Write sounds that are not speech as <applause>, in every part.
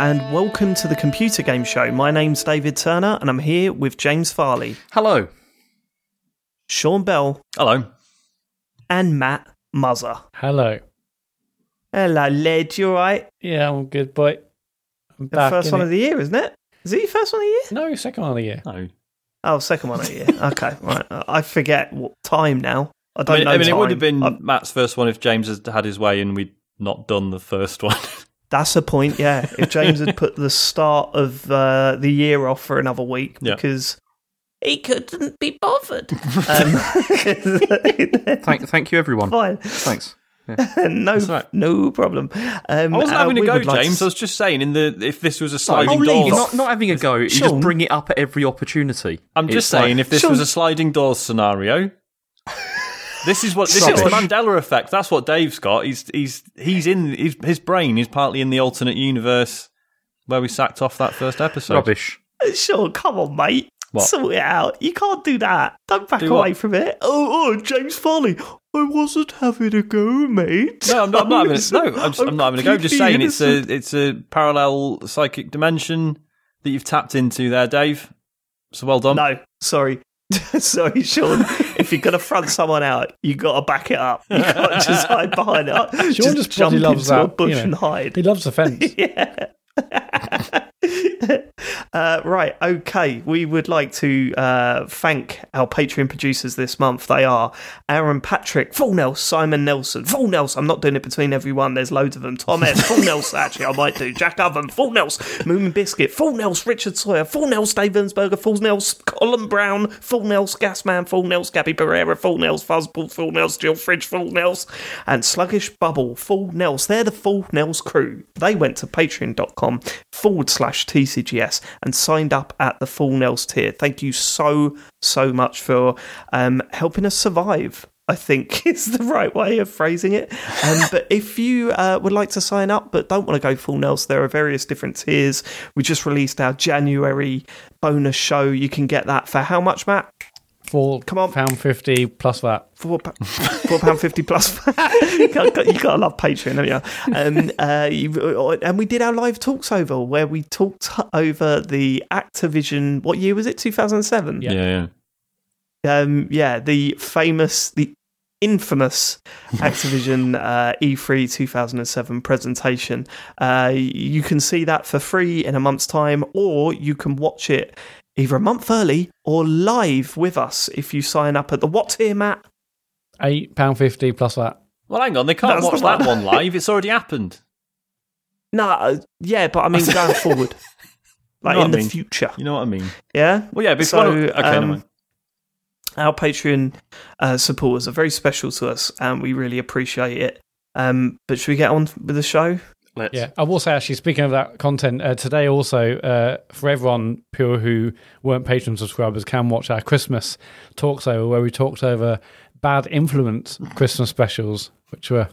Hello and welcome to the Computer Game Show. My name's David Turner and I'm here with James Farley, Hello. Sean Bell, Hello. and Matt Muzzer. Hello. Hello, lad. You alright? Yeah, I'm good, boy. I'm The back. first one innit? of the year, isn't it? Is it your first one of the year? No, second one of the year. No. Oh, second one of the year. <laughs> Okay, right. I forget what time now. I I don't mean, know. I mean it would have been I- Matt's first one if James had had his way and we'd not done the first <laughs> one. That's the point, yeah. If James had put the start of uh, the year off for another week Yeah. because he couldn't be bothered. <laughs> um, <laughs> Thank, thank you, everyone. fine. Thanks. <laughs> no, right. no problem. Um, I wasn't uh, having a go, would like James. to- I was just saying in the if this was a sliding Oh, leave. You're not, not having a go. You Sean. just bring it up at every opportunity. I'm just It's saying like- if this Sean- was a sliding doors scenario. This is what this is the Mandela effect. That's what Dave's got. He's he's he's in his, his brain is partly in the alternate universe where we sacked off that first episode. rubbish. Sure, come on, mate. What? Sort it out. You can't do that. Don't back Do away what? from it. Oh, oh, James Farley. I wasn't having a go, mate. No, I'm not, I'm not having a, no, I'm, just, I'm not having a go. I'm just completely saying it's a it's a parallel psychic dimension that you've tapped into there, Dave. So well done. No, sorry. <laughs> sorry, Sean. If you're going to front someone out, you got to back it up. You can't just hide behind it. <laughs> Sean just jump loves into a that, bush you know. and hide. He loves the fence. <laughs> yeah. Uh, right, okay. We would like to uh, thank our Patreon producers this month. They are Aaron Patrick, Full Nelson, Simon Nelson, Full Nelson. I'm not doing it between everyone, there's loads of them. Tom S, Full Nelson, actually, I might do. Jack Oven, Full Nelson, Moon Biscuit, Full Nelson, Richard Sawyer, Full Nelson, Dave Ensberger, Full Nelson, Colin Brown, Full Nelson, Gasman, Full Nelson, Gabby Pereira, Full Nelson, Fuzzball, Full Nelson, Jill Fridge, Full Nelson, and Sluggish Bubble, Full Nelson. They're the Full Nels crew. They went to patreon.com forward slash TCGS and signed up at the Full Nels tier. Thank you so, so much for um, helping us survive. I think <laughs> is the right way of phrasing it. Um, <laughs> but if you uh, would like to sign up but don't want to go full Nels, there are various different tiers. We just released our January bonus show. You can get that for how much, Matt? Four Come on. pound fifty plus that. four pa- four pound fifty plus. <laughs> you got you got to love Patreon, haven't you? Um, uh, you? And we did our live talks over where we talked over the Activision. What year was it? Two thousand seven. Yeah. Yeah, yeah. Um, yeah, the famous, the infamous <laughs> Activision uh, E3 2007 presentation. Uh, you can see that for free in a month's time, or you can watch it either a month early or live with us if you sign up at the what tier, Matt? Eight pound fifty plus that. Well, hang on. They can't That's the watch that one. one live. It's already happened. No, uh, yeah, but I mean going forward, <laughs> like know in the mean. future, You know what I mean? yeah. Well, yeah. But So, okay, um, our Patreon uh, supporters are very special to us, and we really appreciate it. Um, but should we get on with the show? Let's. Yeah, I will say actually, speaking of that content, uh, today also uh, for everyone people who weren't Patreon subscribers can watch our Christmas talks over where we talked over bad influence Christmas specials, which were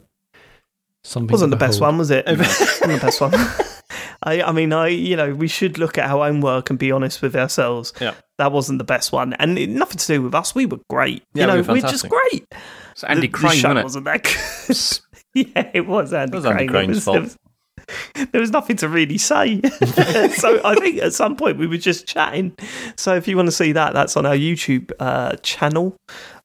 something. wasn't the best one, was it? <laughs> wasn't the best one. <laughs> I, I mean, I, you know, we should look at our own work and be honest with ourselves. Yeah. That wasn't the best one, and it, nothing to do with us. We were great. Yeah, you know, we were we're just fantastic. great. It's Andy the, the Crane, show wasn't it? wasn't that good. <laughs> yeah, it was Andy It was Andy Crane. Crane's was- fault. There was, <laughs> there was nothing to really say. <laughs> so I think at some point we were just chatting. So if you want to see that, that's on our YouTube uh, channel.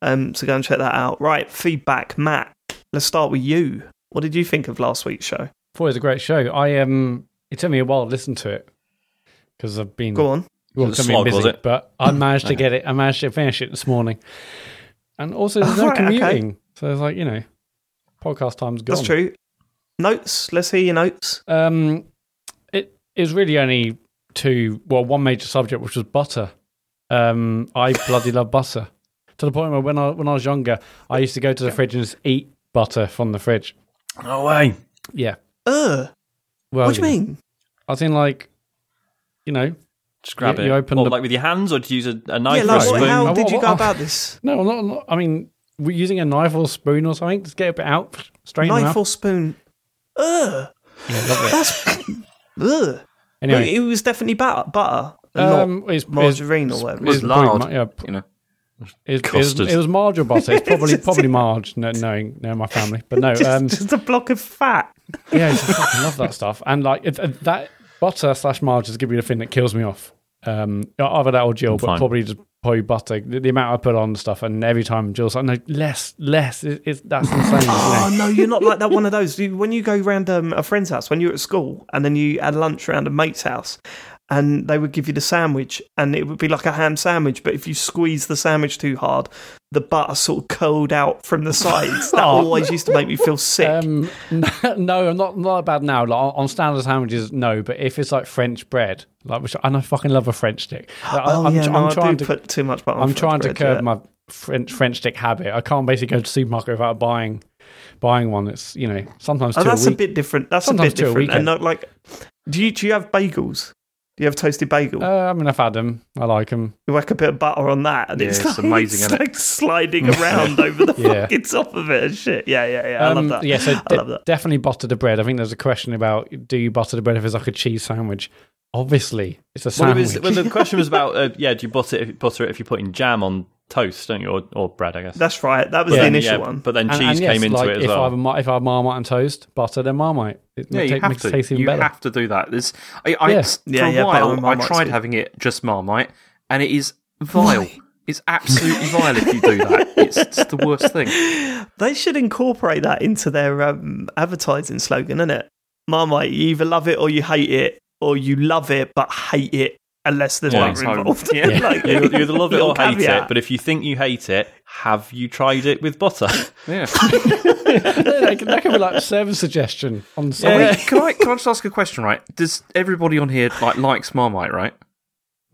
Um, so go and check that out. Right, feedback, Matt. Let's start with you. What did you think of last week's show? Thought it was a great show. I um, it took me a while to listen to it because I've been Go on. well, it I've been was busy, it? but I managed to <laughs> get it. I managed to finish it this morning, and also there's no Right, okay. commuting, so it's like you know, podcast time's gone. That's true. Notes. Let's hear your notes. Um, it is really only two. Well, one major subject, which was butter. Um, I bloody love butter to the point where when I when I was younger, I used to go to the fridge and just eat butter from the fridge. No way. Yeah. Uh, Well, what do you know, mean? I think like, you know, Just grab You- it. you open What, the- like with your hands, or do you use a, a knife Yeah, or a spoon? what- how did you go about this? no, I'm not, I'm not- I mean, we're using a knife or spoon or something. Just get a bit out, straight Knife or spoon? Uh, Yeah, love it. that's. <laughs> Ugh. Anyway, it was definitely butter. Butter. and not um, it's, it's, margarine or whatever. It was it's lard. mu- yeah, You know. It, it, was, Custard. it was Marge or butter. It's probably <laughs> probably Marge, no, knowing knowing my family. But no, <laughs> um, Just a block of fat. yeah, I fucking love that stuff. And like it, uh, that butter slash Marge is gonna be the thing that kills me off. Um, either that or Jill, but fine. probably just probably butter. The, the amount I put on stuff, and every time Jill's like, "No, less, less." It, it's that's insane. isn't? Oh no, you're not like that. One of those. You, when you go round um, a friend's house, when you're at school, and then you had lunch around a mate's house, and they would give you the sandwich, and it would be like a ham sandwich, but if you squeeze the sandwich too hard, the butter sort of curled out from the sides. That <laughs> always used to make me feel sick. Um, <laughs> no, I'm not not bad now. Like on standard sandwiches, no. But if it's like French bread, like which and I fucking love a French stick. Like, oh I'm, yeah, tr- no, I'm trying to put too much butter. I'm trying to bread, curb yeah. my French French stick habit. I can't basically go to the supermarket without buying buying one. It's you know sometimes Oh, that's a a bit different. That's a bit two a different. And not like, do you do you have bagels? Do you have toasted bagel? uh, I mean, I've had them. I like them. you whack a bit of butter on that, and Yeah, it's, it's like, amazing, It's isn't it? like sliding <laughs> around over the Yeah. fucking top of it and shit. Yeah, yeah, yeah. I love Um, that. Yeah, so I de- love that. definitely butter the bread. I think there's a question about do you butter the bread if it's like a cheese sandwich? Obviously, it's a Well, it sandwich. was, well, the question was about <laughs> uh, yeah, do you butter it, butter it if you're putting jam on toast, don't you, or, or bread? I guess. That's right. That was Yeah. the And, initial yeah, one. But then And- cheese and yes, came into like it as if well. I have, a if I have marmite and toast, butter then marmite. It Yeah, you take- have makes to. it taste even you better. have to do that. There's, I, I, Yeah. For Yeah, a while, and I tried good. having it just Marmite, and it is <laughs> vile. It's absolutely vile if you do that. It's, it's the worst thing. <laughs> They should incorporate that into their um, advertising slogan, isn't it? Marmite, you either love it or you hate it, or you love it but hate it unless there's Yeah. butter involved. <laughs> yeah. Like, you, you either love it or little hate caveat. it, but if you think you hate it, have you tried it with butter? Yeah. <laughs> that, could, that could be like a service suggestion on the side. Wait, can I can I just ask a question? Right? Does everybody on here like likes Marmite? Right?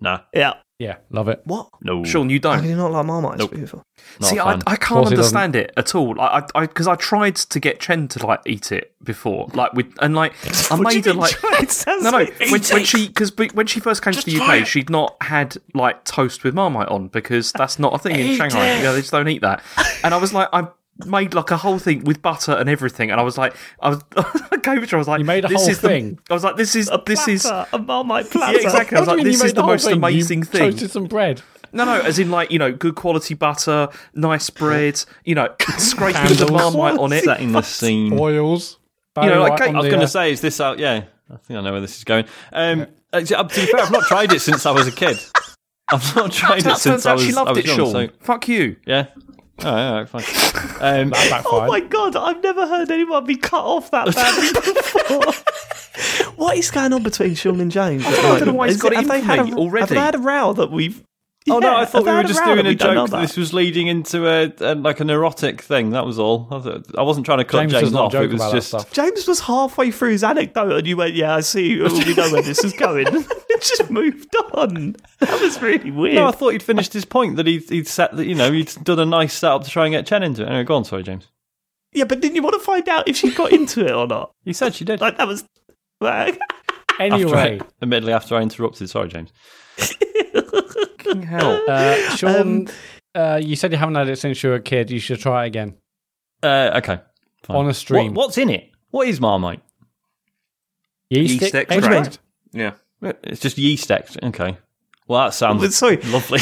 nah, yeah. Yeah, love it. What? no. Sean, you don't. can you not like Marmite? It's beautiful. not See, a I, fan. I can't course he doesn't. understand it at all. I, I, because I, tried to get Chen to like eat it before, like with, and like <laughs> I What made her like. It sounds <laughs> No, no. like <laughs> When, when she because when she first came to the UK, she'd not had like toast with Marmite on because that's not a thing in Eat Shanghai. it. Yeah, they just don't eat that. And I was like, I made like a whole thing with butter and everything, and I was like, I was, <laughs> I gave it to her. I was like, You made a this whole is the- thing? I was like, this is a this is a Marmite platter. yeah, platter. exactly. I was like, do you mean this is made the whole most thing? You amazing thing. Toasted some bread. No, no, as in like you know, good quality butter, nice bread, you know, <laughs> scraping the marmite on it. setting the scene. Oils. You know, like, Barry I I was going to say, is this out? Yeah, I think I know where this is going. Um, uh, to be fair, I've not tried it since I was a kid. I've not tried it since I out was. she I loved was it, young, Sean. so- Fuck you. yeah. Oh, yeah, fine. Um, Oh my god, I've never heard anyone be cut off that badly <laughs> before. what is going on between Sean and James? I don't know why he's got it for me Have already. they had a row that we've? Oh no! I thought we were just row doing a we don't know joke. that? This was leading into a, a like an erotic thing. That was all. I, thought, I wasn't trying to cut James James, does off. It was just. James was halfway through his anecdote, and you went, "Yeah, I see. We know where this is going." <laughs> <laughs> it just moved on. That was really weird. no. I thought he'd finished his point that he'd, he'd set that you know he'd done a nice setup to try and get Chen into it. Anyway, go on. Sorry, James. yeah, but didn't you want to find out if she got into it or not? <laughs> You said she did. Like that was. Like, Anyway, After, admittedly, after I interrupted. Sorry, James. Fucking hell. <laughs> uh, Sean, Um, uh, you said you haven't had it since you were a kid. You should try it again Uh, okay. Fine. on a stream. What, what's in it? What is Marmite? Yeast, Yeast extract. extract. Yeah. It's just yeast extract. Okay. Well, that sounds <laughs> sorry, lovely.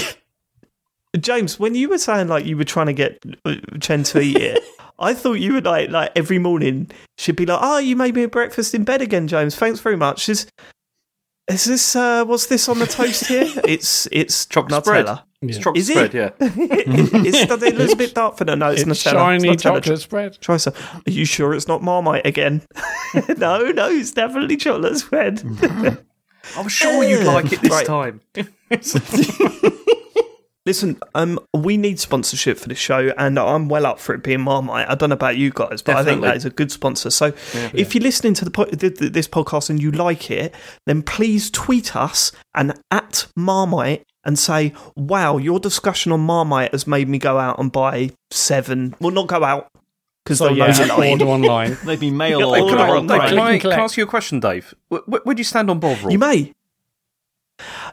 <laughs> James, when you were saying like you were trying to get uh, Chen to eat it, I thought you would like like every morning she'd be like, "Oh, you made me a breakfast in bed again, James. Thanks very much." Is is this uh, what's this on the toast here? <laughs> It's it's Chocolate spread. Nutella. It's chocolate Is it? spread, yeah. <laughs> it's, it looks a little bit dark for no, no, it's, It's Nutella. shiny It's Nutella. chocolate spread. Try some. Are you sure it's not Marmite again? <laughs> no, no, it's definitely chocolate spread. I'm sure you'd like it this time. Listen, um, we need sponsorship for the show, and I'm well up for it being Marmite. I don't know about you guys, but I think that is a good sponsor. So, if you're listening to the po- th- th- this podcast and you like it, then please tweet us and at Marmite and say, "Wow, your discussion on Marmite has made me go out and buy seven. Well, not go out because So they'll know yeah, you're lying. order online. <laughs> Maybe mail Yeah, or Can Order I, online. can, I, can I ask you a question, Dave? Where, where do you stand on Bovril? You may.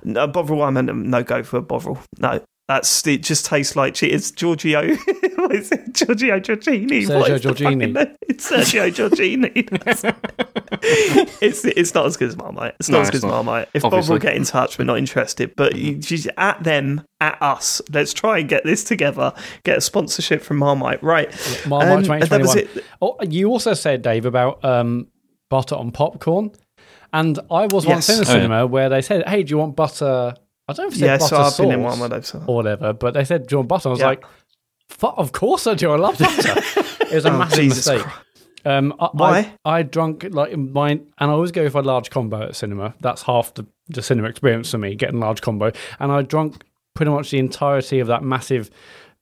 No, Bovril, I'm a no go for Bovril. No, That's it. Just tastes like cheese. It's Giorgio. <laughs> what is it? Giorgio Giorgini. Sergio What is the Giorgini. fucking? It's Sergio Giorgini. <laughs> <laughs> it's it's not as good as Marmite. It's not No, as good as not. Marmite. If Bovril get in touch, we're not interested. But you- she's at them, at us. Let's try and get this together. Get a sponsorship from Marmite. Right. Marmite Um, and that was it. Oh, you also said, Dave, about um, butter on popcorn. And I was once Yes. in a Oh, yeah. cinema where they said, hey, do you want butter? I don't know if they Yeah, said so butter I've been in sauce one where they've said- or whatever, but they said, John you butter? I was Yeah. like, "Fu- of course I do. I love butter. <laughs> it was a Oh, massive Jesus mistake. Christ. Um, I, Why? I, I drunk like mine, and I always go for a large combo at cinema. That's half the, the cinema experience for me, getting large combo. And I drunk pretty much the entirety of that massive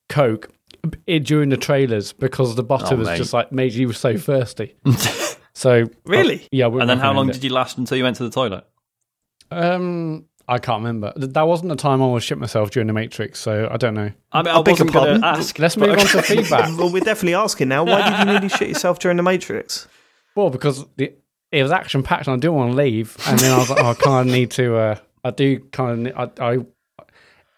Coke i- during the trailers because the butter Oh, was mate. just like made you so thirsty. <laughs> so Really? yeah. I wouldn't And then how long recommend did you last until you went to the toilet? Um, I can't remember. That wasn't the time I was shit myself during the Matrix, so I don't know. I mean, I I, beg wasn't going to ask. Let's but- move on to feedback. <laughs> Well, we're definitely asking now. Why did you nearly shit yourself during the Matrix? Well, because the, it was action packed and I didn't want to leave. And then I was like, oh, <laughs> I kind of need to, uh, I do kind of, I, I,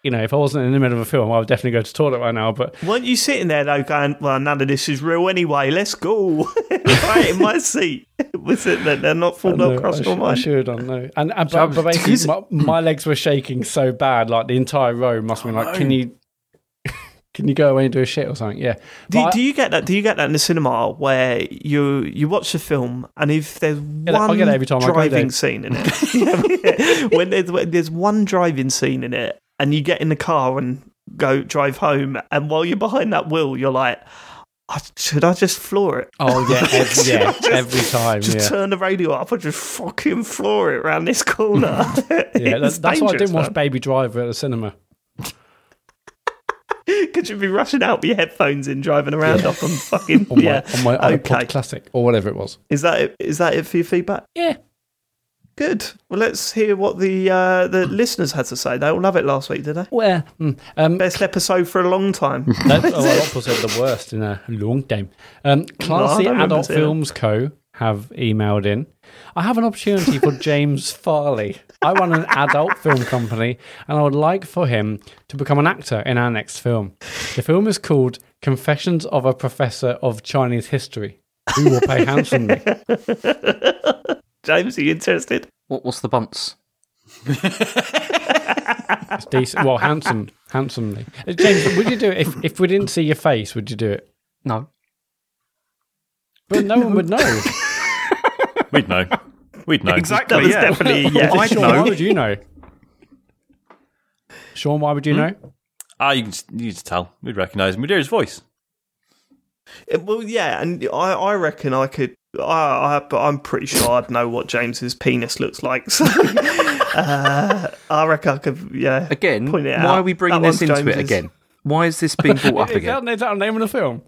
you know, if I wasn't in the middle of a film, I would definitely go to the toilet right now. But Weren't you sitting there though, going, "Well, none of this is real anyway. Let's go." <laughs> right in my seat. Was it that they're not I, across sh- your I should have done no. And, and but, but basically, my, my legs were shaking so bad, like the entire row must have been like, can oh. you, can you go away and do a shit or something? Yeah. Do, I- do you get that? Do you get that in the cinema where you you watch the film and if there's one get every time I go driving scene in it, <laughs> when there's when there's one driving scene in it, and you get in the car and go drive home, and while you're behind that wheel, you're like, "Oh, should I just floor it? oh yeah, <laughs> every, yeah, Just- every time. Just yeah. turn the radio up and just fucking floor it around this corner. <laughs> Yeah, <laughs> that's, that's why I didn't watch man. Baby Driver at the cinema. Could you be rushing out with your headphones in, driving around up on fucking On yeah? my, on my okay. classic or whatever it was. Is that it? Is that it for your feedback? Yeah. Good. Well, let's hear what the uh, the <clears throat> listeners had to say. They all love it last week, did they? Well, mm, um, Best episode for a long time. <laughs> That's <laughs> oh, well, opposite the worst in a long time. Um, Classy don't Adult seeing it. Films Co. have emailed in. I have an opportunity for <laughs> James Farley. I run an adult film company, and I would like for him to become an actor in our next film. The film is called Confessions of a Professor of Chinese History. Who will pay handsomely? James, are you interested? What, what's the bunts? <laughs> It's decent. Well, handsome, handsomely. Uh, James, would you do it if, if we didn't see your face? Would you do it? No. But no one would know. We'd know. We'd know. Exactly. That was yeah. definitely yeah. I'd Sean, know. why would you know? Sean, why would you know? Ah, you can just, you just tell. We'd recognise him. We'd hear his voice. Uh, Well, yeah, and I, I reckon I could. I, I, but I'm pretty sure I'd know what James's penis looks like. So, <laughs> uh, I reckon I could. Yeah. Again, Point it why out. are we bringing That this one's into it again? Why is this being brought up <laughs> Is again? that, is that the name of the film?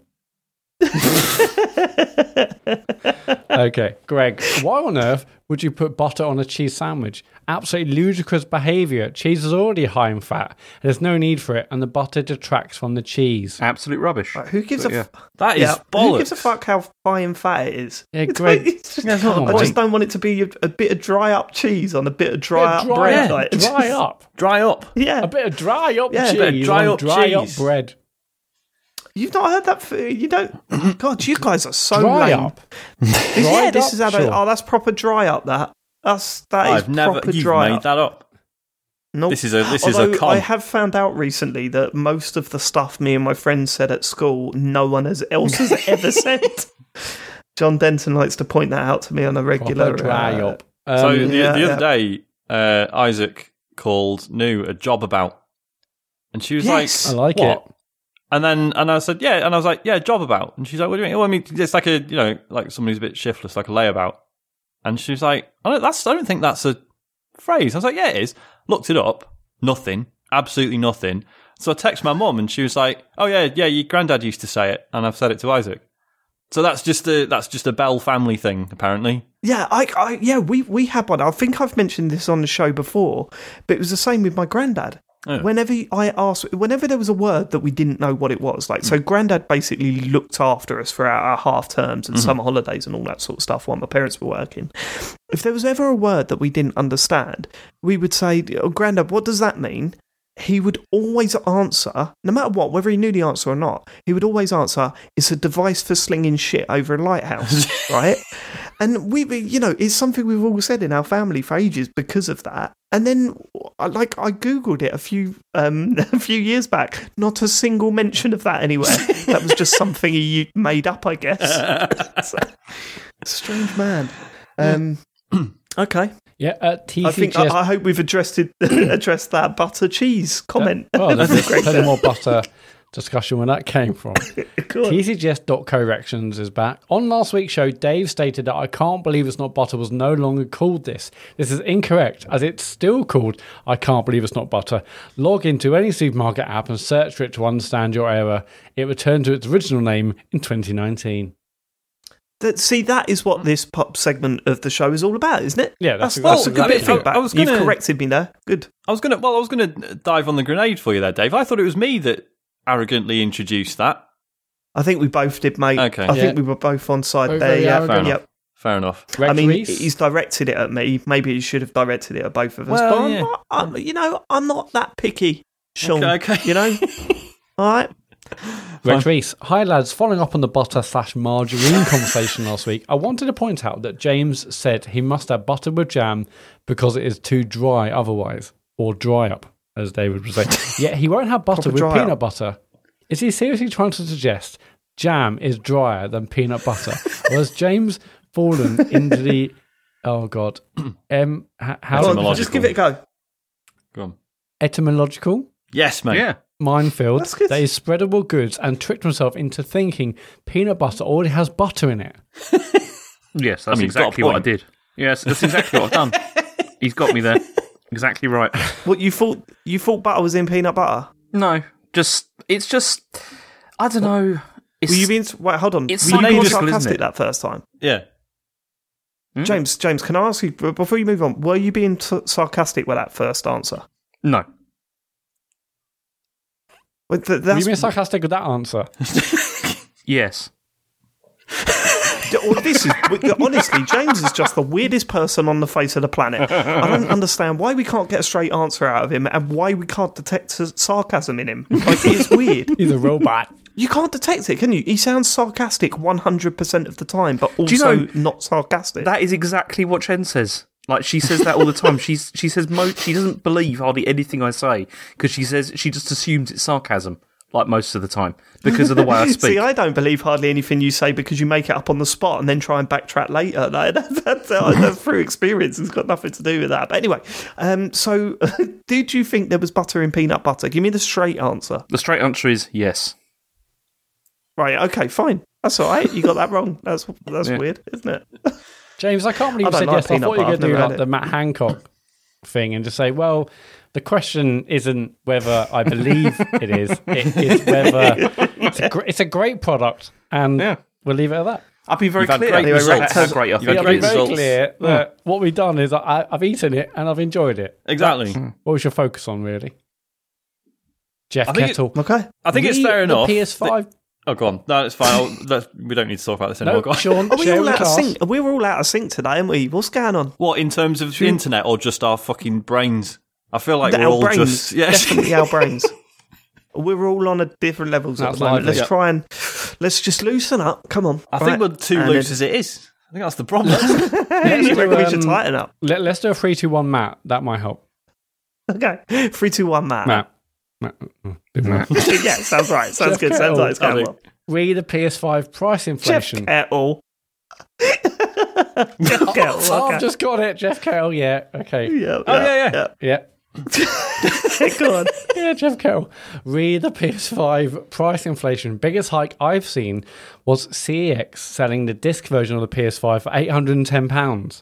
<laughs> okay, Greg, why on earth would you put butter on a cheese sandwich? Absolutely ludicrous behaviour. Cheese is already high in fat. There's no need for it, and the butter detracts from the cheese. Absolute rubbish. Who gives a But, yeah. f- That is yeah, bollocks. Who gives a fuck how high and fat it is? Yeah, It's Greg, like- it's just- come on, I just don't want it to be a, a bit of dry up cheese on a bit of dry Yeah, up dry, bread. up, like, dry just- up. Dry up. Yeah, A bit of dry up Yeah, a cheese bit of dry on up dry up bread. you've not heard that. f- You don't. <coughs> God, you guys are so Dry lame. up. yeah, this up, is how they, sure. oh, that's proper dry up. That that's that is I've never. proper You've dry made up. that up. Nope. This is a. This is a Although con. I have found out recently that most of the stuff me and my friends said at school, no one has, else has <laughs> ever said. John Denton likes to point that out to me on a regular. Proper dry uh, up. so Um, the, yeah, the yeah. other day, uh, Isaac called New a job about, and she was Yes. I like, like "What?" it. And then, and I said, yeah. And I was like, yeah, job about. And she's like, what do you mean? Well, I mean, it's like a, you know, like someone who's a bit shiftless, like a layabout. And she was like, I don't, that's, I don't think that's a phrase. I was like, yeah, it is. Looked it up. Nothing. Absolutely nothing. So I texted my mum and she was like, oh yeah, yeah, your granddad used to say it. And I've said it to Isaac. So that's just a, that's just a Bell family thing, apparently. Yeah, I, I, yeah, we we had one. I think I've mentioned this on the show before, but it was the same with my granddad. Oh. Whenever I asked, whenever there was a word that we didn't know what it was, like so, mm. Grandad basically looked after us for our half terms and mm-hmm. summer holidays and all that sort of stuff while my parents were working. If there was ever a word that we didn't understand, we would say, oh, "Granddad, what does that mean?" he would always answer, no matter what, whether he knew the answer or not, he would always answer, it's a device for slinging shit over a lighthouse, <laughs> right? And we- you know, it's something we've all said in our family for ages because of that. And then, like, I googled it a few um, <laughs> a few years back. Not a single mention of that anywhere. that was just something he made up, I guess. So, <laughs> <laughs> strange man. Um, <clears throat> okay, Yeah, uh, I think I, I hope we've addressed it, addressed that butter cheese comment. well, there's plenty more butter discussion where that came from. <laughs> Go on. TCGS.corrections is back. On last week's show, Dave stated that I can't believe it's not butter was no longer called this. This is incorrect, as it's still called I can't believe it's not butter. Log into any supermarket app and search for it to understand your error. It returned to its original name in 2019. That, see, that is what this pop segment of the show is all about, isn't it? Yeah, that's that's, that's a good bit of exactly- feedback. I was You've corrected me there. Good. I was gonna. Well, I was gonna dive on the grenade for you there, Dave. I thought it was me that arrogantly introduced that. I think we both did, mate. Okay. I Yeah. think we were both on side Both there. Yeah, arrogant. yep. Fair enough. Rex I mean, Reese? he's directed it at me. Maybe he should have directed it at both of us. Well, but I'm yeah. not, I'm, you know, I'm not that picky, Sean. Okay, okay. You know, <laughs> all right. Rex Reese. Hi, lads. Following up on the butter slash margarine <laughs> conversation last week, I wanted to point out that James said he must have butter with jam because it is too dry otherwise, or dry up, as David was say. <laughs> Yet he won't have butter Proper with peanut up. butter. Is he seriously trying to suggest jam is drier than peanut butter? <laughs> or has James fallen into the. Oh, God. Um, h- how Go on, just give it a go. Go on. etymological? Yes, mate. Yeah. minefield That's good. that is spreadable goods and tricked himself into thinking peanut butter already has butter in it. <laughs> Yes, that's I mean, you've got a exactly what I did. Yes, that's exactly what I've done. He's got me there. Exactly right. <laughs> What you thought? You thought butter was in peanut butter? No, just it's just I don't know. It's, Were you being wait? Hold on. It's Were you being sarcastic that first time? Yeah. Hmm? James, James, can I ask you before you move on? Were you being t- sarcastic with that first answer? no. Well, th- Are that's, you being sarcastic with that answer? <laughs> Yes. Well, this is honestly, James is just the weirdest person on the face of the planet. I don't <laughs> understand why we can't get a straight answer out of him, and why we can't detect sarcasm in him. Like it's weird. He's a robot. You can't detect it, can you? He sounds sarcastic one hundred percent of the time, but also you know- not sarcastic. That is exactly what Chen says. Like she says that all the time. She's she says mo- she doesn't believe hardly anything I say because she says she just assumes it's sarcasm. Like most of the time because of the way I <laughs> speak. See, I don't believe hardly anything you say because you make it up on the spot and then try and backtrack later. <laughs> That, that, that's, that's through experience. It's got nothing to do with that. But anyway, um, so <laughs> did you think there was butter in peanut butter? Give me the straight answer. the straight answer is yes. Right. Okay. Fine. That's all right. You got that wrong. That's that's Yeah. weird, isn't it? James, I can't believe I you said like yes. I peanut thought you were going to do like had the. Matt Hancock thing and just say, well, the question isn't whether I believe it is, it is whether it's a, gr- it's a great product. And Yeah. we'll leave it at that. I've been very You've had clear. great results. how great I You've think had I've been very results. clear that what we've done is I, I've eaten it and I've enjoyed it. Exactly. Hmm. What we should focus on, really. Jeff I think it- Kettle. Okay. I think it's Read fair the enough. PS5. Oh, go on. No, it's fine. I'll, <laughs> we don't need to talk about this anymore. No, Go on. Sean, Are we share all with the out of sync? We were all out of sync today, aren't we? What's going on? What in terms of the internet or just our fucking brains? I feel like The- we're our all brains, just yeah. definitely our brains. <laughs> We're all on a different levels at the moment. lively. Let's Yeah. try and let's just loosen up. Come on. I think we're too And loose then- as it is. I think that's the problem. you do, reckon we should um, tighten up? Let, let's do a 3 2 1 Matt. That might help. Okay. Three, two, one, Matt. Matt. Matt. Matt. yeah, sounds right. Sounds <laughs> Jeff good. Sounds like it's going I'll do. well. Read the PS5 price Jeff inflation. Kettle. <laughs> Jeff Kettle. Oh, Okay. I've just got it. Jeff Kettle. Yeah. Okay. yeah, Oh, yeah, yeah. Yeah. <laughs> Go on. Yeah, Jeff Carroll. Read the PS5 price inflation. Biggest hike I've seen was CEX selling the disc version of the PS5 for £810.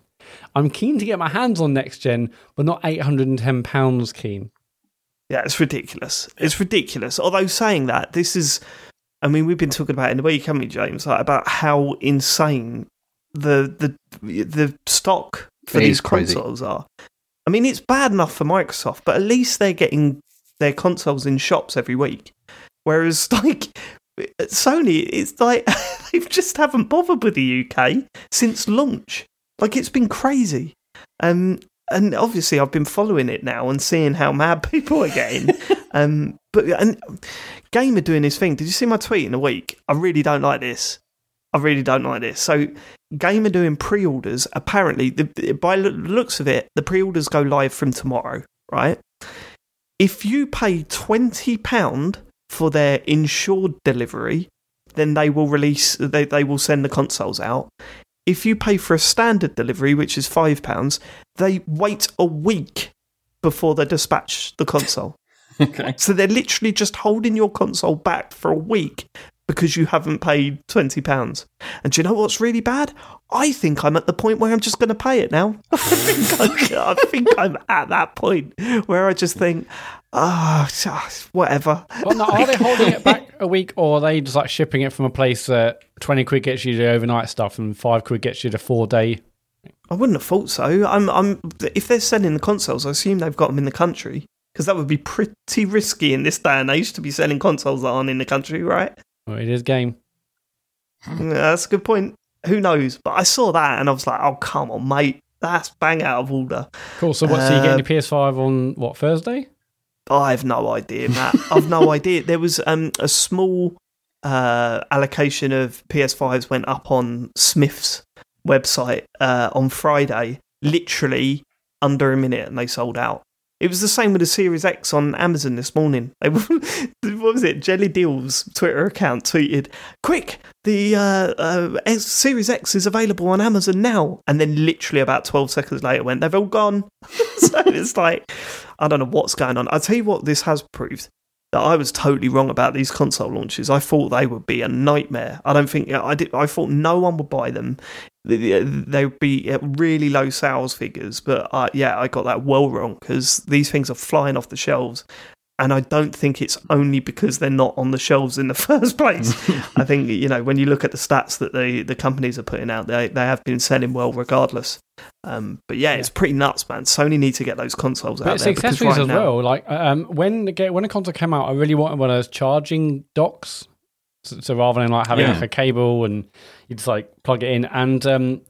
I'm keen to get my hands on next gen, but not £810 keen. Yeah, it's ridiculous. It's ridiculous. Although saying that, this is, I mean, we've been talking about it in the week, haven't we, James? Like, about how insane the the the stock for It these is crazy. consoles are. I mean, it's bad enough for Microsoft, but at least they're getting their consoles in shops every week. Whereas, <laughs> like Sony, it's like <laughs> they just haven't bothered with the UK since launch. Like it's been crazy. Um, and obviously I've been following it now and seeing how mad <laughs> people are getting. um, but and Gamer doing his thing. Did you see my tweet in a week? I really don't like this. I really don't like this. So, Gamer doing pre-orders. Apparently, the, by the looks of it, the pre-orders go live from tomorrow. Right? If you pay twenty pound for their insured delivery, then they will release. They they will send the consoles out. If you pay for a standard delivery, which is five pounds, they wait a week before they dispatch the console. <laughs> Okay. So they're literally just holding your console back for a week because you haven't paid twenty pounds. And do you know what's really bad? I think I'm at the point where I'm just going to pay it now. <laughs> I think, I, I think I'm at that point where I just think, ah, whatever. Well, no, are they holding it back a week, or are they just like shipping it from a place that twenty quid gets you the overnight stuff and five quid gets you the four day? I wouldn't have thought so. I'm, I'm. If they're selling the consoles, I assume they've got them in the country because that would be pretty risky in this day and age to be selling consoles that aren't in the country, right? Well, it is game. Yeah, that's a good point. Who knows? But I saw that and I was like, oh, come on, mate. That's bang out of order. Cool. So what? so you Uh, getting your PS5 on what Thursday? I have no idea, Matt. I've no <laughs> idea. There was um, a small uh, allocation of PS5s went up on Smith's website uh, on Friday, literally under a minute, and they sold out. It was the same with the Series X on Amazon this morning. They <laughs> what was it? Jelly Deal's Twitter account tweeted, "Quick, the uh, uh, Series X is available on Amazon now." And then, literally about twelve seconds later, went, "They've all gone." <laughs> so it's like, I don't know what's going on. I'll tell you what this has proved that I was totally wrong about these console launches. I thought they would be a nightmare. I don't think I did. I thought no one would buy them. They would be at really low sales figures. But uh, yeah, I got that well wrong because these things are flying off the shelves. And I don't think it's only because they're not on the shelves in the <laughs> first place. I think you know when you look at the stats that the the companies are putting out, they they have been selling well regardless. Um, but yeah, it's pretty nuts, man. Sony need to get those consoles But out it's there because accessories right as now, well. Like um, when the ga- when the console came out, I really wanted one of those charging docks. So, so rather than like having Yeah. like a cable and you just like plug it in, and um, th-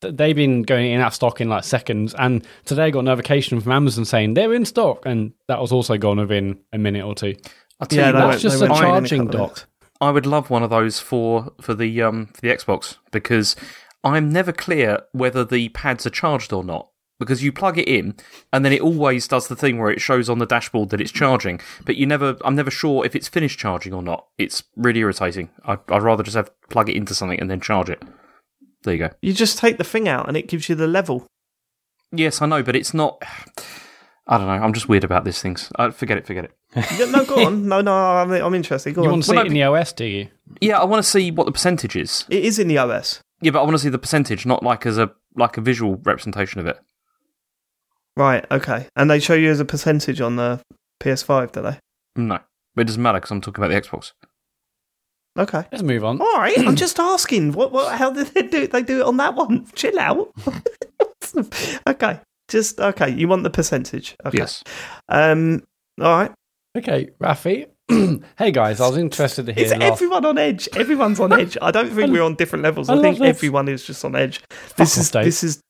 they've been going in out stock in like seconds. And today I got a notification from Amazon saying they're in stock, and that was also gone within a minute or two. I'll tell Yeah, you what, went- That's just a charging dock. I would love one of those for for the um for the Xbox because I'm never clear whether the pads are charged or not. Because you plug it in, and then it always does the thing where it shows on the dashboard that it's charging, but you never. I'm never sure if it's finished charging or not. It's really irritating. I, I'd rather just have plug it into something and then charge it. There you go. You just take the thing out and it gives you the level. Yes, I know, but it's not. <sighs> I don't know. I'm just weird about these things. Uh, forget it. Forget it. No, go on. No, no, I'm, I'm interested. Go You on. want to see Well, it in the OS, do you? Yeah, I want to see what the percentage is. It is in the OS. Yeah, but I want to see the percentage, not like as a like a visual representation of it. Right, okay. And they show you as a percentage on the PS5, do they? No, but it doesn't matter because I'm talking about the Xbox. Okay. Let's move on. All right, I'm <clears throat> just asking. What, what, how did they do it? They do it on that one. <laughs> Chill out. <laughs> okay. Just, okay. You want the percentage. Okay. Yes. Um, all right. Okay, Rafi. <clears throat> hey guys, I was interested to hear. Is everyone on edge? Everyone's on edge. I don't think <laughs> we're on different levels. I I, think this. everyone is just on edge. This off, is this is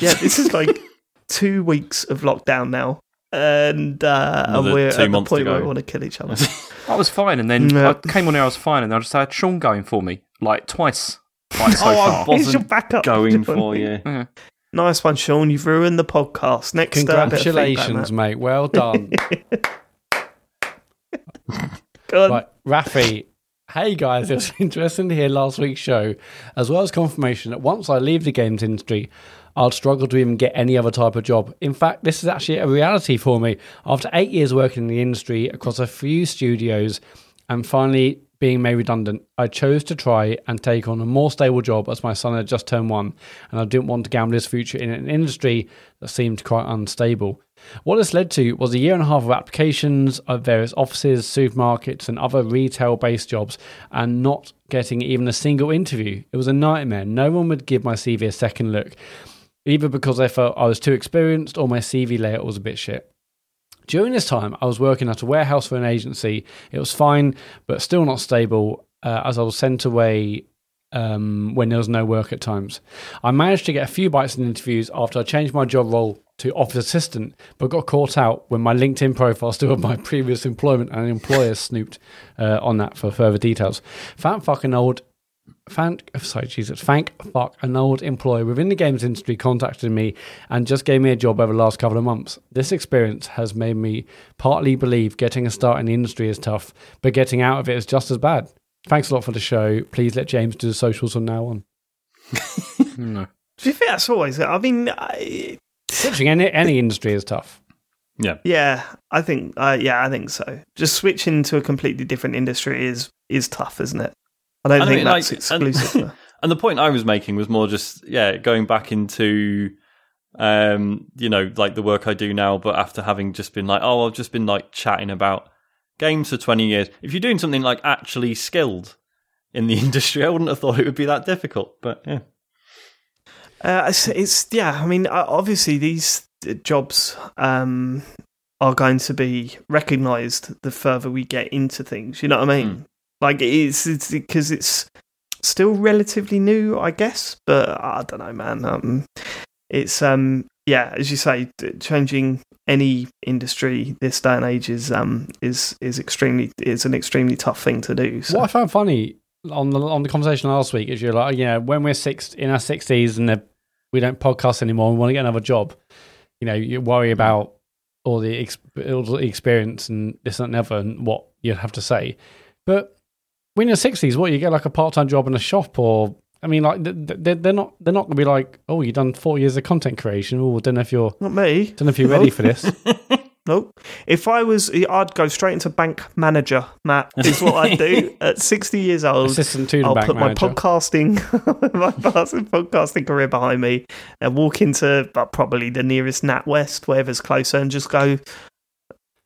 yeah. This is like two weeks of lockdown now, and uh, and we're two at the months to point where we want to kill each other. <laughs> I was fine, and then No. I came on here. I was fine, and I just had Sean going for me like twice, like so <laughs> oh, far. I your wasn't backup. Going for you. <laughs> Yeah. Nice one, Sean. You've ruined the podcast. Next, uh, bit of feedback, Congratulations, Matt. mate. Well done. Go right, Rafi. Hey guys, it was interesting to hear last week's show, as well as confirmation that once I leave the games industry, I'll struggle to even get any other type of job. In fact, this is actually a reality for me. After eight years working in the industry across a few studios and finally being made redundant, I chose to try and take on a more stable job as my son had just turned one, and I didn't want to gamble his future in an industry that seemed quite unstable. What this led to was a year and a half of applications at various offices, supermarkets, and other retail based jobs, and not getting even a single interview. It was a nightmare. No one would give my CV a second look, either because they felt I was too experienced or my CV layout was a bit shit. During this time, I was working at a warehouse for an agency. It was fine, but still not stable, uh, as I was sent away um, when there was no work at times. I managed to get a few bites in interviews after I changed my job role to office assistant, but got caught out when my LinkedIn profile still had my <laughs> previous employment and employer snooped uh, on that for further details. Fan fucking old. Fan, sorry, Jesus. Thank fuck an old employer within the games industry contacted me and just gave me a job over the last couple of months. This experience has made me partly believe getting a start in the industry is tough, but getting out of it is just as bad. Thanks a lot for the show. Please let James do the socials from now on. <laughs> No. Do you think that's always? I mean, I, Switching any, any industry is tough. Yeah. yeah, I think, uh, yeah, I think so. Just switching to a completely different industry is is tough, isn't it? I don't I think mean, that's like, exclusive. and- <laughs> And the point I was making was more just yeah, going back into um, you know, like the work I do now, but after having just been like, oh, I've just been like chatting about games for twenty years. If you're doing something like actually skilled in the <laughs> industry, I wouldn't have thought it would be that difficult. But yeah. Uh, it's, it's yeah. I mean, obviously these jobs um, are going to be recognised the further we get into things. You know what I mean? Like it's it's because it's still relatively new, I guess. But I don't know, man. Um, it's um, yeah, as you say, changing any industry this day and age is um is is extremely is an extremely tough thing to do. So. What I found funny on the on the conversation last week is you're like, yeah, when we're six in our sixties and we don't podcast anymore, we want to get another job. You know, you worry about all the ex- all the experience and this that, and the other and what you'd have to say. But when you're sixties, what you get like a part time job in a shop or I mean, like th- th- they're, they're not they're not gonna be like, oh, you've done four years of content creation. Oh, don't know if you're Not me. don't know if you're ready for this. <laughs> Nope. If I was, I'd go straight into bank manager. Matt is what I'd do <laughs> at sixty years old. Assistant to I'll put manager. <laughs> my podcasting, my podcasting career behind me, and walk into uh, probably the nearest NatWest, wherever's closer, and just go.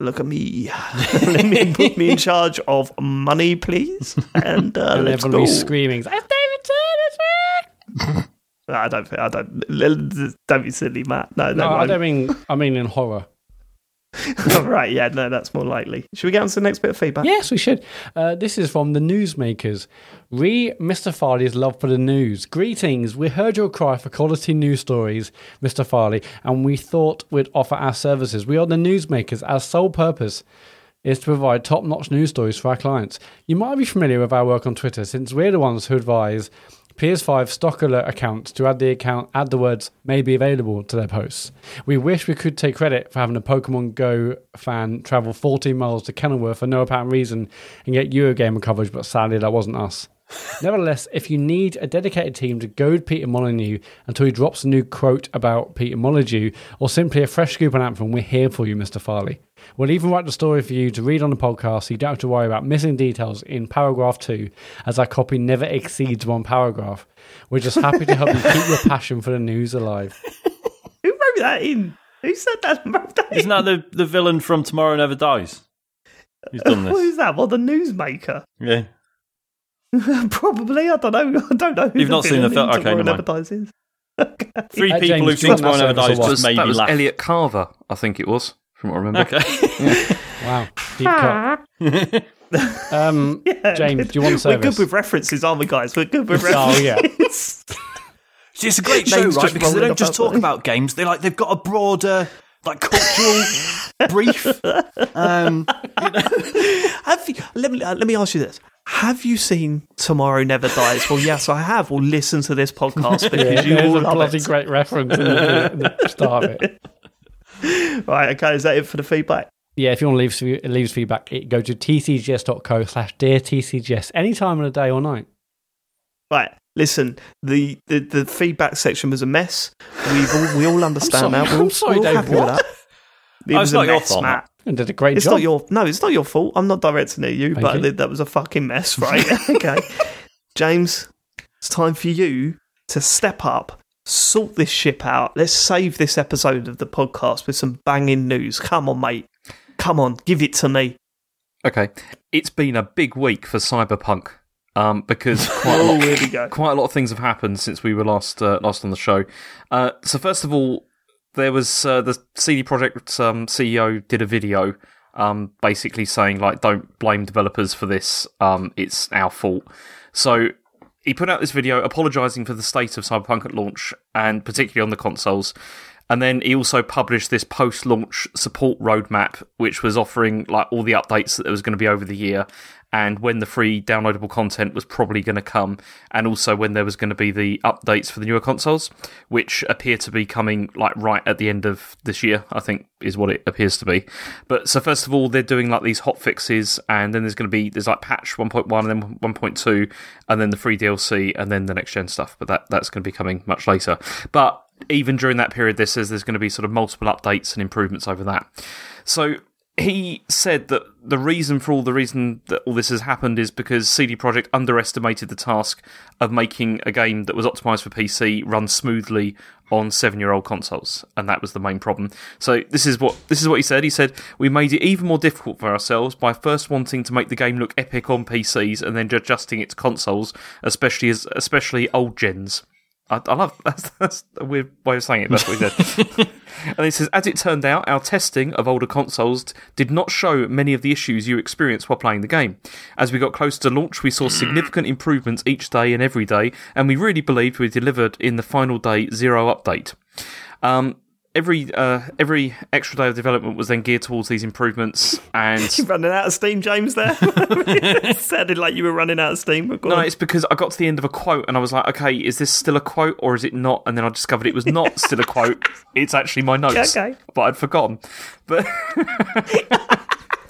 Look at me. <laughs> Let me put me in charge of money, please. And, uh, and let's everybody go. screaming, "It's David Turner, <laughs> I don't. think- I don't. Don't be silly, Matt. No, No, no. I don't mean. I mean in horror. <laughs> right. Yeah. No, that's more likely. Should we get on to the next bit of feedback? Yes, we should. Uh, this is from the newsmakers. Re Mr. Farley's love for the news. Greetings. We heard your cry for quality news stories, Mr. Farley, and we thought we'd offer our services. We are the newsmakers. Our sole purpose is to provide top notch news stories for our clients. You might be familiar with our work on Twitter since we're the ones who advise PS5 stock alert accounts to add the account add the words may be available to their posts. We wish we could take credit for having a Pokemon Go fan travel 14 miles to Kenilworth for no apparent reason and get Eurogamer coverage, but sadly that wasn't us. <laughs> Nevertheless, if you need a dedicated team to goad Peter Molyneux until he drops a new quote about Peter Molyneux, or simply a fresh scoop on Anthem, we're here for you, Mr. Farley. We'll even write the story for you to read on the podcast so you don't have to worry about missing details in paragraph two, as our copy never exceeds one paragraph. We're just happy to help you keep your passion for the news alive. <laughs> Who wrote that in? Who said that? and <laughs> wrote that in? Isn't that the, the villain from Tomorrow Never Dies? Who's done <laughs> this? Who's that? Well, the newsmaker. Yeah. Probably. I don't know. I don't know. Who You've not seen the villain film? in Okay, Tomorrow never Never mind. Dies is. Three Uh, people James, who've do you seen want Tomorrow Never Dies or just Was, made that me was laugh. Elliot Carver, I think it was, from what I remember. Okay. <laughs> Wow, deep cut. Um, <laughs> Yeah, James, do you want to We're good with references, aren't we, guys? We're good with Oh, references. yeah. <laughs> See, it's a great show, Names right? Because they don't just talk them. about games. They like they've got a broader, like cultural brief. Um, have you, let me uh, let me ask you this: Have you seen Tomorrow Never Dies? Well, yes, I have. Well, listen to this podcast because Yeah, you there's will a love bloody it. great reference in the, in the start of it. Right, okay, is that it for the feedback? Yeah, if you want to leave leave feedback, it, go to tcgs.co slash dear tcgs any time of the day or night. Right, listen. The, the, the feedback section was a mess. We've all, we all understand sorry- now. We're all, I'm sorry, we're all Dave, happy with what? that. It Oh, was it's a not your fault, Matt. And did a great It's job. not your no. It's not your fault. I'm not directing at you, Thank but you. that was a fucking mess, <laughs> right? okay, James, it's time for you to step up, sort this ship out. Let's save this episode of the podcast with some banging news. Come on, mate. Come on, give it to me. Okay. It's been a big week for Cyberpunk um, because <laughs> quite a Oh, lot here quite a lot of things have happened since we were last uh, last on the show. Uh, so first of all, there was uh, the CD Projekt um, CEO did a video, um, basically saying like, "Don't blame developers for this. Um, it's our fault." So he put out this video apologising for the state of Cyberpunk at launch, and particularly on the consoles. And then he also published this post launch support roadmap, which was offering like all the updates that there was going to be over the year and when the free downloadable content was probably going to come, and also when there was going to be the updates for the newer consoles, which appear to be coming like right at the end of this year, I think is what it appears to be. But so first of all, they're doing like these hot fixes, and then there's going to be there's like patch 1.1 and then 1.2, and then the free DLC, and then the next gen stuff. But that that's going to be coming much later. But even during that period, this says there's going to be sort of multiple updates and improvements over that. So he said that the reason for all the reason that all this has happened is because CD Projekt underestimated the task of making a game that was optimized for PC run smoothly on seven-year-old consoles, and that was the main problem. So this is what this is what he said. He said we made it even more difficult for ourselves by first wanting to make the game look epic on PCs and then adjusting it to consoles, especially as especially old gens. I, I love <laughs> that's, that's a weird way of saying it. That's what he said. <laughs> and he says, as it turned out, our testing of older consoles did not show many of the issues you experienced while playing the game. As we got closer to launch, we saw significant improvements each day and every day, and we really believed we delivered in the final day zero update. Um, every uh, every extra day of development was then geared towards these improvements, and <laughs> You're running out of steam, James. There <laughs> it sounded like you were running out of steam. But No, on. it's because I got to the end of a quote and I was like, okay, is this still a quote or is it not? And then I discovered it was not still a quote. It's actually my <laughs> notes. Okay. But I'd forgotten. But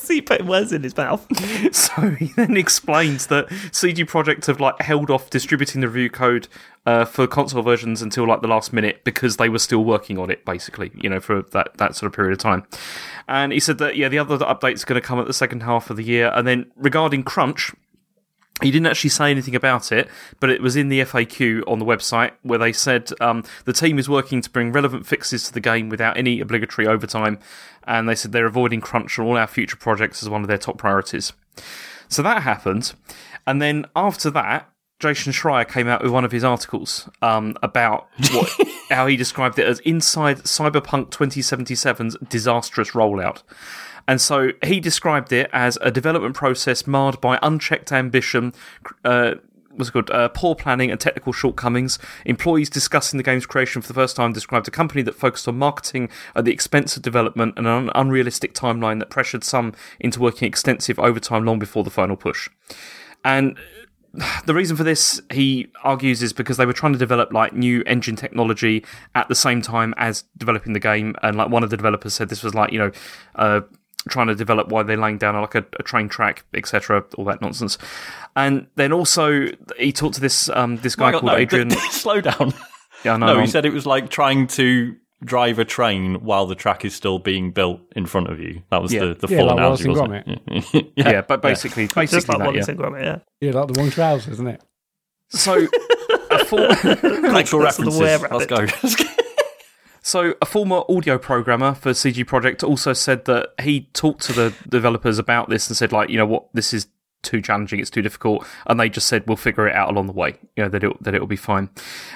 See, putting words in his mouth. <laughs> so he then explains that CD Projekt have like held off distributing the review code uh, for console versions until like the last minute because they were still working on it, basically, you know, for that, that sort of period of time. And he said that, yeah, the other update's going to come at the second half of the year. And then regarding Crunch, he didn't actually say anything about it, but it was in the FAQ on the website where they said um, the team is working to bring relevant fixes to the game without any obligatory overtime, and they said they're avoiding crunch on all our future projects as one of their top priorities. So that happened, and then after that, Jason Schreier came out with one of his articles um, about what <laughs> how he described it as inside Cyberpunk 2077's disastrous rollout. And so he described it as a development process marred by unchecked ambition, uh, what's it called, uh, poor planning and technical shortcomings. Employees discussing the game's creation for the first time described a company that focused on marketing at the expense of development and an unrealistic timeline that pressured some into working extensive overtime long before the final push. And <sighs> the reason for this, he argues, is because they were trying to develop like new engine technology at the same time as developing the game. And like one of the developers said, this was like you know, uh, trying to develop why they're laying down like a, a train track, etc. All that nonsense. And then also he talked to this um, this guy Oh God, called no, <laughs> Adrian. Slow down. Yeah, I know. No, I'm- he said it was like trying to drive a train while the track is still being built in front of you. That was Yeah. the, the Yeah, full like analogy, wasn't it? <laughs> yeah. yeah, but basically, Just basically like that, Wallace yeah. Gromit, yeah. Yeah, like the wrong trousers, isn't it? So a full. <laughs> Actual That's the references. Were Let's go. So, a former audio programmer for CD Projekt also said that he talked to the developers about this and said, like, you know what, this is too challenging, it's too difficult, and they just said, we'll figure it out along the way, you know, that it that it'll be fine.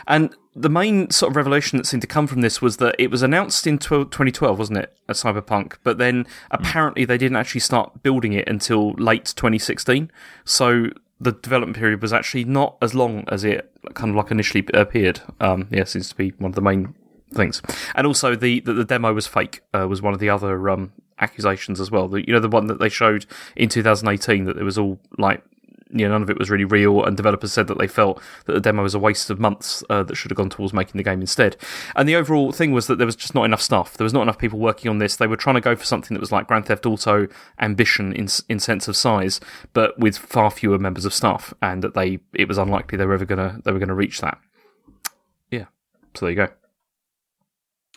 And the main sort of revelation that seemed to come from this was that it was announced in 12, 2012, wasn't it, a Cyberpunk? But then apparently they didn't actually start building it until late 2016. So the development period was actually not as long as it kind of like initially appeared. Um, yeah, seems to be one of the main things. And also the the, the demo was fake uh, was one of the other um, accusations as well. The, you know, the one that they showed in 2018 that it was all like. You know, none of it was really real, and developers said that they felt that the demo was a waste of months uh, that should have gone towards making the game instead. And the overall thing was that there was just not enough stuff. There was not enough people working on this. They were trying to go for something that was like Grand Theft Auto ambition in in sense of size, but with far fewer members of staff, and that they it was unlikely they were ever gonna they were gonna reach that. Yeah, so there you go.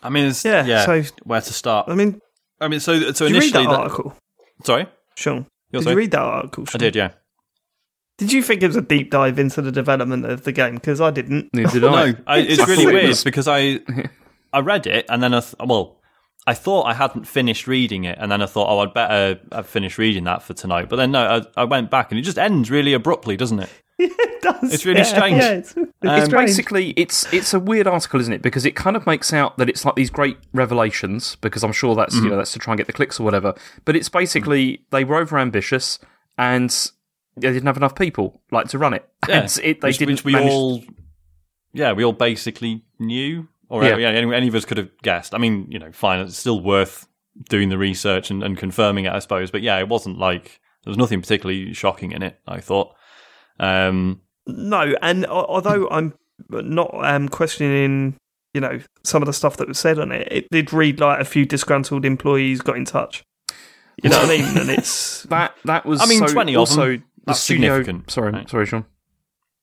I mean, it's, Yeah, yeah. so- where to start? I mean, I mean, so so did you read initially, that that- article, sorry, Sean? You're did sorry? you read that article? I did, yeah. Did you think it was a deep dive into the development of the game? Because I didn't. Neither did I. <laughs> No, I, it's really thought it weird <laughs> because I I read it and then I th- well, I thought I hadn't finished reading it, and then I thought, oh, I'd better have finished reading that for tonight. But then no, I, I went back and it just ends really abruptly, doesn't it? <laughs> it does. It's really yeah, strange. Yeah, it's, it's It's strange. basically it's it's a weird article, isn't it? Because it kind of makes out that it's like these great revelations. Because I'm sure that's you know mm. that's to try and get the clicks or whatever. But it's basically they were over ambitious and they didn't have enough people like to run it. <laughs> Yeah, it, they which, didn't which we manage- all, yeah, we all basically knew or Yeah. yeah, any, any of us could have guessed. I mean, you know, fine, it's still worth doing the research and, and confirming it, I suppose. But yeah, it wasn't like there was nothing particularly shocking in it. I thought. Um, No, and although I'm not um, questioning, you know, some of the stuff that was said on it, it did read like a few disgruntled employees got in touch. You know what I mean? And it's <laughs> That that was. I mean, so 20 of also them, the that's studio. significant, Sorry, right? sorry, Sean.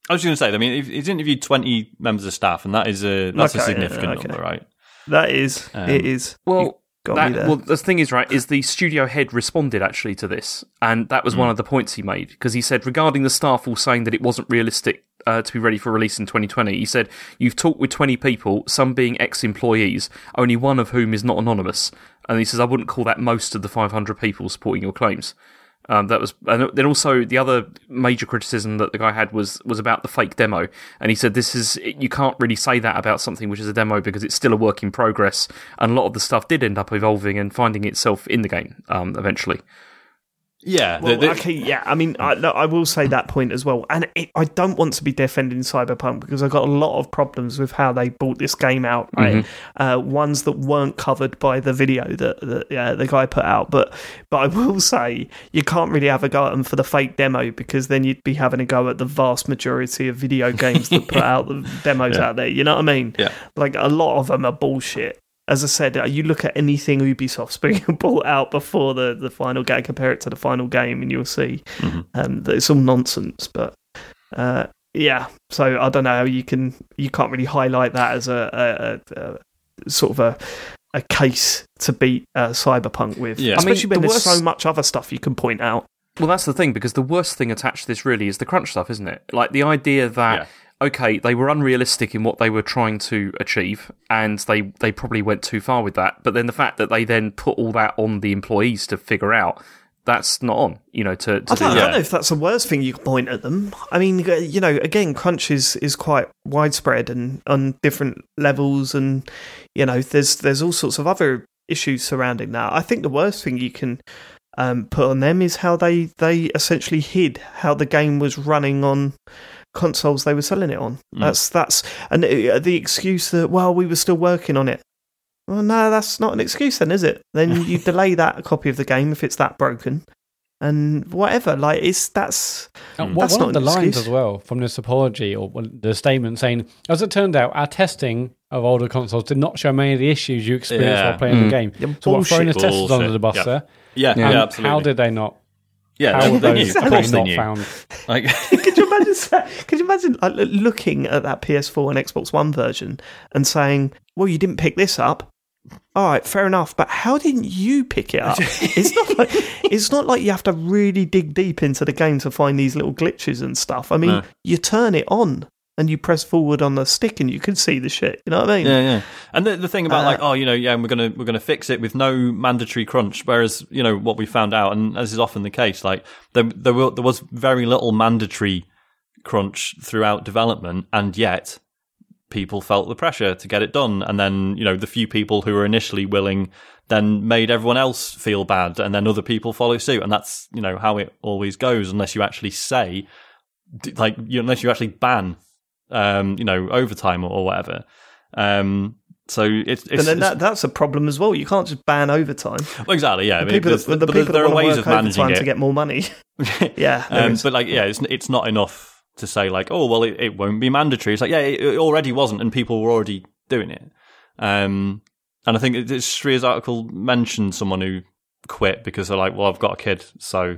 I was going to say, I mean, if- he's interviewed twenty members of staff, and that is a that's a Okay, significant okay. number, right? that is Um, it is. Well, got that, me there. well, the thing is, right, is the studio head responded actually to this, and that was Hmm. one of the points he made because he said regarding the staff all saying that it wasn't realistic uh, to be ready for release in 2020. He said you've talked with 20 people, some being ex-employees, only one of whom is not anonymous, and he says I wouldn't call that most of the 500 people supporting your claims. Um, that was, and then also the other major criticism that the guy had was was about the fake demo, and he said this is you can't really say that about something which is a demo because it's still a work in progress, and a lot of the stuff did end up evolving and finding itself in the game um, eventually. Yeah, Well, the- the- okay, yeah. I mean, I, no, I will say that point as well. And it, I don't want to be defending Cyberpunk because I've got a lot of problems with how they brought this game out. Right, uh, ones that weren't covered by the video that, that uh, the guy put out. But but I will say you can't really have a go at them for the fake demo because then you'd be having a go at the vast majority of video games that put <laughs> out the demos out there. You know what I mean? Yeah. Like a lot of them are bullshit. As I said, uh, you look at anything Ubisoft's <laughs> being brought out before the, the final game, compare it to the final game, and you'll see um, that it's all nonsense. But uh, yeah, so I don't know you can you can't really highlight that as a, a, a, a sort of a a case to beat uh, Cyberpunk with, Yeah. I mean, when the there's worst- so much other stuff you can point out. Well, that's the thing because the worst thing attached to this really is the crunch stuff, isn't it? Like the idea that okay, they were unrealistic in what they were trying to achieve, and they they probably went too far with that. But then the fact that they then put all that on the employees to figure out that's not on, you know, to, to I do don't, I don't know if that's the worst thing you can point at them. I mean, you know, again, crunch is, is quite widespread and on different levels, and you know, there's there's all sorts of other issues surrounding that. I think the worst thing you can um, put on them is how they they essentially hid how the game was running on consoles they were selling it on. That's that's and uh, the excuse that well we were still working on it. Well, no, that's not an excuse then, is it? Then you <laughs> delay that copy of the game if it's that broken, and whatever. Like it's that's And That's one not of the an lines excuse. as well from this apology or the statement saying, as it turned out, our testing of older consoles did not show many of the issues you experienced Yeah. while playing the game. Yeah, so we're throwing the testers under the bus Yeah. there. yeah, Yeah. yeah, absolutely. How did they not? Yeah, How were they those knew. Of course things not knew. found? <laughs> Like, <laughs> could you imagine? sa- Could you imagine like, looking at that PS4 and Xbox One version and saying, "Well, you didn't pick this up." All right, fair enough, but how didn't you pick it up? <laughs> it's not like it's not like you have to really dig deep into the game to find these little glitches and stuff. I mean, No. you turn it on and you press forward on the stick and you can see the shit. You know what I mean? Yeah, yeah. And the, the thing about Uh, like, oh, you know, yeah, and we're gonna we're gonna fix it with no mandatory crunch. Whereas, you know, what we found out, and as is often the case, like there there, were, there was very little mandatory crunch throughout development, and yet people felt the pressure to get it done. And then, you know, the few people who were initially willing then made everyone else feel bad, and then other people follow suit. And that's you know how it always goes, unless you actually say, like, you, unless you actually ban, um, you know, overtime or, or whatever. Um, so it's, it's, And then that, that's a problem as well. You can't just ban overtime. well, exactly, yeah. I mean, people, that, the people there are ways to of managing it. to get more money. <laughs> yeah, Um, but like, yeah, it's it's not enough to say like, oh, well, it, it won't be mandatory. It's like, yeah, it, it already wasn't, and people were already doing it. Um, and I think Schreier's article mentioned someone who quit because they're like, well, I've got a kid, so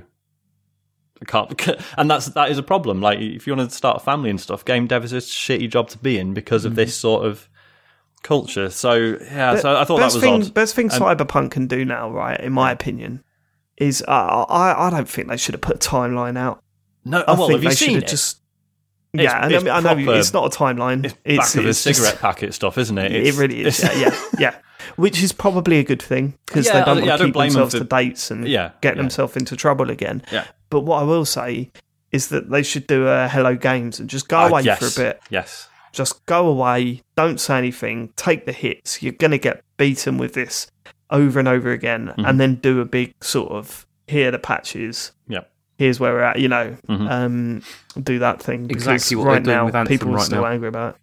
I can't. <laughs> And that's that is a problem. Like, if you want to start a family and stuff, game dev is a shitty job to be in because of this sort of culture. So yeah, so I thought that best was thing, odd. Best thing And- Cyberpunk can do now, right? In my opinion, is uh, I I don't think they should have put a timeline out. No, I oh, well, think they should have it? just. It's- yeah, and I, mean, I know it's not a timeline. It's It's, back of a it's just- cigarette packet stuff, isn't it? it really is. Yeah, yeah, <laughs> yeah. Which is probably a good thing because Yeah, they don't I- want yeah, I to keep blame them themselves for- to dates and Yeah, get themselves into trouble again. Yeah. But what I will say is that they should do a Hello Games and just go Ah, away yes, for a bit. Yes. just go away, don't say anything, take the hits. You're going to get beaten with this over and over again, Mm-hmm. and then do a big sort of here are the patches. Yep. Here's where we're at. You know, Mhm. um, do that thing. because Exactly what right they're doing now, with Anthem people are right still now. angry about.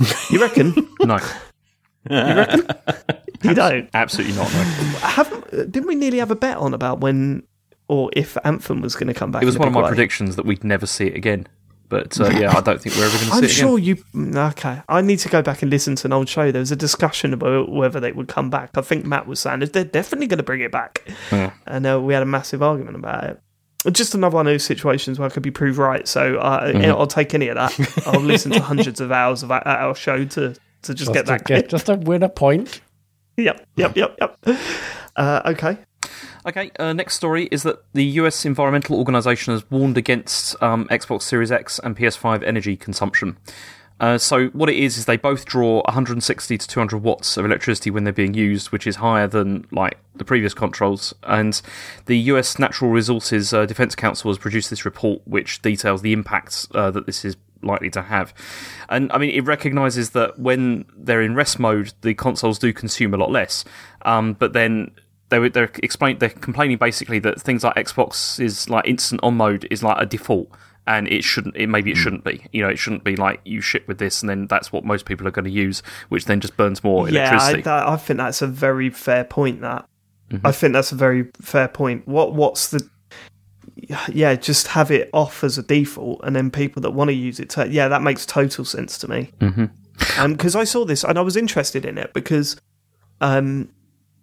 it. <laughs> You reckon? No, You <laughs> don't. Absolutely not. No. Haven't didn't we nearly have a bet on about when or if Anthem was going to come back? It was in one of my way? predictions that we'd never see it again. But uh, yeah, I don't think we're ever going to see I'm it sure again. you. mm, Okay, I need to go back and listen to an old show. There was a discussion about whether they would come back. I think Matt was saying they're definitely going to bring it back, Yeah. and uh, we had a massive argument about it. Just another one of those situations where I could be proved right. So uh, Mm-hmm. I'll take any of that. I'll listen to <laughs> hundreds of hours of our, our show to to just, Just get to that. get- just to win a point. <laughs> Yep, yep, yep, yep. Uh, okay. Okay, uh, next story is that the US Environmental Organization has warned against um, Xbox Series X and PS5 energy consumption. Uh, so what it is is they both draw 160 to 200 watts of electricity when they're being used, which is higher than like the previous controls. And the US Natural Resources uh, Defense Council has produced this report, which details the impacts uh, that this is likely to have. And I mean, it recognizes that when they're in rest mode, the consoles do consume a lot less. Um, but then they were they're explain they're complaining basically that things like Xbox is like instant on mode is like a default. And it shouldn't. It maybe it shouldn't be. You know, it shouldn't be like you ship with this, and then that's what most people are going to use, which then just burns more Yeah, I, electricity. that, I think that's a very fair point. That Mm-hmm. I think that's a very fair point. What What's the yeah? Just have it off as a default, and then people that want to use it. To, yeah, that makes total sense to me. Mm-hmm. Because I saw this and I was interested in it because um,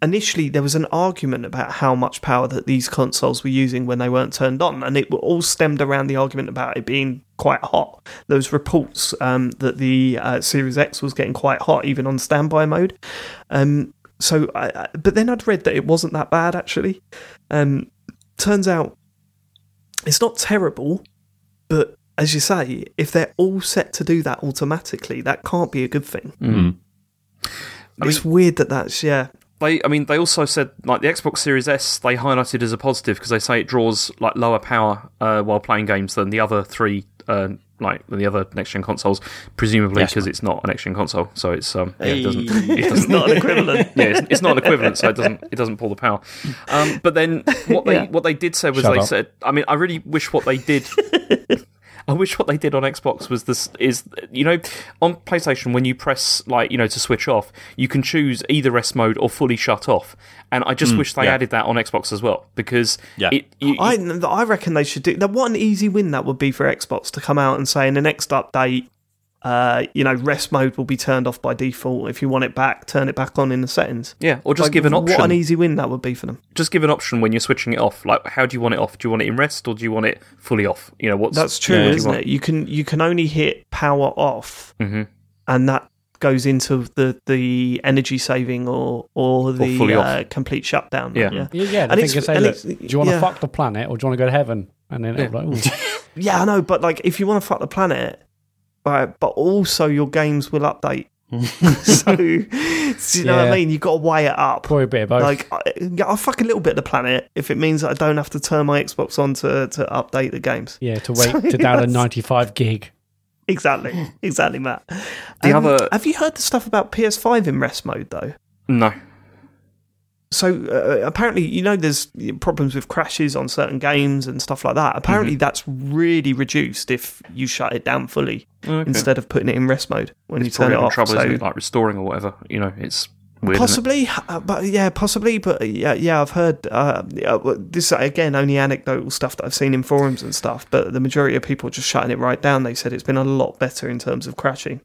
initially there was an argument about how much power that these consoles were using when they weren't turned on, and it all stemmed around the argument about it being quite hot. Those reports um, that the uh, Series X was getting quite hot, even on standby mode. Um, so, I, I, but then I'd read that it wasn't that bad actually. Um, turns out it's not terrible, but as you say, if they're all set to do that automatically, that can't be a good thing. it's weird that that's yeah. They I mean they also said like the Xbox Series S they highlighted as a positive because they say it draws like lower power uh, while playing games than the other three uh, like the other next gen consoles presumably Yes. because it's not an next gen console so it's um yeah, it doesn't it It's doesn't not an <laughs> equivalent. yeah, it's, it's not an equivalent, so it doesn't it doesn't pull the power. Um, but then what they <laughs> Yeah. what they did say was Shut they up. said, I mean, I really wish what they did. <laughs> I wish what they did on Xbox was this is you know on PlayStation when you press like you know to switch off you can choose either rest mode or fully shut off and I just mm, wish they yeah. added that on Xbox as well because Yeah. it you, I I reckon they should do that. What an easy win that would be for Xbox to come out and say in the next update, uh, you know, rest mode will be turned off by default. If you want it back, turn it back on in the settings. yeah or just Like, give an option What an easy win that would be for them. just give an option when you're switching it off like how do you want it off do you want it in rest or do you want it fully off you know what's That's true, what do you isn't want? it? You can you can only hit power off, Mhm. and that goes into the the energy saving or or the fully uh, complete shutdown. Yeah. Yeah, yeah. And I think it's- you say, and look, it's- do you want to yeah. fuck the planet or do you want to go to heaven? And then it'll like. <laughs> Yeah, I know, but like if you want to fuck the planet, right, but also your games will update. <laughs> so, do you know what I mean? You've got to weigh it up. probably a bit of both. Like, I, I'll fuck a little bit of the planet if it means that I don't have to turn my Xbox on to, to update the games. yeah, to <laughs> wait So, to download yes. 95 gig. Exactly, <laughs> exactly, Matt. The Um, other- have you heard the stuff about PS5 in rest mode though? no So uh, apparently, you know, there's problems with crashes on certain games and stuff like that. Apparently, that's really reduced if you shut it down fully Okay. instead of putting it in rest mode when you turn it off. trouble So like restoring or whatever you know it's weird possibly, uh, but yeah, possibly, but yeah, yeah, I've heard uh, this again only anecdotal stuff that I've seen in forums and stuff. But the majority of people are just shutting it right down. They said it's been a lot better in terms of crashing.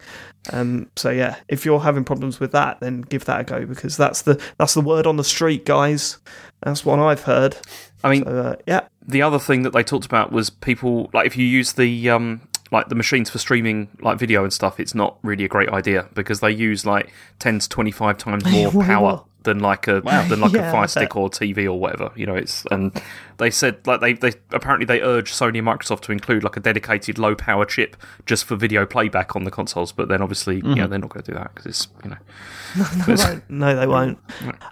Um, so yeah, if you're having problems with that, then give that a go because that's the that's the word on the street, guys. That's what I've heard. I mean So, uh, yeah, the other thing that they talked about was people like if you use the um like the machines for streaming like video and stuff it's not really a great idea because they use like 10 to 25 times <laughs> more Why power than like a than like <laughs> Yeah, a fire stick or TV or whatever you know it's and they said like they they apparently they urge Sony and Microsoft to include like a dedicated low power chip just for video playback on the consoles but then obviously Mm-hmm. yeah they're not going to do that because it's you know <laughs> They won't. no, they won't.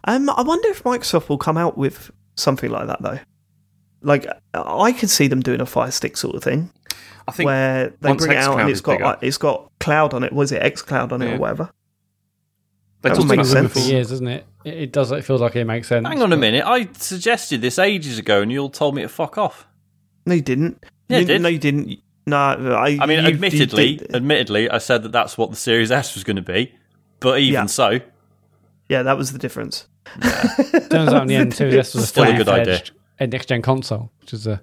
Um, I wonder if Microsoft will come out with something like that though. Like I could see them doing a Fire Stick sort of thing I think where they once bring it out xCloud and it's got bigger- like, it's got cloud on it. Was it X Cloud on it Yeah. or whatever? they that talked would make about sense. for years, doesn't it? It, it does. It feels like it makes sense. Hang on a minute. I suggested this ages ago, and you all told me to fuck off. No, you didn't. Yeah, I you, did. No, you didn't. No, I. I mean, you- you admittedly, did- admittedly, I said that that's what the Series S was going to be. But even Yeah. so, Yeah, that was the difference. Turns out in the end, <laughs> Series S was a Still a fully good idea. fledged next gen console, which is a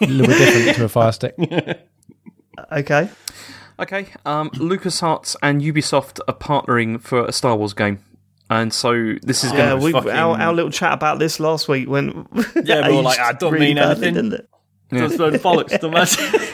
little bit different to a Fire Stick. <laughs> Okay. Okay, um, LucasArts and Ubisoft are partnering for a Star Wars game. And so this is Yeah, going to we fucking- our, our little chat about this last week when Yeah, we were <laughs> like, "I don't really mean badly, anything." didn't it? Just load of bollocks, don't matter. <laughs>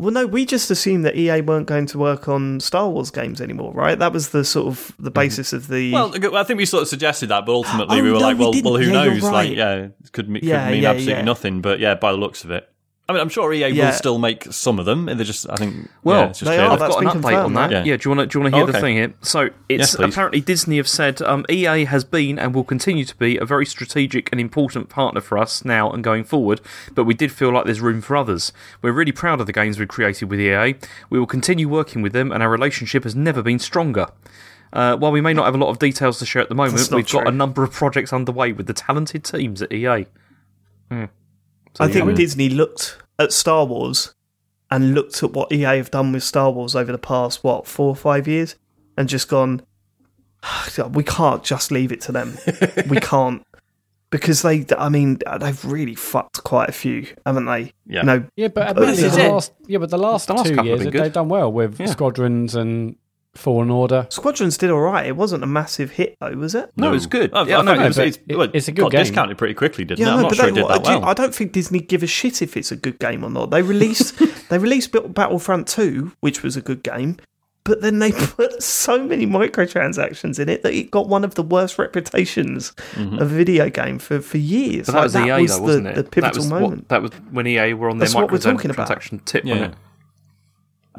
Well, no, we just assumed that EA weren't going to work on Star Wars games anymore, right? That was the sort of the mhm. basis of the. Well, I think we sort of suggested that, but ultimately Oh, we were no, like, we well, well, who Yeah, knows? right. Like, yeah, it could, could Yeah, mean yeah, absolutely nothing, but yeah, by the looks of it. I mean, I'm sure EA Yeah. will still make some of them. They're just, I think, Well, yeah, it's just they clear are, that- that's I've got been an update on confirmed, that. Yeah. Yeah. do you want to do you want to hear Oh, the thing here? So it's Yes, apparently Disney have said um, EA has been and will continue to be a very strategic and important partner for us now and going forward. But we did feel like there's room for others. We're really proud of the games we've created with EA. We will continue working with them, and our relationship has never been stronger. Uh, while we may not have a lot of details to share at the moment, we've got a number of projects underway with the talented teams at EA. Hmm. So, I think yeah. Disney looked at Star Wars and looked at what EA have done with Star Wars over the past what four or five years, and just gone, ah, we can't just leave it to them. we <laughs> can't because they. I mean, they've really fucked quite a few, haven't they? Yeah. You know, Yeah, but But admittedly, the last, yeah, but the last, The last two couple have years they've done well with Yeah. Squadrons and Fallen Order. Squadrons did all right. It wasn't a massive hit though, was it? no, it's good. I, yeah, I no, it it was, was, it's, it- well, it's a good got game. discounted pretty quickly, didn't Yeah, it? I'm no, not but sure they, it did that do well. I don't think Disney give a shit if it's a good game or not. They released <laughs> they released Battlefront Two, which was a good game, but then they <laughs> put so many microtransactions in it that it got one of the worst reputations mm-hmm. of a video game for, for years. But that Like, was EA, though, the, wasn't it? the pivotal that was moment. What, that was when EA were on their That's what we're talking about. microtransaction tip, Yeah.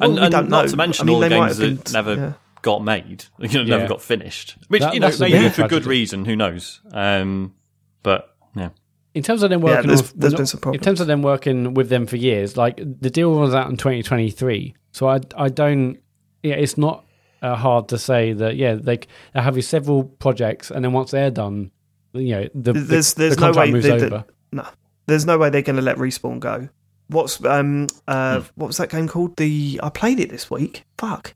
Wasn't? Well, and we and don't not know. to mention I mean, all the games have that been- never yeah. got made, <laughs> you know, Yeah. never got finished. Which That- you know, maybe for good reason. Who knows? Um, but yeah, In terms of them Yeah, working, there's- on, there's well, been some problems. In terms of them working with them for years, like the deal was out in 2023, so I I don't. Yeah, it's not uh, hard to say that. Yeah, they c- they have these several projects, and then once they're done, you know, the the- There's the no contract way moves they, over. no, there's no way they're going to let respawn go. What's um uh Hmm. what was that game called? The I played it this week. Fuck.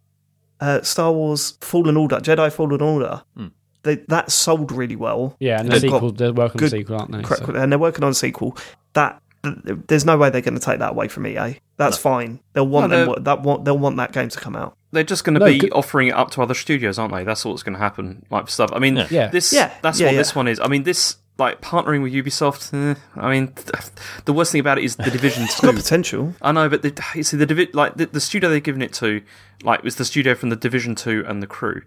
Uh, Star Wars Fallen Order, Jedi Fallen Order. Hmm. They, that sold really well. Yeah, and the They've got sequel, they're working on good the sequel, aren't they? Correct, So- and they're working on a sequel. That there's no way they're going to take that away from EA. That's fine. They'll want No, them, that want they'll want that game to come out. They're just going to No, be good- offering it up to other studios, aren't they? That's what's going to happen. Like stuff. I mean, Yeah. this. Yeah, That's yeah, what yeah. this one is. I mean, this like partnering with Ubisoft. Eh, I mean, the worst thing about it is the Division <laughs> It's got potential. I know, but the, you see the divi- like the, the studio they've given it to, like was the studio from the Division Two and the Crew,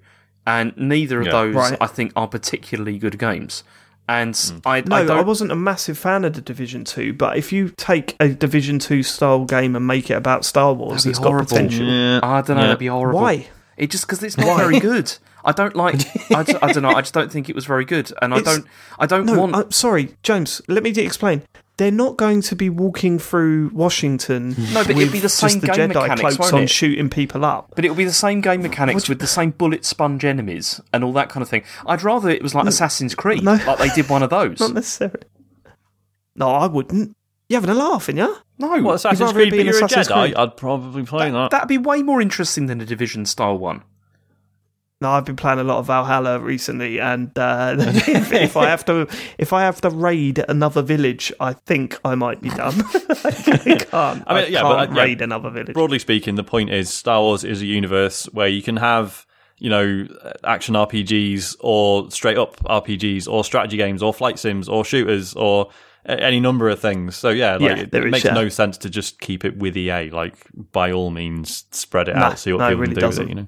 and neither of Yeah. those Right. I think are particularly good games. And Mm. I, No, I I, don't. wasn't a massive fan of the Division Two, but if you take a Division Two style game and make it about Star Wars, That'd be it's got potential. yeah. I don't know. Yeah. That'd be horrible. Why? It just because it's not very good. <laughs> I don't like. <laughs> I, just, I don't know. I just don't think it was very good, and I don't. I don't No, want. I'm sorry, James. Let me explain. They're not going to be walking through Washington. No, but it'd be the same the game Jedi mechanics, won't on, it? shooting people up. But it will be the same game mechanics with the same bullet sponge enemies and all that kind of thing. I'd rather it was like Assassin's Creed, no. like they did one of <laughs> those. Not necessarily. No, I wouldn't. You having a laugh, in yeah? no, Well, Assassin's Creed, be but you're a Jedi. Creed? I'd probably play that. that'd be way more interesting than a Division style one. No, I've been playing a lot of Valhalla recently, and uh, <laughs> if, if I have to, if I have to raid another village, I think I might be done. <laughs> I can't. I mean, yeah, can't but, uh, yeah, raid another village. Broadly speaking, the point is Star Wars is a universe where you can have, you know, action RPGs or straight up RPGs or strategy games or flight sims or shooters or any number of things. So yeah, like, Yeah, it, there it is, makes yeah. no sense to just keep it with EA. Like by all means, spread it No, out, see what no, people really can do doesn't. with it. You know.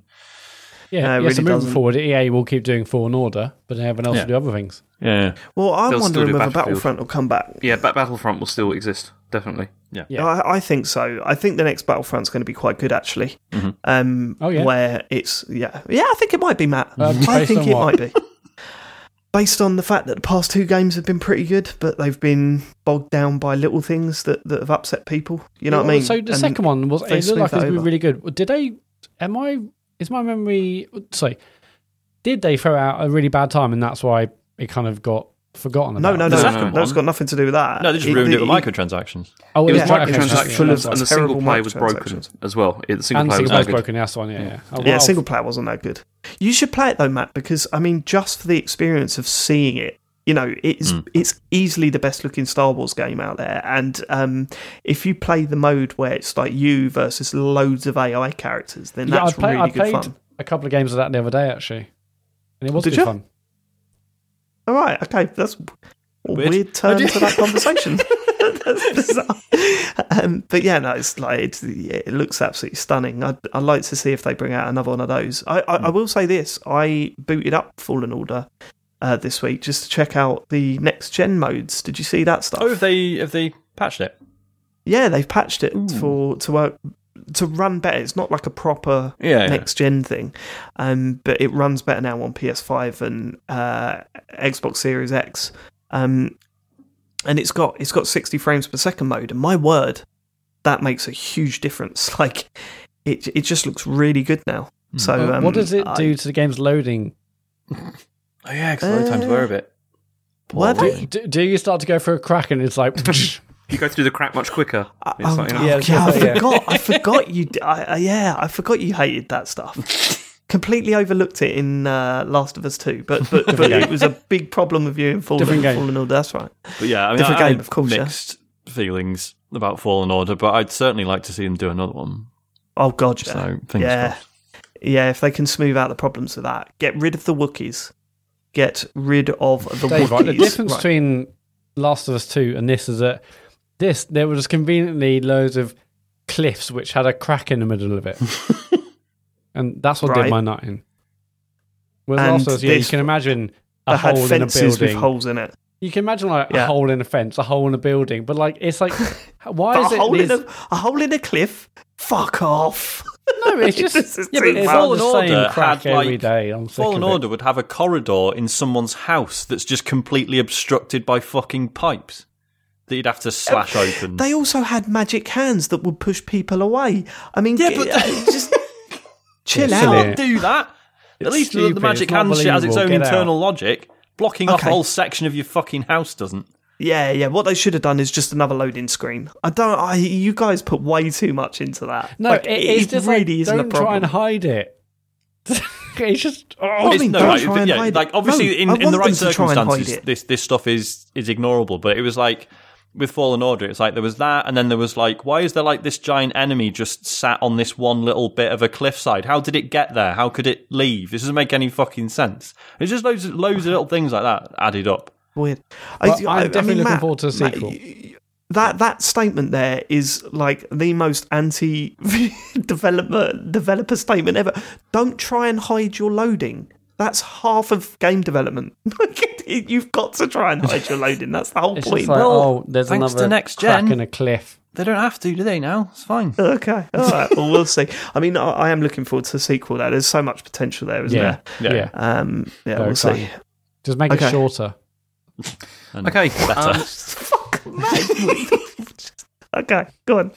Yeah, No, it yeah. really so moving doesn't. forward, EA will keep doing Fallen Order, but then everyone else Yeah. will do other things. Yeah, Well, I'm They'll wondering whether Battlefield. Battlefront will come back. Yeah, but Battlefront will still exist, definitely. yeah, Yeah. I, I think so. I think the next Battlefront's going to be quite good, actually. Mm-hmm. Um, Oh, yeah? Where it's yeah, yeah. I think it might be Matt. Uh, I think it what? might be. Based on the fact that the past two games have been pretty good, but they've been bogged down by little things that, that have upset people. You know what I mean? So the And second one was it looked like it was that over. really good. Did they? Am I? Is my memory? Sorry. Did they throw out a really bad time, and that's why it kind of got forgotten No, about. no, The no. second That's one? got nothing to do with that. No, they just It- ruined it, it- with microtransactions. Oh, It was Yeah, microtransactions, microtransactions, full of and the single terrible player was broken as well. It, the single And player was single was good. broken. That's the one. Yeah, yeah. Oh, Yeah, well, single player wasn't that good. You should play it though, Matt, because I mean, just for the experience of seeing it, you know, it's Hmm. it's easily the best looking Star Wars game out there. And um, if you play the mode where it's like you versus loads of AI characters, then Yeah, I, that's play, really I good played fun. a couple of games of that the other day actually, and it was Did good you? fun. All right, okay, that's a Weird. weird, turn to that conversation. <laughs> <laughs> Um, but yeah, no, it's like it's, yeah, it looks absolutely stunning. I'd, I'd like to see if they bring out another one of those. I, I, Hmm. I will say this: I booted up Fallen Order uh, this week just to check out the next gen modes. Did you see that stuff? Oh, have they have they patched it? yeah, they've patched it for to work to run better. It's not like a proper Yeah, yeah. next gen thing, um, but it runs better now on PS5 and uh, Xbox Series X. Um, and it's got it's got 60 frames per second mode, and my word, that makes a huge difference. <laughs> Like it it just looks really good now. So Uh, um, what does it I- do to the game's loading? <laughs> Oh yeah, because load times were a bit. Were they? Do, do you start to go for a crack and it's like, <laughs> You <laughs> go through the crack much quicker. It's Oh, like, you yeah, yeah, I yeah. forgot. I forgot <laughs> you. d- I, I- yeah, I forgot you hated that stuff. Completely overlooked it in uh, Last of Us Two, but but, but it was a big problem with you in Fallen, Different game. Fallen Order. That's right. But yeah, I mean, Different I, I game, had of course, yeah. Mixed feelings about Fallen Order, but I'd certainly like to see them do another one. Oh god, yeah. So fingers yeah, crossed. yeah. If they can smooth out the problems with that, get rid of the Wookiees, get rid of the Dave, the difference Right. between Last of Us 2 and this is that this, there was conveniently loads of cliffs which had a crack in the middle of it. <laughs> and that's what Right. did my nut in. With And Last of Us, yeah, you can imagine a hole in a building. with holes in it. You can imagine like Yeah. a hole in a fence, a hole in a building, but like it's like, <laughs> why is a it? hole these- in a, a hole in a cliff. Fuck off. No, it's <laughs> just This is Yeah, too but it's all Fallen the same Order crack had, every like- day. I'm sick Fallen of it. Order would have a corridor in someone's house that's just completely obstructed by fucking pipes that you'd have to slash open. They also had magic hands that would push people away. I mean, Yeah, but- <laughs> uh, just <laughs> chill Yeah, out. can't do that. At It's least the- stupid, the magic it's not hand shit has its own believable, get internal logic. Blocking off a Okay. whole section of your fucking house doesn't. Yeah, yeah. What they should have done is just another loading screen. I don't. I you guys put way too much into that. No, Like, it, it's just really like, isn't don't a try and hide it. <laughs> it's just oh, I mean, no, don't right, try and yeah, like obviously No, in, in the right them to try and hide circumstances, this this stuff is is ignorable. But it was like with Fallen Order, it's like there was that, and then there was like, why is there like this giant enemy just sat on this one little bit of a cliffside? How did it get there? How could it leave? This doesn't make any fucking sense. It's just loads, loads of little things like that added up. Weird. Well, I'm definitely looking Matt- forward to the Matt, sequel. y- that that statement there is like the most anti developer developer statement ever. Don't try and hide your loading. That's half of game development. <laughs> You've got to try and hide your <laughs> loading. That's the whole It's point. like, Well, oh, there's thanks another to next crack gen. in a cliff. They don't have to, do they? Now it's fine. Okay, all right. Well, we'll <laughs> see. I mean, I, I am looking forward to the sequel. There, there's so much potential there, isn't Yeah, Yeah. yeah. Um, yeah, Very we'll see. Just make Okay. it shorter. <laughs> And Okay, better. um, Fuck, mate. <laughs> okay, go on.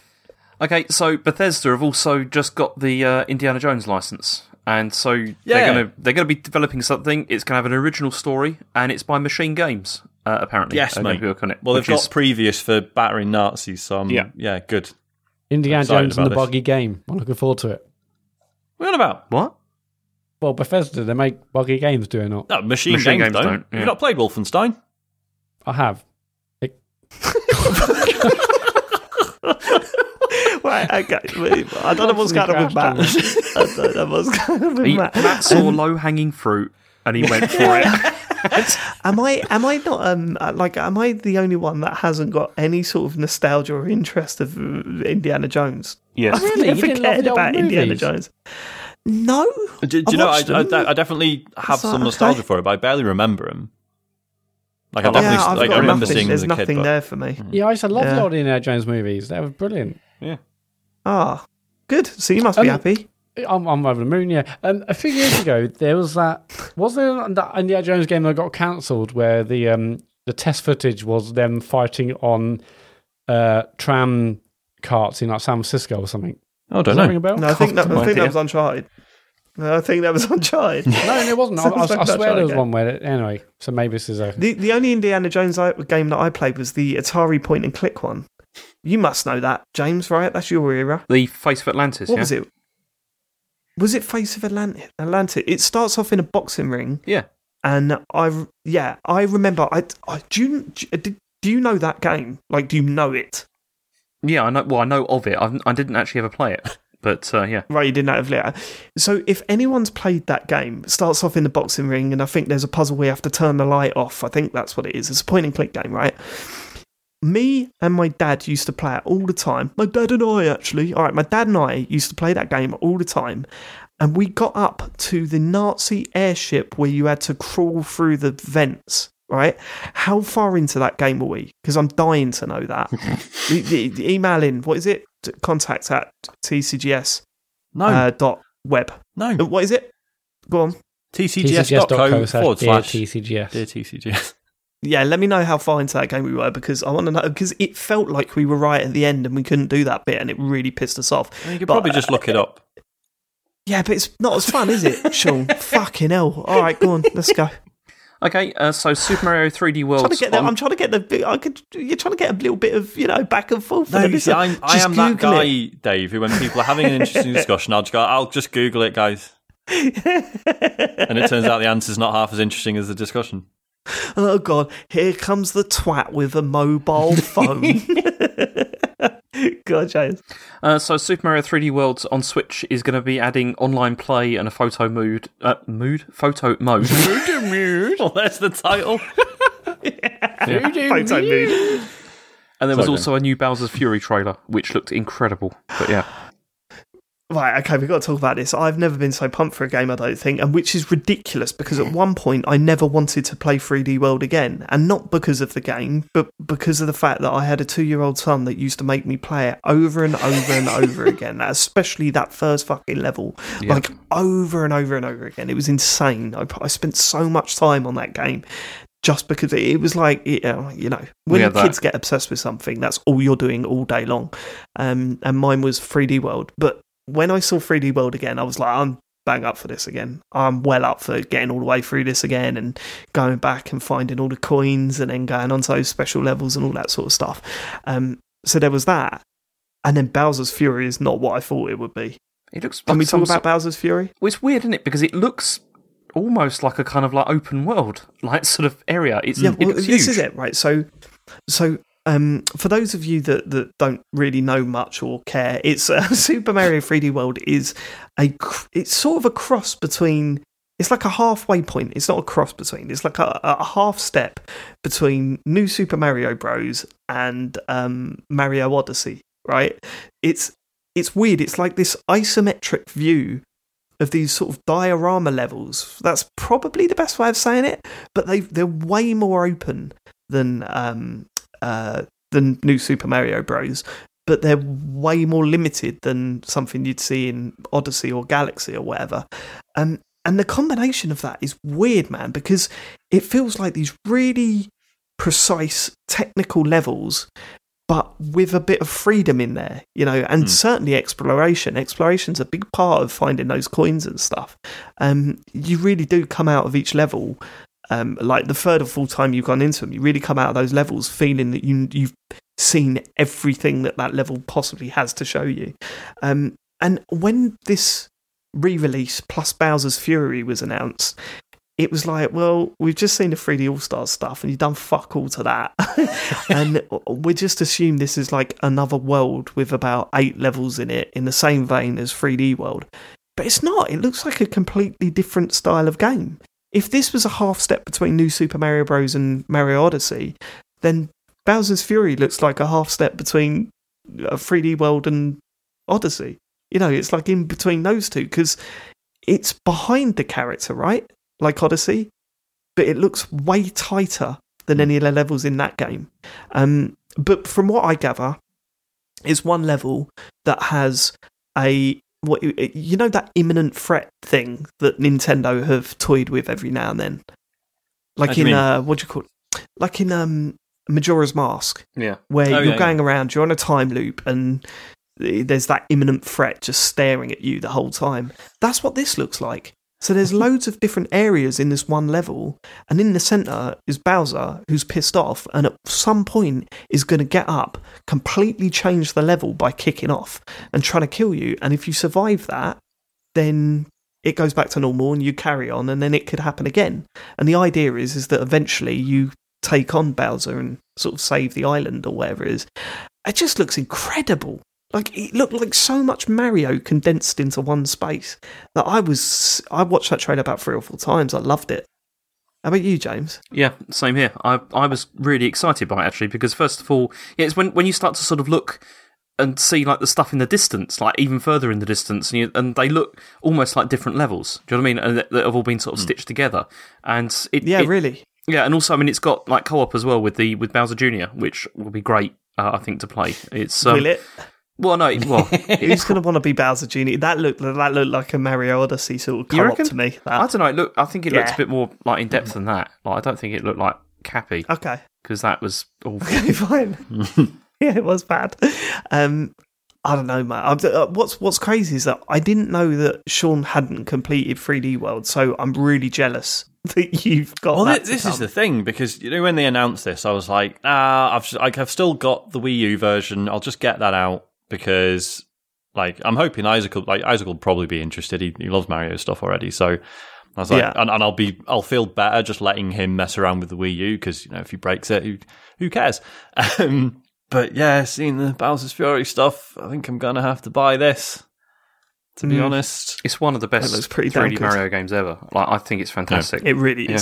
Okay, so Bethesda have also just got the uh, Indiana Jones license, and so Yeah. they're gonna they're gonna be developing something. It's gonna have an original story, and it's by Machine Games, uh, apparently. Yes, mate. on it, well, they've which got is- previous for battering Nazis, so um, Yeah. yeah, good. Indiana Jones and the about this. buggy game. I'm looking forward to it. What are you about? what? Well, Bethesda, they make buggy games, do they not? No, Machine, Machine Games, Games don't. don't, yeah. You've not played Wolfenstein? I have. It, <laughs> Right, okay. I don't know what's going on with Matt. I don't know what's going on with He, Matt. Matt saw low hanging fruit, and he went for it. <laughs> Am I? Am I not? Um, uh, like, am I the only one that hasn't got any sort of nostalgia or interest of uh, Indiana Jones? yes, I've Really? You never didn't cared the old about Indiana? Jones. No. Do, do you know, I, I. I definitely have It's like, some nostalgia okay. for it, but I barely remember him. Like, I Yeah, definitely, I've like, got I remember nothing. seeing There's as a nothing kid. But there for me. yeah, I used to love Yeah. the old Indiana Jones movies. They were brilliant. Yeah. Ah, good. So you must be Um, happy. I'm, I'm over the moon, yeah. Um, a few years ago, there was that. Was there that Indiana Jones game that got cancelled where the um, the test footage was them fighting on uh, tram carts in like San Francisco or something? oh, I don't Does that ring know. a bell? No, I think that, I think that was Uncharted. I think that was Uncharted. <laughs> No, it wasn't. <laughs> I, I, like I swear there was game. one where. It, Anyway, so maybe this is a. The the only Indiana Jones I- game that I played was the Atari point and click one. You must know that, James, right? That's your era. The Fate of Atlantis. What yeah? was it? Was it Face of Atlantic? Atlantic. It starts off in a boxing ring, Yeah. and I yeah I remember. I, I do you do, do you know that game? Like, do you know it? Yeah, I know. Well, I know of it. I've, I didn't actually ever play it, but uh, yeah. Right, you didn't have later. So if anyone's played that game, it starts off in the boxing ring, and I think there's a puzzle where you have to turn the light off. I think that's what it is. It's a point and click game, right? Me and my dad used to play it all the time. My dad and I actually. All right, my dad and I used to play that game all the time. And we got up to the Nazi airship where you had to crawl through the vents, right? How far into that game were we? Because I'm dying to know that. the, the, the email in, what is it? Contact at tcgs No, uh, dot web. Uh, no. What is it? Go on. TCGS.co TCGS.co forward dear slash TCGS. dear TCGS. Yeah, let me know how far into that game we were because I want to know because it felt like we were right at the end and we couldn't do that bit and it really pissed us off. You could But, probably just look it up. Yeah, but it's not as fun, is it, Sean? <laughs> Fucking hell! All right, go on, let's go. Okay, uh, so Super Mario 3D World. trying to get the, I'm trying to get the. I could. You're trying to get a little bit of you know back and forth. No, see, I'm, I just am that guy, it. Dave, who when people are having an interesting <laughs> discussion, I'll just go, I'll just Google it, guys. <laughs> and it turns out the answer's not half as interesting as the discussion. Oh god, here comes the twat with a mobile phone. <laughs> <laughs> God, James. Uh, so Super Mario 3D Worlds on Switch is going to be adding online play and a photo mood. Uh, mood? Photo mode. mood <laughs> Well, there's the title. <laughs> Photo mood. And there was Sorry, also a new Bowser's Fury trailer, which looked incredible. But yeah. Right, okay, we've got to talk about this. I've never been so pumped for a game, I don't think, and which is ridiculous because at one point I never wanted to play 3D World again. And not because of the game, but because of the fact that I had a two year old son that used to make me play it over and over and over <laughs> again, especially that first fucking level. Yeah. Like over and over and over again. It was insane. I, I spent so much time on that game. Just because it, was like, uh, you know, when Yeah, kids get obsessed with something, that's all you're doing all day long. Um, and mine was 3D World. But when I saw 3D World again, I was like, I'm bang up for this again. I'm well up for getting all the way through this again and going back and finding all the coins and then going onto those special levels and all that sort of stuff. Um, so there was that. And then Bowser's Fury is not what I thought it would be. It looks Can like we talk about Bowser's Fury? Well, it's weird, isn't it? Because it looks almost like a kind of like open world, <laughs> like sort of area. It's Yeah, it well, this huge. is it, right? So, so um, for those of you that, that don't really know much or care, it's uh, <laughs> Super Mario 3D World is a it's sort of a cross between. It's like a halfway point. It's not a cross between. It's like a, a half step between New Super Mario Bros. and um, Mario Odyssey. Right? It's it's weird. It's like this isometric view of these sort of diorama levels. That's probably the best way of saying it. But they they're way more open than um uh than New Super Mario Bros. But they're way more limited than something you'd see in Odyssey or Galaxy or whatever. Um, and the combination of that is weird, man, because it feels like these really precise technical levels but with a bit of freedom in there, you know, and Hmm. certainly exploration. Exploration's a big part of finding those coins and stuff. Um, you really do come out of each level, um, like the third or fourth time you've gone into them, you really come out of those levels feeling that you you've seen everything that that level possibly has to show you. Um, and when this re-release plus Bowser's Fury was announced, it was like, well, we've just seen the 3D All Stars stuff, and you've done fuck all to that, <laughs> and we just assume this is like another world with about eight levels in it, in the same vein as 3D World. But it's not. It looks like a completely different style of game. If this was a half step between New Super Mario Bros. and Mario Odyssey, then Bowser's Fury looks like a half step between a 3D World and Odyssey. You know, it's like in between those two because it's behind the character, right? Like Odyssey, but it looks way tighter than any of the levels in that game. Um, but from what I gather, it's one level that has a what you know that imminent threat thing that Nintendo have toyed with every now and then, like in mean? uh, what do you call it? Like in um, Majora's Mask Yeah. where Oh, you're yeah, going around, you're on a time loop, and there's that imminent threat just staring at you the whole time. That's what this looks like. So there's loads of different areas in this one level, and in the center is Bowser, who's pissed off, and at some point is going to get up, completely change the level by kicking off and trying to kill you. And if you survive that, then it goes back to normal and you carry on, and then it could happen again. And the idea is is that eventually you take on Bowser and sort of save the island or whatever it is. It just looks incredible. Like it looked like so much Mario condensed into one space that I was. I watched that trailer about three or four times. I loved it. How about you, James? Yeah, same here. I I was really excited by it actually because first of all, yeah, it's when when you start to sort of look and see like the stuff in the distance, like even further in the distance, and, you, and they look almost like different levels. Do you know what I mean? And that, that have all been sort of stitched together. And it, Yeah, it- really. yeah, and also I mean it's got like co-op as well with the with Bowser Jr., which will be great. Uh, I think to play. It's um, Will it? Well, no, <laughs> well, Who's going to want to be Bowser Jr.? That looked that looked like a Mario Odyssey sort of You co-op to me. I don't know. Look, I think it looks a bit more like in depth than that. Like I don't think it looked like Cappy Okay, because that was awful. <laughs> okay, fine. <laughs> yeah, it was bad. Um, I don't know, man. Uh, what's What's crazy is that I didn't know that Sean hadn't completed 3D World, so I'm really jealous that you've got. Well, that thi- to this is the thing because you know when they announced this, I was like, ah, I've like, I've still got the Wii U version. I'll just get that out because like I'm hoping Isaac will, like Isaac will probably be interested. He, he loves Mario stuff already, so I was like, Yeah. and, and I'll be I'll feel better just letting him mess around with the Wii U because you know if he breaks it, who who cares? <laughs> Um, but yeah, seeing the Bowser's Fury stuff, I think I'm gonna have to buy this. To be Mm. honest, It's one of the best looks pretty 3D. Mario games ever. Like I think it's fantastic. It really Yeah.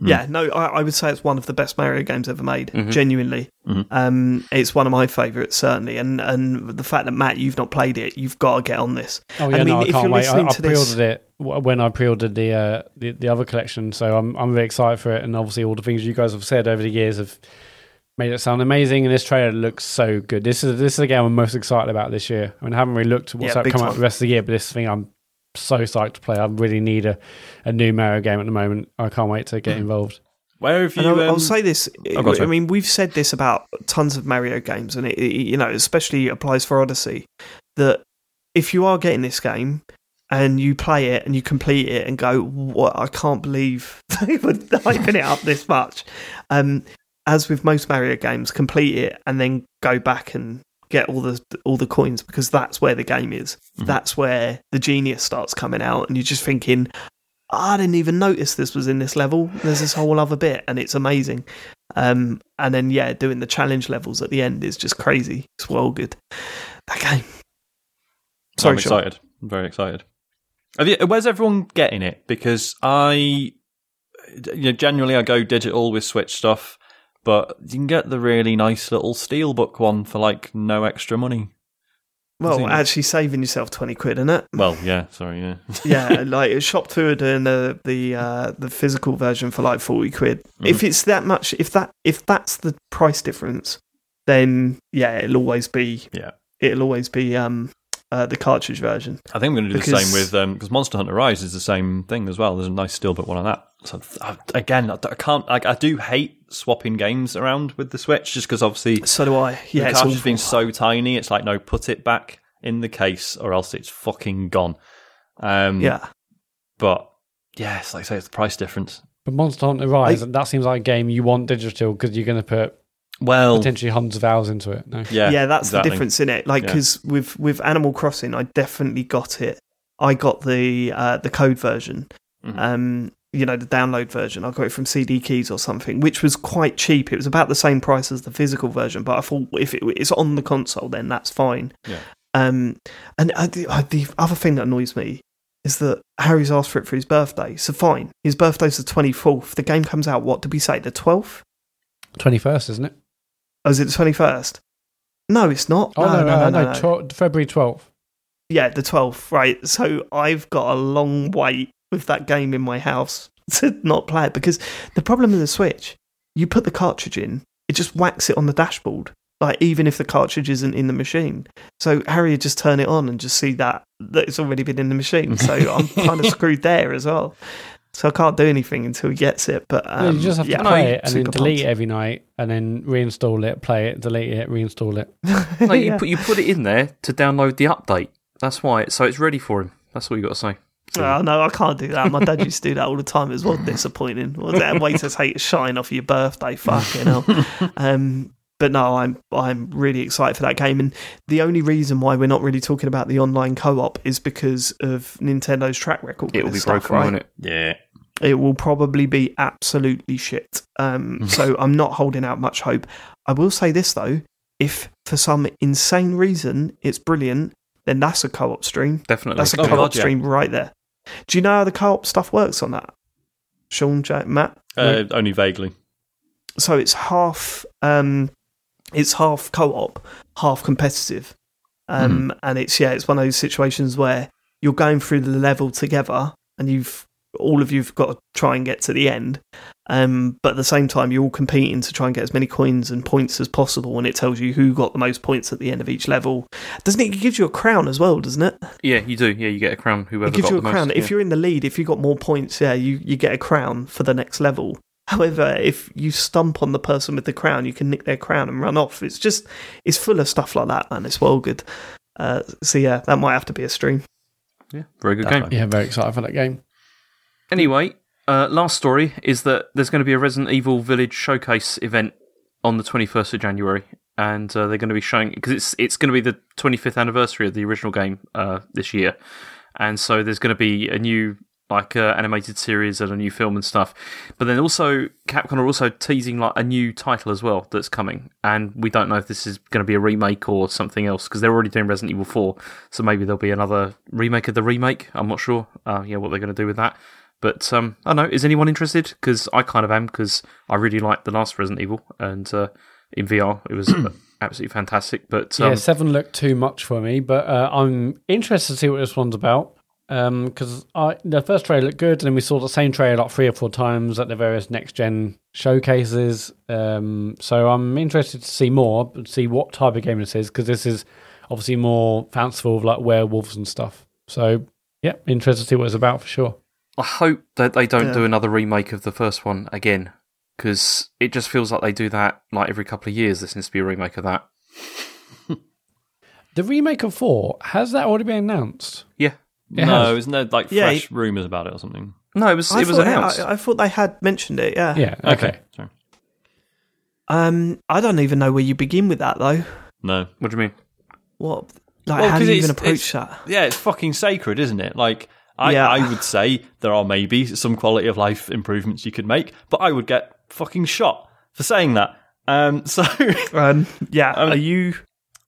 Is. Yeah, no, I, I would say it's one of the best Mario games ever made. Mhm. Genuinely, Mhm. um, it's one of my favourites certainly. And and the fact that Matt, you've not played it, you've got to get on this. Oh yeah, I mean, no, I if can't you're wait. I, listening I to this- pre-ordered it when I pre-ordered the, uh, the the other collection, so I'm I'm really excited for it. And obviously, all the things you guys have said over the years have made it sound amazing. And this trailer looks so good. This is this is the game I'm most excited about this year. I mean, I haven't really looked at what's Yeah, big come out the rest of the year, but this thing I'm so psyched to play. I really need a, a new Mario game at the moment. I can't wait to get involved. where have you? I'll, I'll um, say this. oh, I mean, we've said this about tons of Mario games, and it, it you know especially applies for Odyssey. That if you are getting this game and you play it and you complete it and go, "What? I can't believe <laughs> they were hyping it up this much." Um, as with most Mario games, complete it and then go back and get all the all the coins because that's where the game is. Mhm. That's where the genius starts coming out, and you're just thinking, I didn't even notice this was in this level. There's this whole other bit, and it's amazing. Um, and then yeah, doing the challenge levels at the end is just crazy. It's well good. That game. Sorry, I'm Sean. excited. I'm very excited. You, where's everyone getting it? Because I, you know, generally I go digital with Switch stuff, but you can get the really nice little steelbook one for like no extra money. Well, actually saving yourself twenty quid, isn't it? Well, yeah, sorry, yeah. <laughs> yeah, <laughs> like Shop Two are doing the the uh, the physical version for like forty quid. If it's that much, if that if that's the price difference, then yeah, it'll always be Yeah. it'll always be um uh, the cartridge version. I think I'm going to do the same with because Monster Hunter Rise is the same thing as well. There's a nice steelbook one on that. So again, I I can't. Like, I do hate swapping games around with the Switch, just because obviously So do I. Yeah, the it's cartridge awful. being so tiny, it's like no, put it back in the case, or else it's fucking gone. Um, yeah. but yeah, it's like I say, it's the price difference. But Monster Hunter Rise, that seems like a game you want digital because you're going to put Well, potentially hundreds of hours into it. No. yeah, yeah, that's exactly. the difference in it. Like Yeah. because with with Animal Crossing, I definitely got it. I got the uh, the code version. Mhm. Um, you know, the download version. I got it from CD Keys or something, which was quite cheap. It was about the same price as the physical version, but I thought if it, it's on the console, then that's fine. Yeah. Um, and uh, the, the other thing that annoys me is that Harry's asked for it for his birthday. So fine, his birthday's the twenty fourth. The game comes out. What did we say? The twelfth? 21st, isn't it? Oh, is it the twenty first? No, it's not. Oh, no, no, no, no, no, no. 12 February 12th. Yeah, the 12th, right. So I've got a long wait with that game in my house <laughs> to not play it because the problem with the Switch, you put the cartridge in, it just whacks it on the dashboard, like even if the cartridge isn't in the machine. So Harry would just turn it on and just see that that it's already been in the machine. So <laughs> I'm kind of screwed there as well. so I can't do anything until he gets it. But Yeah, um, you just have to yeah, play it and then delete it every night, and then reinstall it, play it, delete it, reinstall it. <laughs> No, you Yeah. put you put it in there to download the update. That's why. So it's ready for him. That's all you got to say. Oh, no, I can't do that. My dad used to do that all the time. It was well disappointing. Was that way to take a shine off your birthday? Fucking hell. Um, but no, I'm I'm really excited for that game, and the only reason why we're not really talking about the online co-op is because of Nintendo's track record. It will be stuff, broken, right? won't it? Yeah. it will probably be absolutely shit. Um, <laughs> so I'm not holding out much hope. I will say this though: if for some insane reason it's brilliant, then that's a co-op stream. Definitely. That's a Oh, co-op God, yeah. stream right there. Do you know how the co-op stuff works on that? Sean, Jack, Matt. Uh, only vaguely. So it's half, um, it's half co-op, half competitive, um, and it's yeah, it's one of those situations where you're going through the level together, and you've all of you've got to try and get to the end. Um, but at the same time, you're all competing to try and get as many coins and points as possible, and it tells you who got the most points at the end of each level. Doesn't it? It gives you a crown as well, doesn't it? Yeah, you do. Yeah, you get a crown. Whoever It gives got you a the crown. Most, If yeah. you're in the lead, if you got more points, yeah, you, you get a crown for the next level. However, if you stump on the person with the crown, you can nick their crown and run off. It's just, it's full of stuff like that, man. It's well good. Uh, so yeah, that might have to be a stream. yeah, very good That's game. Yeah, very excited for that game. Anyway, uh, last story is that there's going to be a Resident Evil Village showcase event on the 21st of January, and uh, they're going to be showing because it's it's going to be the 25th anniversary of the original game uh, this year, and so there's going to be a new like uh, animated series and a new film and stuff. But then also Capcom are also teasing like a new title as well that's coming, and we don't know if this is going to be a remake or something else because they're already doing Resident Evil 4, so maybe there'll be another remake of the remake. I'm not sure. Uh, yeah, what they're going to do with that. But um, I don't know. Is anyone interested? Because I kind of am. Because I really liked the last Resident Evil, and uh, in VR it was <clears throat> absolutely fantastic. But um, yeah, seven looked too much for me, but uh, I'm interested to see what this one's about. Because I the first trailer looked good, and then we saw the same trailer like three or four times at the various next gen showcases. Um, so I'm interested to see more, see what type of game this is, because this is obviously more fanciful, of like werewolves and stuff. So yeah, interested to see what it's about for sure. I hope that they don't Yeah. do another remake of the first one again. Because it just feels like they do that like every couple of years. There seems to be a remake of that. <laughs> The remake of four has that already been announced? Yeah. It no, has. isn't there like Yeah, fresh rumours about it or something? No, it was I it was thought- announced. I, I thought they had mentioned it. Yeah. Yeah. Okay. Sorry. Um, I don't even know where you begin with that though. No. what do you mean? What? Like, Well, how do 'cause you even approach that? Yeah, it's fucking sacred, isn't it? Like, I, Yeah. I would say there are maybe some quality of life improvements you could make, but I would get fucking shot for saying that. Um, <laughs> so Um, yeah. Um, are you?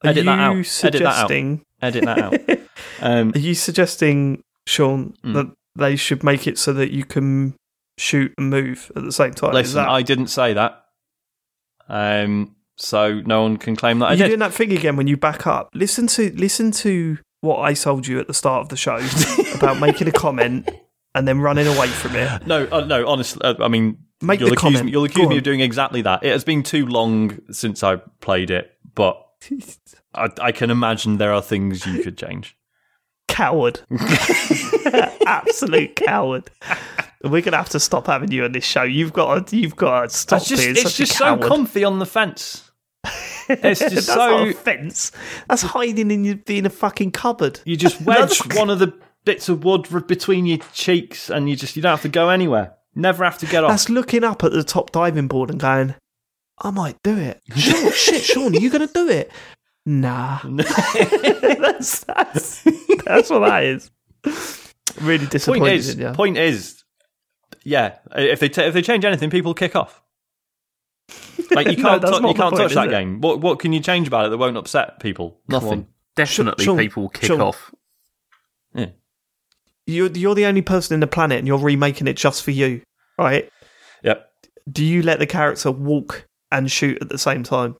Are edit you that out. Edit that out. suggesting? edit that out. <laughs> Um, Are you suggesting, Sean, Mm. that they should make it so that you can shoot and move at the same time? Listen, that, I didn't say that. Um, so no one can claim that I Are you did. doing that thing again when you back up? Listen to listen to what I told you at the start of the show <laughs> about making a comment and then running away from it. No, uh, no. Honestly, uh, I mean, Make you'll the accuse comment. me. You'll Go accuse me on. of doing exactly that. It has been too long since I played it, but I, I can imagine there are things you could change. Coward, <laughs> absolute coward. We're gonna have to stop having you on this show. You've got to, you've got to stop It's just, being it's such just a so coward. comfy on the fence. It's just <laughs> That's so fence. That's hiding in your, in a fucking cupboard. you just <laughs> wedge one of the bits of wood between your cheeks, and you just you don't have to go anywhere. Never have to get off. That's looking up at the top diving board and going, I might do it. <laughs> Sean, shit, Sean, are you going to do it? Nah. that's, that's, that's what that is. Really point is, yeah. point is, yeah. If they ta if they change anything, people kick off. Like you <laughs> can't, that's tou- not you can't point, touch that it? game. What what can you change about it that won't upset people? Nothing. Definitely Sean- people kick Sean- off. You're, you're the only person in the planet and you're remaking it just for you, right? Yep. Do you let the character walk and shoot at the same time?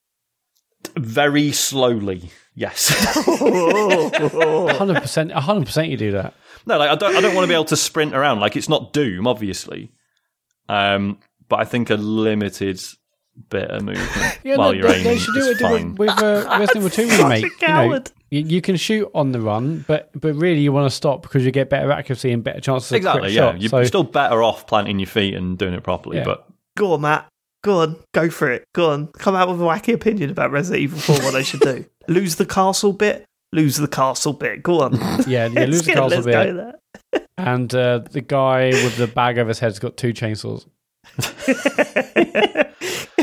Very slowly. Yes. <laughs> hundred percent, hundred percent, you do that. no, like I don't. I don't want to be able to sprint around. Like it's not Doom, obviously. Um, but I think a limited bit of movement <laughs> Yeah, while no, you're they, aiming they should do is it fine. with uh, <laughs> Resident Evil Two Such remake. You know. You, you can shoot on the run, but but really you want to stop because you get better accuracy and better chances. Exactly. Of Yeah, shot. you're So still better off planting your feet and doing it properly. Yeah. But Go on, Matt. Go on. Go for it. Go on. Come out with a wacky opinion about Resident Evil 4, what they should do. <laughs> Lose the castle bit. Lose the castle bit. Go on. yeah, yeah, lose the castle bit, and uh, the guy with the bag over his head's got two chainsaws.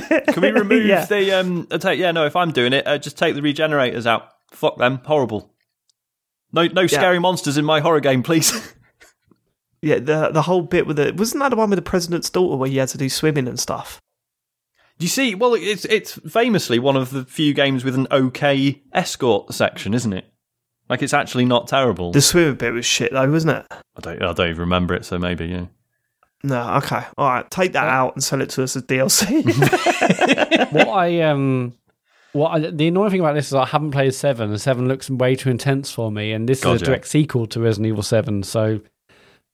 <laughs> can we remove Yeah. the um? Attack? Yeah, no. If I'm doing it, uh, just take the regenerators out. Fuck them. Horrible. No, no scary monsters in my horror game, please. <laughs> Yeah, the the whole bit with it wasn't that the one with the president's daughter where you had to do swimming and stuff. you see, well, it's it's famously one of the few games with an okay escort section, isn't it? Like it's actually not terrible. The swimming bit was shit though, wasn't it? I don't, I don't even remember it, so maybe yeah. No, okay, all right. Take that out and sell it to us as DLC. <laughs> what I um, what I, the annoying thing about this is I haven't played seven, and seven looks way too intense for me, and this God, is a yeah. direct sequel to Resident Evil Seven, so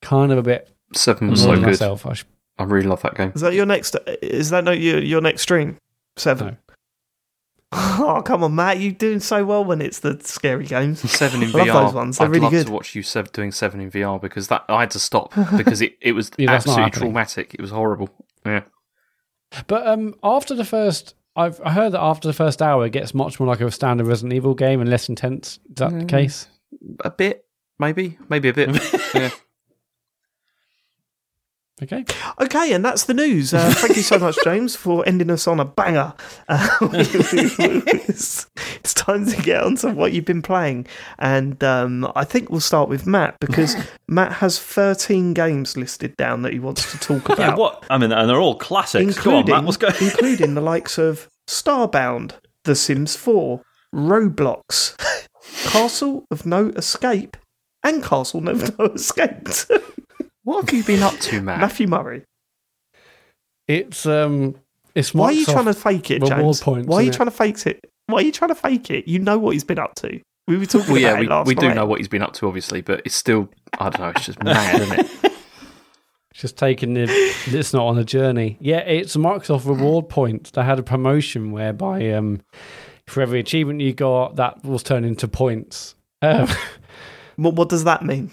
kind of a bit Seven was so good. myself. I should, I really love that game. is that your next? Is that not your your next stream? Seven. No. <laughs> Oh come on, Matt! You're doing so well when it's the scary games. <laughs> Seven in I love VR. those ones, they're I'd really love good. to watch you sev- doing seven in VR because that I had to stop because it, it was <laughs> Yeah, that's not absolutely happening. traumatic. It was horrible. Yeah. but um, after the first. I've I heard that after the first hour, it gets much more like a standard Resident Evil game and less intense. Is that the case? A bit, maybe, maybe a bit. yeah. Okay. Okay, and that's the news. Uh, <laughs> thank you so much, James, for ending us on a banger. Uh, it's, <laughs> it's time to get on to what you've been playing. And um, I think we'll start with Matt because <laughs> Matt has 13 games listed down that he wants to talk about. Yeah, what? I mean, and they're all classics. Go on, Including, Matt. What's going? including the likes of Starbound, The Sims 4, Roblox, Castle of No Escape, and Castle of No Escape. What have you been up to, Matt? Matthew Murray. It's um, it's Why are you trying to fake it, reward James? points, Why are you it? trying to fake it? Why are you trying to fake it? You know what he's been up to. We were talking well, yeah, about we, it last we do know what he's been up to, obviously, but it's still, I don't know, it's just mad, isn't it? <laughs> It's just taking the it's not on a journey. Yeah, it's Microsoft reward points. They had a promotion whereby um, for every achievement you got, that was turned into points. Um, <laughs> What, what does that mean?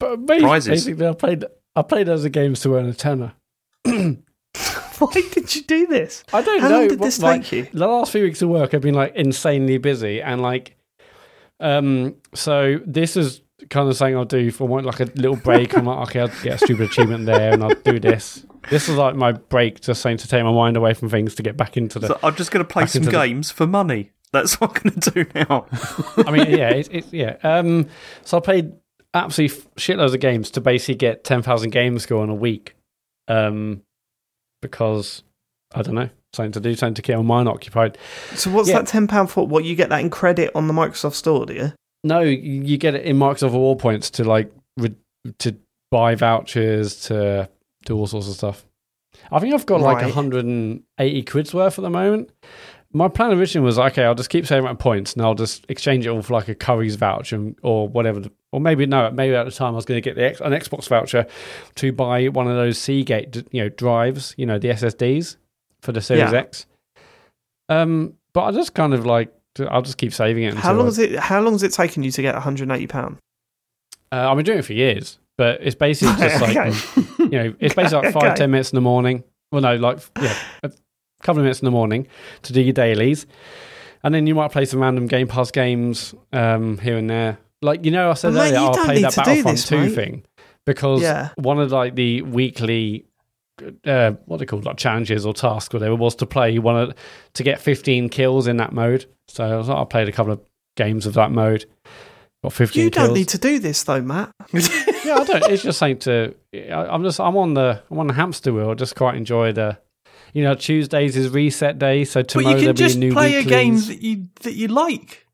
But basically, Prizes. basically, I played I played those games to earn a tenner. <laughs> Why did you do this? I don't How know. long did but, this like, take you? The last few weeks of work have been like insanely busy, and like, um, so this is kind of saying I'll do for one, like a little break. I'm like, okay, I'll get a stupid achievement there, and I'll do this. This is like my break, just saying to take my mind away from things to get back into the. So I'm just going to play some into the- games for money. That's what I'm going to do now. I mean, yeah, it's it, yeah. Um, so I played absolutely shitloads of games to basically get ten thousand games score in a week, um, because I don't know something to do, something to keep my mind occupied. So what's Yeah. that ten pound for? What you get that in credit on the Microsoft Store, do you? No, you get it in Microsoft Reward points to like re- to buy vouchers to do all sorts of stuff. I think I've got like Right. 180 quid's worth at the moment. My plan originally was okay, I'll just keep saving my points and I'll just exchange it all for like a Curry's voucher and- or whatever. Or maybe no, maybe at the time I was going to get the an Xbox voucher to buy one of those Seagate you know drives, you know the SSDs for the Series Yeah. X. Um, but I just kind of like I'll just keep saving it. How long I- has it? How long has it taken you to get 180 pound? Uh, I've been doing it for years, but it's basically <laughs> just like Okay. you know, it's basically like <laughs> five Okay. ten minutes in the morning. Well, no, like yeah, couple of minutes in the morning to do your dailies, and then you might play some random Game Pass games um, here and there. Like you know, I said mate, earlier, I'll play that Battlefront this, Two mate. thing because Yeah. one of like the weekly. Uh, what they called like challenges or tasks, whatever, was to play one of to get 15 kills in that mode. So I was like, I played a couple of games of that mode. Got 15 You don't need to do this though, Matt. <laughs> yeah, I don't. It's just saying to. I- I'm just. I'm on the. I'm on the hamster wheel. I just quite enjoy the. You know, Tuesdays is reset day, so But tomorrow you there'll can be a just new play a game that you that you like.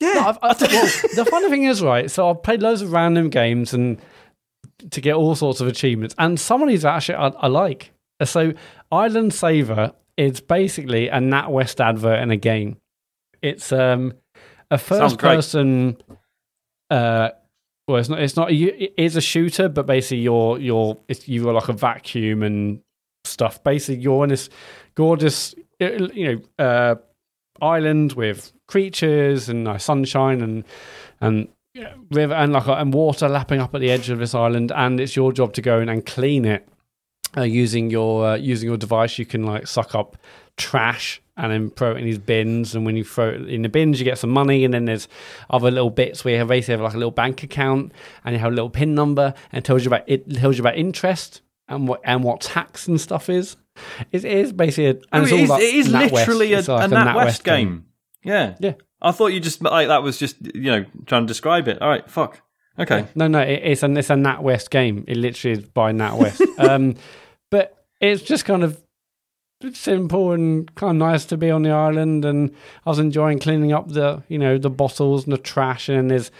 Yeah. No, I've, I've, well, the funny thing is, right? So I've played loads of random games and to get all sorts of achievements, and some of these actually I, I like. So Island Saver is basically a NatWest advert in a game. It's um a first person. Uh, well, it's not. It's not. you- It is a shooter, but basically you're you're it's, you're like a vacuum and stuff. Basically, you're on this gorgeous, uh, you know, uh, island with creatures and like sunshine and and river and like and water lapping up at the edge of this island, and it's your job to go in and clean it uh, using your uh, using your device. You can like suck up trash and then throw it in these bins. And when you throw it in the bins, you get some money. And then there's other little bits where you have basically have like a little bank account and you have a little pin number and tells you about it tells you about interest and what and what tax and stuff is. It is basically a, and Oh, all is, like it is literally a, It's like a NatWest NatWest game. Yeah. Yeah. I thought you just like that was just you know trying to describe it. All right, fuck. Okay. No, no, it, it's an it's a NatWest game. It literally is by NatWest. <laughs> um, but it's just kind of simple and kind of nice to be on the island. And I was enjoying cleaning up the you know the bottles and the trash. And there's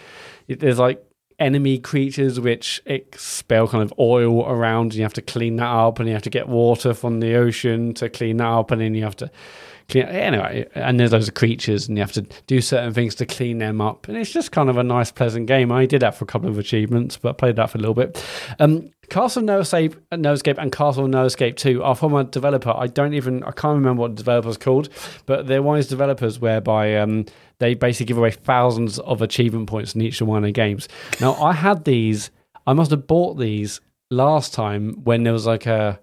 there's like enemy creatures which expel kind of oil around, and you have to clean that up. And you have to get water from the ocean to clean that up, and then you have to. Clean, anyway, and there's those creatures, and you have to do certain things to clean them up, and it's just kind of a nice, pleasant game. I did that for a couple of achievements, but played that for a little bit. Um, Castle No Escape, No Escape, and Castle No Escape Two are from a developer. I don't even, I can't remember what the developer's called, but they're of those developers whereby um, they basically give away thousands of achievement points in each one of their games. Now, I had these. I must have bought these last time when there was like a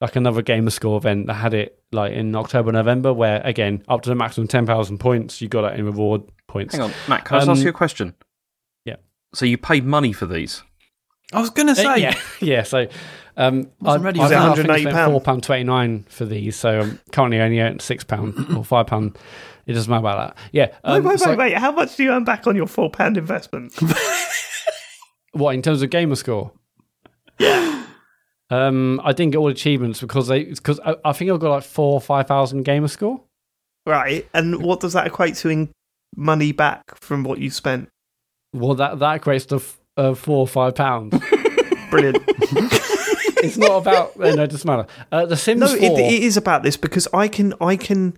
like another gamer score event that had it like in October, November, where again up to the maximum ten thousand points, you got it in reward points. Hang on, Matt. Can I just Um, ask you a question? yeah. So you paid money for these? I was gonna Uh, say. yeah, <laughs> yeah. So um, I, Wasn't ready I, for. I I spent four pound twenty nine for these. So I'm currently only earning six pound or five pound. It doesn't matter about that. Yeah. Wait, Um, wait, so wait, wait. How much do you earn back on your four pound investment? <laughs> <laughs> What in terms of gamer score? Yeah. Um, I didn't get all achievements because they because I, I think I've got like four or five thousand gamer score. right. And what does that equate to in money back from what you spent? Well, that that equates to f- uh, four or five pounds. <laughs> Brilliant. it's not about no, it doesn't matter. Uh, the Sims no, 4. it, it is about this because I can, I can,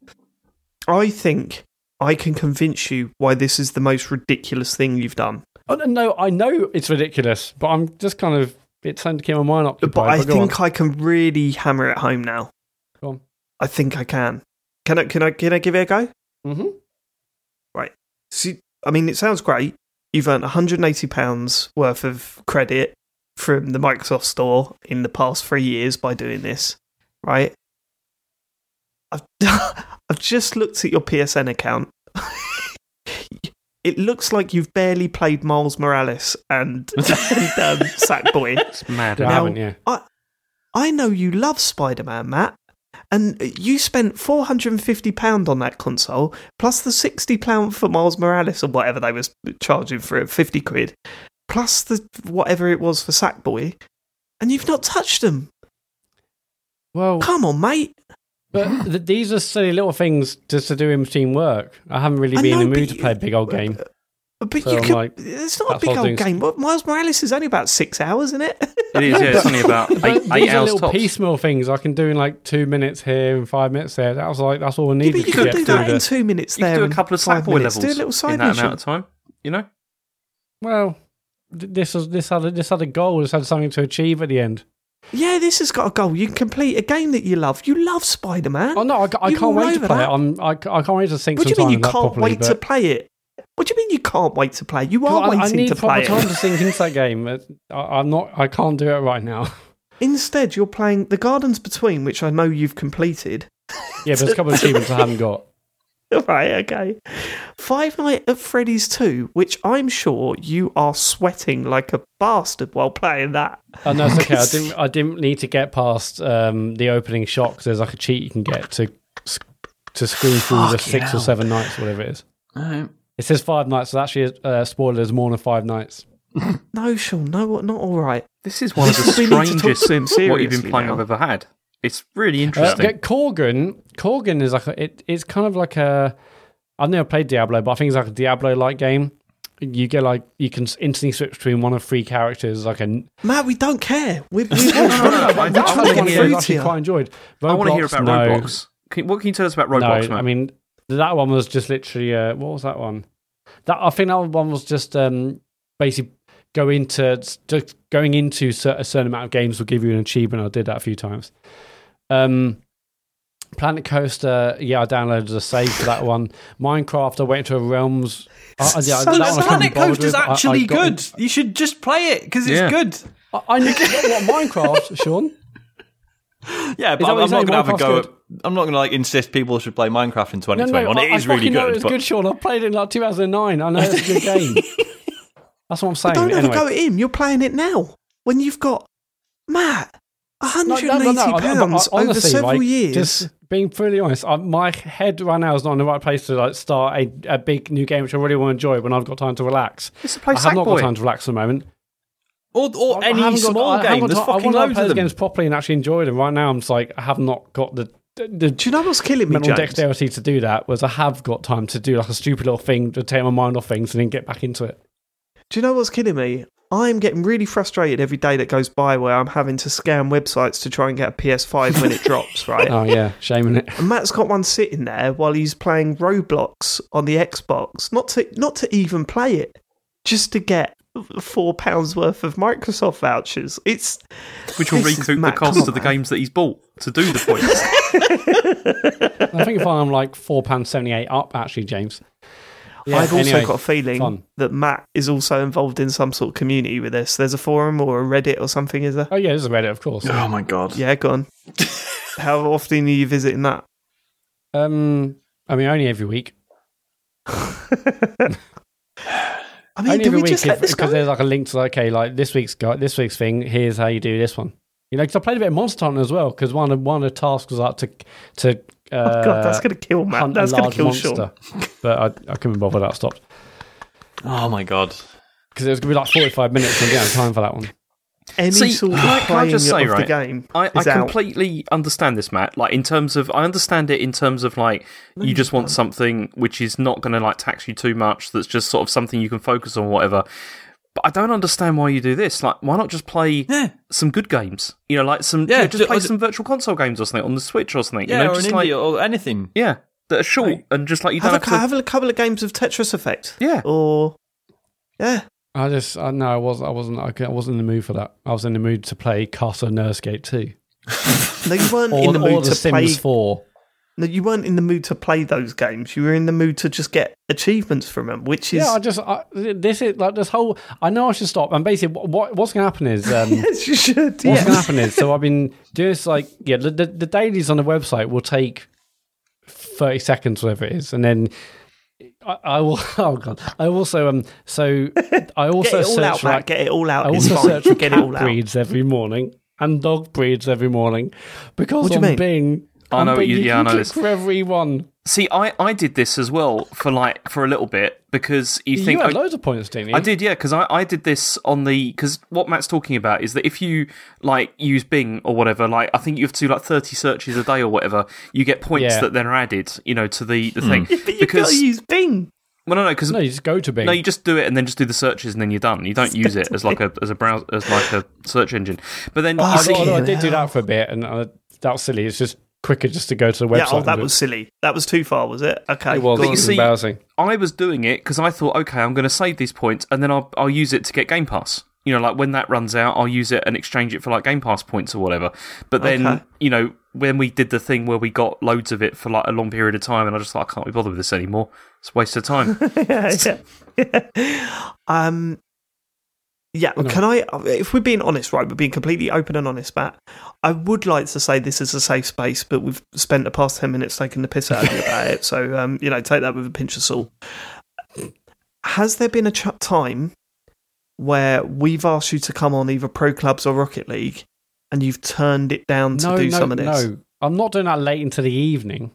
I think I can convince you why this is the most ridiculous thing you've done. Oh, no, I know it's ridiculous, but I'm just kind of it's trying to keep my mind occupied. But I think on. I can really hammer it home now. Go on. I think I can. Can I? Can I? Can I give it a go? Mhm. Right. See, I mean, it sounds great. You've earned 180 pounds worth of credit from the Microsoft Store in the past three years by doing this, right? I've <laughs> I've just looked at your PSN account. it looks like you've barely played Miles Morales and, and <laughs> um, Sackboy. It's mad. I Now- haven't, yeah. I I know you love Spider Man, Matt, and you spent four hundred and fifty pound on that console, plus the sixty pound for Miles Morales or whatever they was charging for it, fifty quid, plus the whatever it was for Sackboy, and you've not touched them. Well, Come on, mate. But th- these are silly little things just to do in between work. I haven't really I been in know, the mood to play a big old game. Uh, but So you I'm like, it's not a big old doing. game. Well, Miles Morales is only about six hours, isn't it? It is. Yeah, it's only about <laughs> But eight, these eight are hours little tops. piecemeal things I can do in like two minutes here and five minutes there. That was like that's all I Yeah, needed but you to could get do through that in two minutes. You there can do a couple of five Sackboy minutes. levels Do a little side in that mission. amount of time. You know. Well, this was this had a, this had a goal. This had something to achieve at the end. Yeah, this has got a goal. You can complete a game that you love. You love Spider Man. Oh no, I, I can't wait to play that. it. I'm, I, I can't wait to sink What do you mean you can't properly. wait to play it? What do you mean you can't wait to play? You are I, I need to play time it. to sink into that game. I, I'm not. I can't do it right now. Instead, you're playing The Gardens Between, which I know you've completed. Yeah, but there's a couple of achievements I haven't got. <laughs> right, okay. Five Nights at Freddy's 2, which I'm sure you are sweating like a bastard while playing that. Oh no, it's okay. I <laughs> didn't. I didn't need to get past um, the opening shot because there's like a cheat you can get to to screen through the Fucking six or seven nights, whatever it is. Alright. It says five nights, so actually, uh, spoilers more than five nights. <laughs> No, Sean, no, not all right. This is one of the We need to strangest to him what you've been playing now. I've ever had. It's really Uh, interesting. yeah, Korgan, Korgan is like a, it, it's kind of like a. I've never played Diablo, but I think it's like a Diablo-like game. You get like you can instantly switch between one of three characters, like a. Matt, we don't care. We're, we're, <laughs> no, no, no, I- trying I to wanna get hear- through I to actually quite enjoyed. I want to hear about no. Roblox. Can, what can you tell us about Roblox, no, Matt? I mean that one was just literally uh, what was that one? That I think that one was just um, basically go into just going into a certain amount of games will give you an achievement. I did that a few times. Um, Planet Coaster, yeah, I downloaded a save for that one. Minecraft, I went to a Realms. Uh, yeah, So that one I couldn't Planet be bothered Coaster's with. I- I actually got- good. You should just play it because it's Yeah. good. I, I knew what Minecraft, <laughs> Sean. Yeah, but I'm, I'm not going to have a go. At, I'm not going to like insist people should play Minecraft in No, 2021. no, it I, is I really fucking know good. it's but- good, Sean. I played it in like 2009. I know it's a good <laughs> game. That's what I'm saying. Don't ever anyway. go at him. You're playing it now when you've got Matt. 180 no, no, no. I- I- pounds I- honestly, over several like, years. Just being fully honest, I, my head right now is not in the right place to like start a, a big new game which I really want to enjoy when I've got time to relax. It's to play I have not got time to relax at the moment. Or, or I any haven't got- small I haven't game. There's time- I fucking want to loads play of the them. games properly and actually enjoy them. Right now, I'm just like I have not got the the, the Do you know what's killing me, mental James? dexterity to do that. Was I have got time to do like a stupid little thing to take my mind off things and then get back into it. Do you know what's killing me? I'm getting really frustrated every day that goes by where I'm having to scan websites to try and get a PS5 when it <laughs> drops, right? Oh yeah, shame in it. And Matt's got one sitting there while he's playing Roblox on the Xbox, not to not to even play it, just to get four pounds worth of Microsoft vouchers. It's Which will This is recoup the cost come of the man. games that he's bought to do the points. <laughs> <laughs> I think if I'm like four pounds seventy eight up, actually, James. Yeah, I've also anyway, got a feeling fun. that Matt is also involved in some sort of community with this. There's a forum or a Reddit or something, is there? Oh yeah, this is Reddit, of course. Oh my god. Yeah, go on. <laughs> How often are you visiting that? Um, I mean, only every week. <laughs> I mean, only do every we week just let this because there's like a link to like, okay, like this week's guy, this week's thing. Here's how you do this one. You know, because I played a bit of Monster Hunter as well. Because one of one of the tasks was like to to uh, Oh God, that's going to kill Matt. hunt That's a going to kill monster. Sean. but I, I couldn't be bothered. That stopped Oh my god. because it was gonna be like 45 minutes and we didn't have time for that one. Any See, sort of can I- can I just say, of the right, game I, I is out. completely understand this, Matt. Like in terms of, I understand it in terms of like you just want something which is not going to like tax you too much. That's just sort of something you can focus on, whatever. But I don't understand why you do this. Like, why not just play Yeah. some good games? You know, like some Yeah, yeah, just ju- play or- some virtual console games or something on the Switch or something. Yeah, you know, or just in like India or anything. yeah, that are short Right. and just like you don't have, have, a, to. have a couple of games of Tetris Effect. Yeah. Or yeah. I just, I no, I wasn't, I wasn't, I I wasn't in the mood for that. I was in the mood to play Castle No Escape 2 <laughs> No, you weren't or, in the or mood The to Sims play. 4. No, you weren't in the mood to play those games. You were in the mood to just get achievements from them, which is Yeah, I just, I, this is like this whole. I know I should stop. And basically, what, what what's going to happen is. Um, <laughs> yes, you should. What's going to happen is, so I've been doing this like, yeah, the, the, the dailies on the website will take 30 seconds, whatever it is. And then I, I will, <laughs> oh God. I also, um, so I also Get it all search out, for like, Get it all out. I also search for Get cat it all out. breeds every morning and dog breeds every morning because What on? Bing, I know you- you yeah, I know this. for everyone. See, I, I did this as well for like for a little bit because you, think You, had oh, loads of points, didn't you? I did, yeah, because I, I did this on the because what Matt's talking about is that if you like use Bing or whatever, like I think you have to do like thirty searches a day or whatever, you get points Yeah. that then are added, you know, to the the thing. <laughs> But you've because got to use Bing. well, no, no, because No, you just go to Bing. no, you just do it and then just do the searches and then you're done. You don't use it as like a as a browser as like a search engine. But then you I, see, I did do <laughs> that for a bit, and uh, that was silly. It's just quicker just to go to the website. Yeah, oh, that was it. silly. That was too far, was it? Okay. It was. go It was see- embarrassing. I was doing it because I thought, okay, I'm going to save these points and then I'll I'll use it to get Game Pass. You know, like when that runs out, I'll use it and exchange it for like Game Pass points or whatever. But then, Okay. you know, when we did the thing where we got loads of it for like a long period of time, and I just thought I can't be bothered with this anymore. It's a waste of time. <laughs> yeah, yeah. <laughs> <laughs> Um, yeah. Can I? If we're being honest, right? We're being completely open and honest, Matt. I would like to say this is a safe space, but we've spent the past ten minutes taking the piss out of you about it. So, <laughs> um, you know, take that with a pinch of salt. Has there been a ch- time where we've asked you to come on either Pro Clubs or Rocket League, and you've turned it down to no, do no, some of this? no. I'm not doing that late into the evening.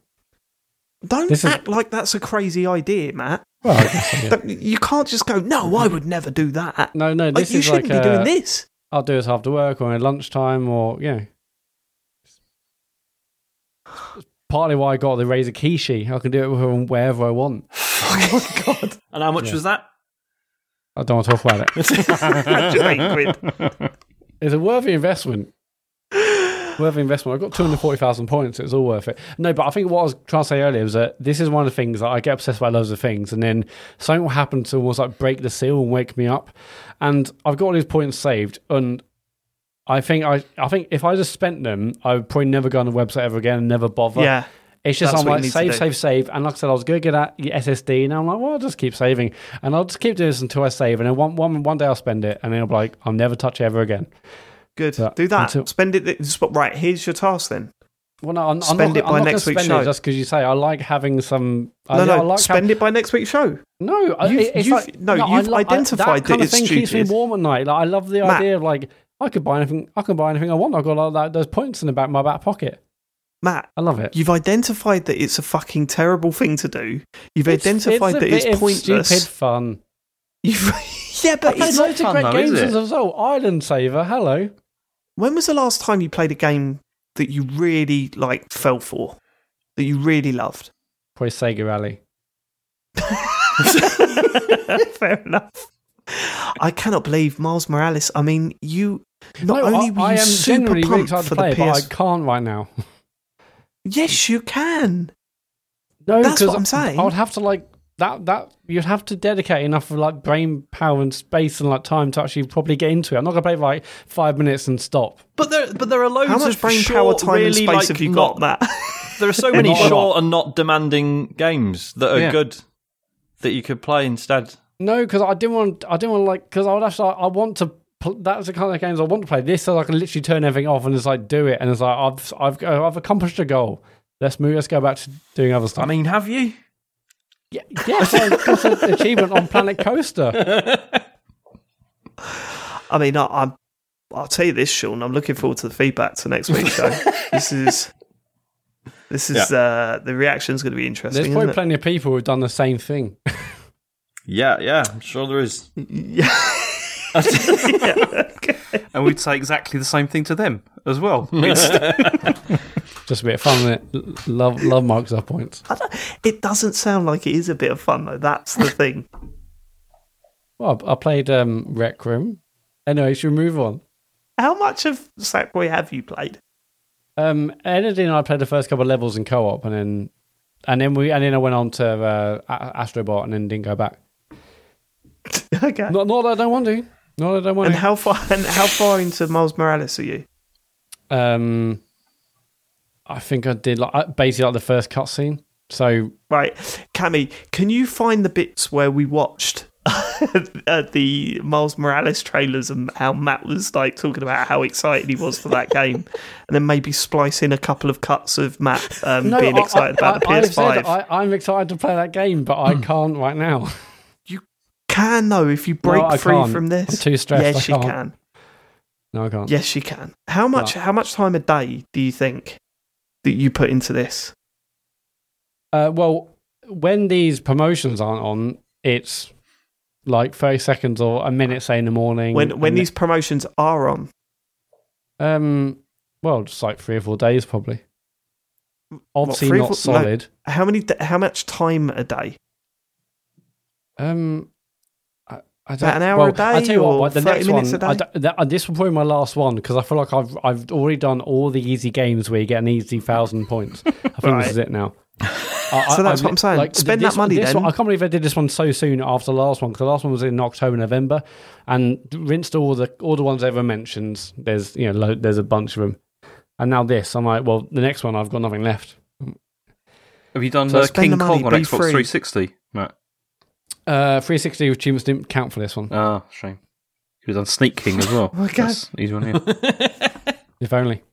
Don't This is- act like that's a crazy idea, Matt. Well, I guess, yeah. You can't just go. No, I would never do that. no, no. Like, you is shouldn't like be uh, doing this. I'll do this after work or at lunchtime or yeah. Partly why I got the Razer Kishi. I can do it from wherever I want. Oh <laughs> my <laughs> god! And how much was that? I don't want to talk about it. <laughs> Eight quid. It's a worthy investment. Worthy investment. I've got 240,000 points. It's all worth it. No, but I think what I was trying to say earlier was that this is one of the things that I get obsessed by loads of things. And then something will happen to almost like break the seal and wake me up. And I've got all these points saved. And I think I I think if I just spent them, I would probably never go on the website ever again and never bother. Yeah. It's just That's I'm like save, save, save, and like I said, I was going to get at SSD, and I'm like, well, I'll just keep saving, and I'll just keep doing this until I save, and then one one one day I'll spend it, and then I'll be like, I'll never touch it ever again. Good. Yeah, Do that. until- Spend it. th- Right. Here's your task then. Well, no, I'm, Spend I'm not, it by I'm not next week's show. just because you say I like having some. I, No, no. I like spend it by next week's show. No, You've- it's you've- like, no, I you've like- I- identified that kind that of thing it's keeps me warm at night. Like I love the Matt. idea of like I could buy anything. I can buy anything I want. I've got like that, those points in the back my back pocket. Matt, I love it. you've identified that it's a fucking terrible thing to do. You've It's- identified it's a that it's pointless. Stupid fun. <laughs> You've, yeah, but There's it's not loads of great games as well. Island Saver. Hello. When was the last time you played a game that you really like fell for, that you really loved? Probably Sega Rally. <laughs> Fair enough. I cannot believe Miles Morales. I mean, you not No, only I, were you I am super really pumped excited for to play the but I can't right now. Yes, you can. No, That's what I'm saying. I would have to like that. That you'd have to dedicate enough of like brain power and space and like time to actually probably get into it. I'm not gonna play for like five minutes and stop. But there, but there are loads How much of brain short, power, time, really, and space like, have you not, got, Matt? <laughs> There are so many Not a lot. short and not demanding games that are Yeah. good that you could play instead. No, because I didn't want. I didn't want to like because I would have to. I want to. pl- That's the kind of games I want to play. This so I can literally turn everything off and just like do it, and it's like I've I've I've accomplished a goal. Let's move. Let's go back to doing other stuff. I mean, have you? Yeah, yes, I got an achievement on Planet Coaster. I mean, I, I'm. I'll tell you this, Sean. I'm looking forward to the feedback to next week's show. this is. This is uh, the reaction's going to be interesting. There's isn't probably it? plenty of people who've done the same thing. Yeah, yeah, I'm sure there is. <laughs> Yeah. <laughs> <laughs> And we'd say exactly the same thing to them as well. Just a bit of fun, isn't it? Love love marks up points. I it doesn't sound like it is a bit of fun though. That's the thing. <laughs> Well, I played um, Rec Room. Anyway, should we move on? How much of Sackboy have you played? Um, Energy and I played the first couple of levels in co-op, and then and then we and then I went on to uh, Astrobot, and then didn't go back. <laughs> okay. Not, not that I don't want to. Not that I don't want And to. how far? <laughs> And how far into Miles Morales are you? Um, I think I did like basically like the first cutscene. So Right, Cammy, can you find the bits where we watched <laughs> uh, the Miles Morales trailers and how Matt was like talking about how excited he was for that game, <laughs> and then maybe splice in a couple of cuts of Matt um, being I- excited I, about the I, I've PS5? said I, I'm excited to play that game, but I can't right now. You can though if you break I free can't. from this. I'm too stressed, Yes, I you can. No, I can't. Yes, you can. How much? How much time a day do you think that you put into this? Uh, well, when these promotions aren't on, it's like 30 seconds or a minute, say, in the morning. When when these promotions are on? Um, well, just like three or four days, probably. Obviously or not four- no. solid. How many? How much time a day? Um, I, I don't, About an hour well, a day I tell you or what, the 30 next minutes one. a day? I that- uh, this will probably be my last one because I feel like I've I've already done all the easy games where you get an easy thousand points. I <laughs> think Right. this is it now. <laughs> So that's what I'm saying. Spend this that money this then. One, I can't believe I did this one so soon after the last one because the last one was in October, November, and rinsed all the all the ones ever mentioned. There's you know lo- there's a bunch of them, and now this. I'm like, well, the next one I've got nothing left. Have you done So uh, spend the King money, Kong on Xbox free. 360, Matt? Uh, 360 achievements didn't count for this one. Ah, shame. He was on Sneak King as well. my God. He's one here. <laughs> If only.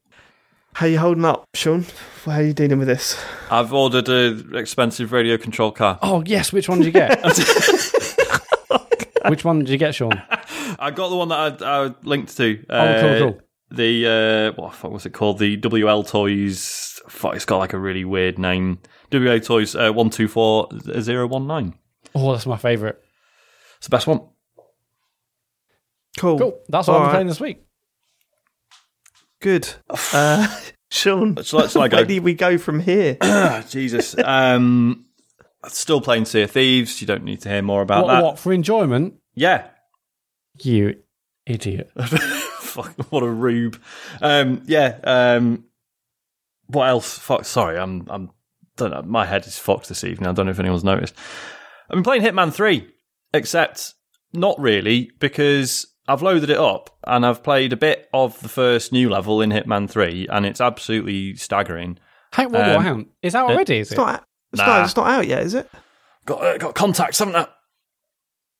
How you holding up, Sean? How are you dealing with this? I've ordered an expensive radio control car. Oh yes, which one did you get? <laughs> which one did you get, Sean? I got the one that I, I linked to. Oh, cool, Uh, cool. The uh, what the fuck was it called? The WL Toys. Fuck, it's got like a really weird name. WL Toys uh, one two four zero one nine. Oh, that's my favourite. It's the best one. Cool. Cool. That's what All I'm right. playing this week. Good. Uh, <laughs> Sean, Shall I- shall I go? where do we go from here? <clears throat> Ah, Jesus. Um, still playing Sea of Thieves. You don't need to hear more about What, that. what for enjoyment? Yeah. You idiot. <laughs> Fuck, what a rube. Um, yeah. Um, what else? Fuck. Sorry, I'm. I'm. Don't know. My head is fucked this evening. I don't know if anyone's noticed. I've been playing Hitman Three, except not really because I've loaded it up and I've played a bit of the first new level in Hitman 3, and it's absolutely staggering. Hang, what, Um, what. Is that already? It's it? not. out- It's, Nah. not, it's not out yet, is it? Got uh, got contacts, haven't I?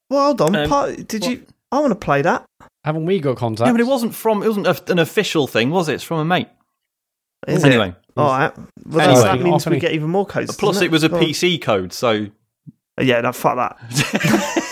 Well, hold on. Um, part, did you? I want to play that. Haven't we got contact? Yeah, but it wasn't from. It wasn't a, an official thing, was it? It's from a mate. Is anyway, it? All right. Well, Anyway. that means we Offering- get even more codes. plus doesn't it was a Go on. PC code, so Yeah, no, fuck that.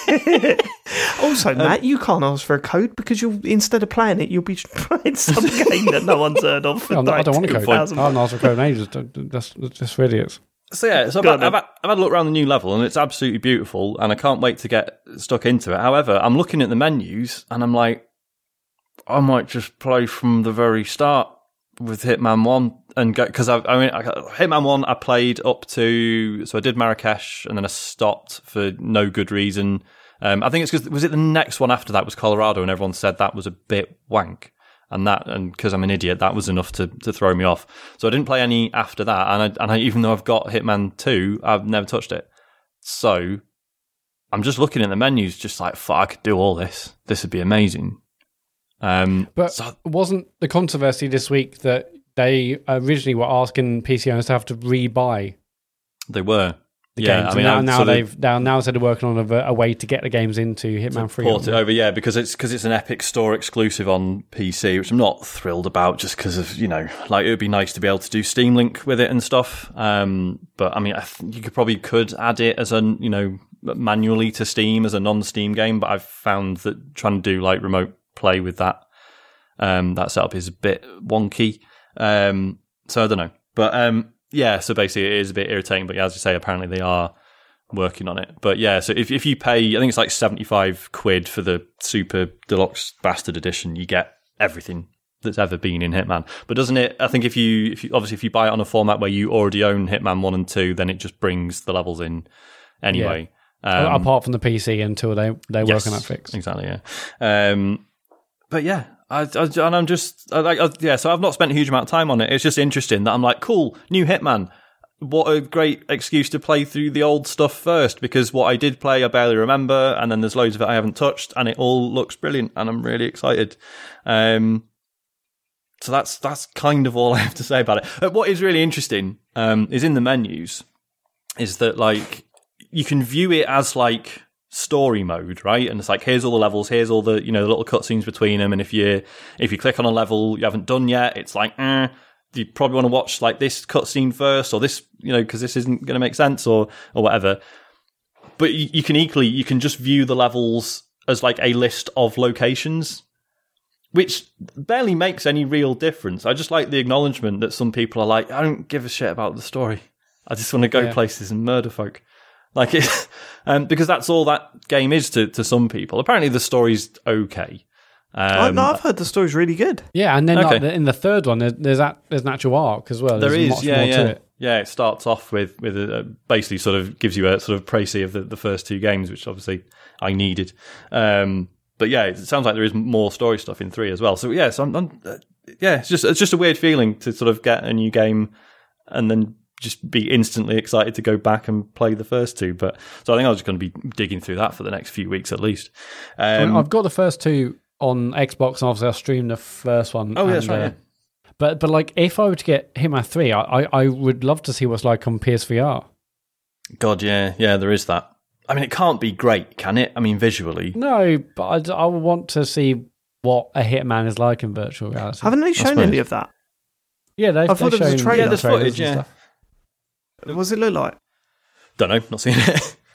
<laughs> also, Um, Matt, you can't ask for a code because you'll instead of playing it, you'll be <laughs> playing some game that no one's heard of. For I'm <laughs> not- I like don't want a code. I 2,000 haven't asked for a code in ages. That's, that's just for idiots. So yeah, so I've, had, I've, had, I've had a look around the new level and it's absolutely beautiful, and I can't wait to get stuck into it. However, I'm looking at the menus and I'm like, I might just play from the very start with Hitman One and go because I, I mean, I, Hitman One I played up to so I did Marrakesh and then I stopped for no good reason. Um, I think it's because was it the next one after that was Colorado and everyone said that was a bit wank. And that, and because I'm an idiot, that was enough to, to throw me off. So I didn't play any after that. And I, and I, even though I've got Hitman 2, I've never touched it. So I'm just looking at the menus, just like, fuck, I could do all this. This would be amazing. Um, But so- wasn't the controversy this week that they originally were asking PC owners to have to rebuy they were. the yeah, games? I mean, now, now they've now now instead of working on a, a way to get the games into Hitman Three. port it over, yeah, because it's because it's an Epic Store exclusive on PC, which I'm not thrilled about, just because of you know, like it would be nice to be able to do Steam Link with it and stuff. Um, but I mean, I th- you could probably could add it as a you know manually to Steam as a non-Steam game, but I've found that trying to do like remote play with that um, that setup is a bit wonky. Um, so I don't know, but um, yeah, so basically it is a bit irritating. But yeah, as you say, apparently they are working on it. But yeah, so if if you pay, I think it's like seventy five quid for the super deluxe bastard edition, you get everything that's ever been in Hitman. But doesn't it? I think if you, if you obviously if you buy it on a format where you already own Hitman one and two, then it just brings the levels in anyway. Um, apart from the PC until they they work on that fix. Exactly, yeah. Um, but yeah, I, I, and I'm just I, yeah. So I've not spent a huge amount of time on it. It's just interesting that I'm like, cool, new Hitman. What a great excuse to play through the old stuff first, because what I did play, I barely remember, and then there's loads of it I haven't touched, and it all looks brilliant, and I'm really excited. Um, so that's that's kind of all <laughs> I have to say about it. Uh, What is really interesting um, is in the menus, is that like you can view it as like story mode, right? And it's like here's all the levels, here's all the you know the little cutscenes between them, and if you if you click on a level you haven't done yet, it's like eh, you probably want to watch like this cutscene first, or this you know because this isn't going to make sense, or or whatever. But you, you can equally you can just view the levels as like a list of locations which barely makes any real difference. I just like the acknowledgement that some people are like, I don't give a shit about the story. I just want to go Yeah. places and murder folk. Like it, <laughs> um, because that's all that game is to, to some people. Apparently, the story's okay. Oh, Um, no, I've heard the story's really good. Yeah, and then Okay. like, in the third one, there- there's that there's an actual arc as well. there There's is, much yeah, more yeah, to it. yeah. It starts off with with a, basically sort of gives you a sort of précis of the, the first two games, which obviously I needed. Um, but yeah, it sounds like there is more story stuff in three as well. So yeah, so I'm, I'm uh, yeah, it's just it's just a weird feeling to sort of get a new game and then just be instantly excited to go back and play the first two. But so I think I was just going to be digging through that for the next few weeks at least. I mean, Um, I've got the first two on Xbox, and obviously I streamed the first one. oh, yeah, that's right. uh, yeah. But but like, if I were to get Hitman Three, I, I I would love to see what's like on PSVR. God, yeah, yeah, there is that. I mean, it can't be great, can it? I mean, visually. No, but I, I would want to see what a Hitman is like in virtual reality. Haven't they shown any of that? yeah, they've, I thought they've there was a shown trailer. Yeah, there's footage, and yeah. stuff. What does it look like? Don't know, not seen it. <laughs>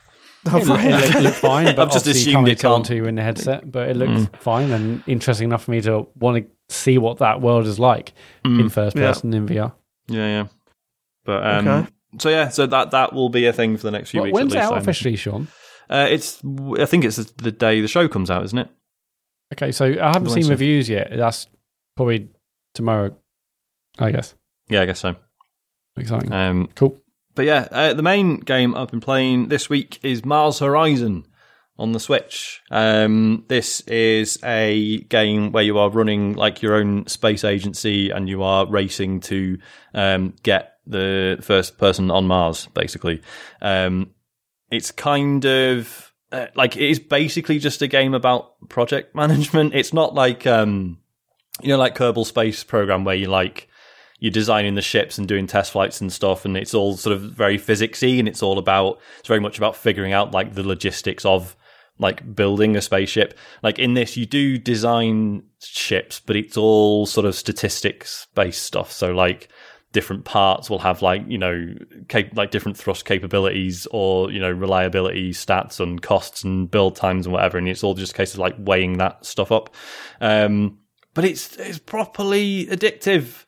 Oh, It, look- it look- it looked fine, but <laughs> I've just assumed can't it can't. until you're in the headset. But it looked fine and interesting enough for me to want to see what that world is like in first Yeah. person in VR. Yeah, yeah. But um, Okay. so yeah, so that that will be a thing for the next few Well, weeks. when's at it out I'm- officially, Sean? Uh, it's I think it's the day the show comes out, isn't it? Okay, so I haven't Well, seen so- reviews yet. That's probably tomorrow, I guess. Yeah, I guess so. Exciting. Um, cool. But yeah, uh, the main game I've been playing this week is Mars Horizon on the Switch. Um, this is a game where you are running like your own space agency and you are racing to um, get the first person on Mars, basically. Um, it's kind of uh, like it is basically just a game about project <laughs> management. It's not like um, you know, like Kerbal Space Program where you like you're designing the ships and doing test flights and stuff, and it's all sort of very physicsy, and it's all about it's very much about figuring out like the logistics of like building a spaceship. Like in this, you do design ships, but it's all sort of statistics based stuff. So like different parts will have like you know cap- like different thrust capabilities or you know reliability stats and costs and build times and whatever and it's all just a case of like weighing that stuff up um but it's it's properly addictive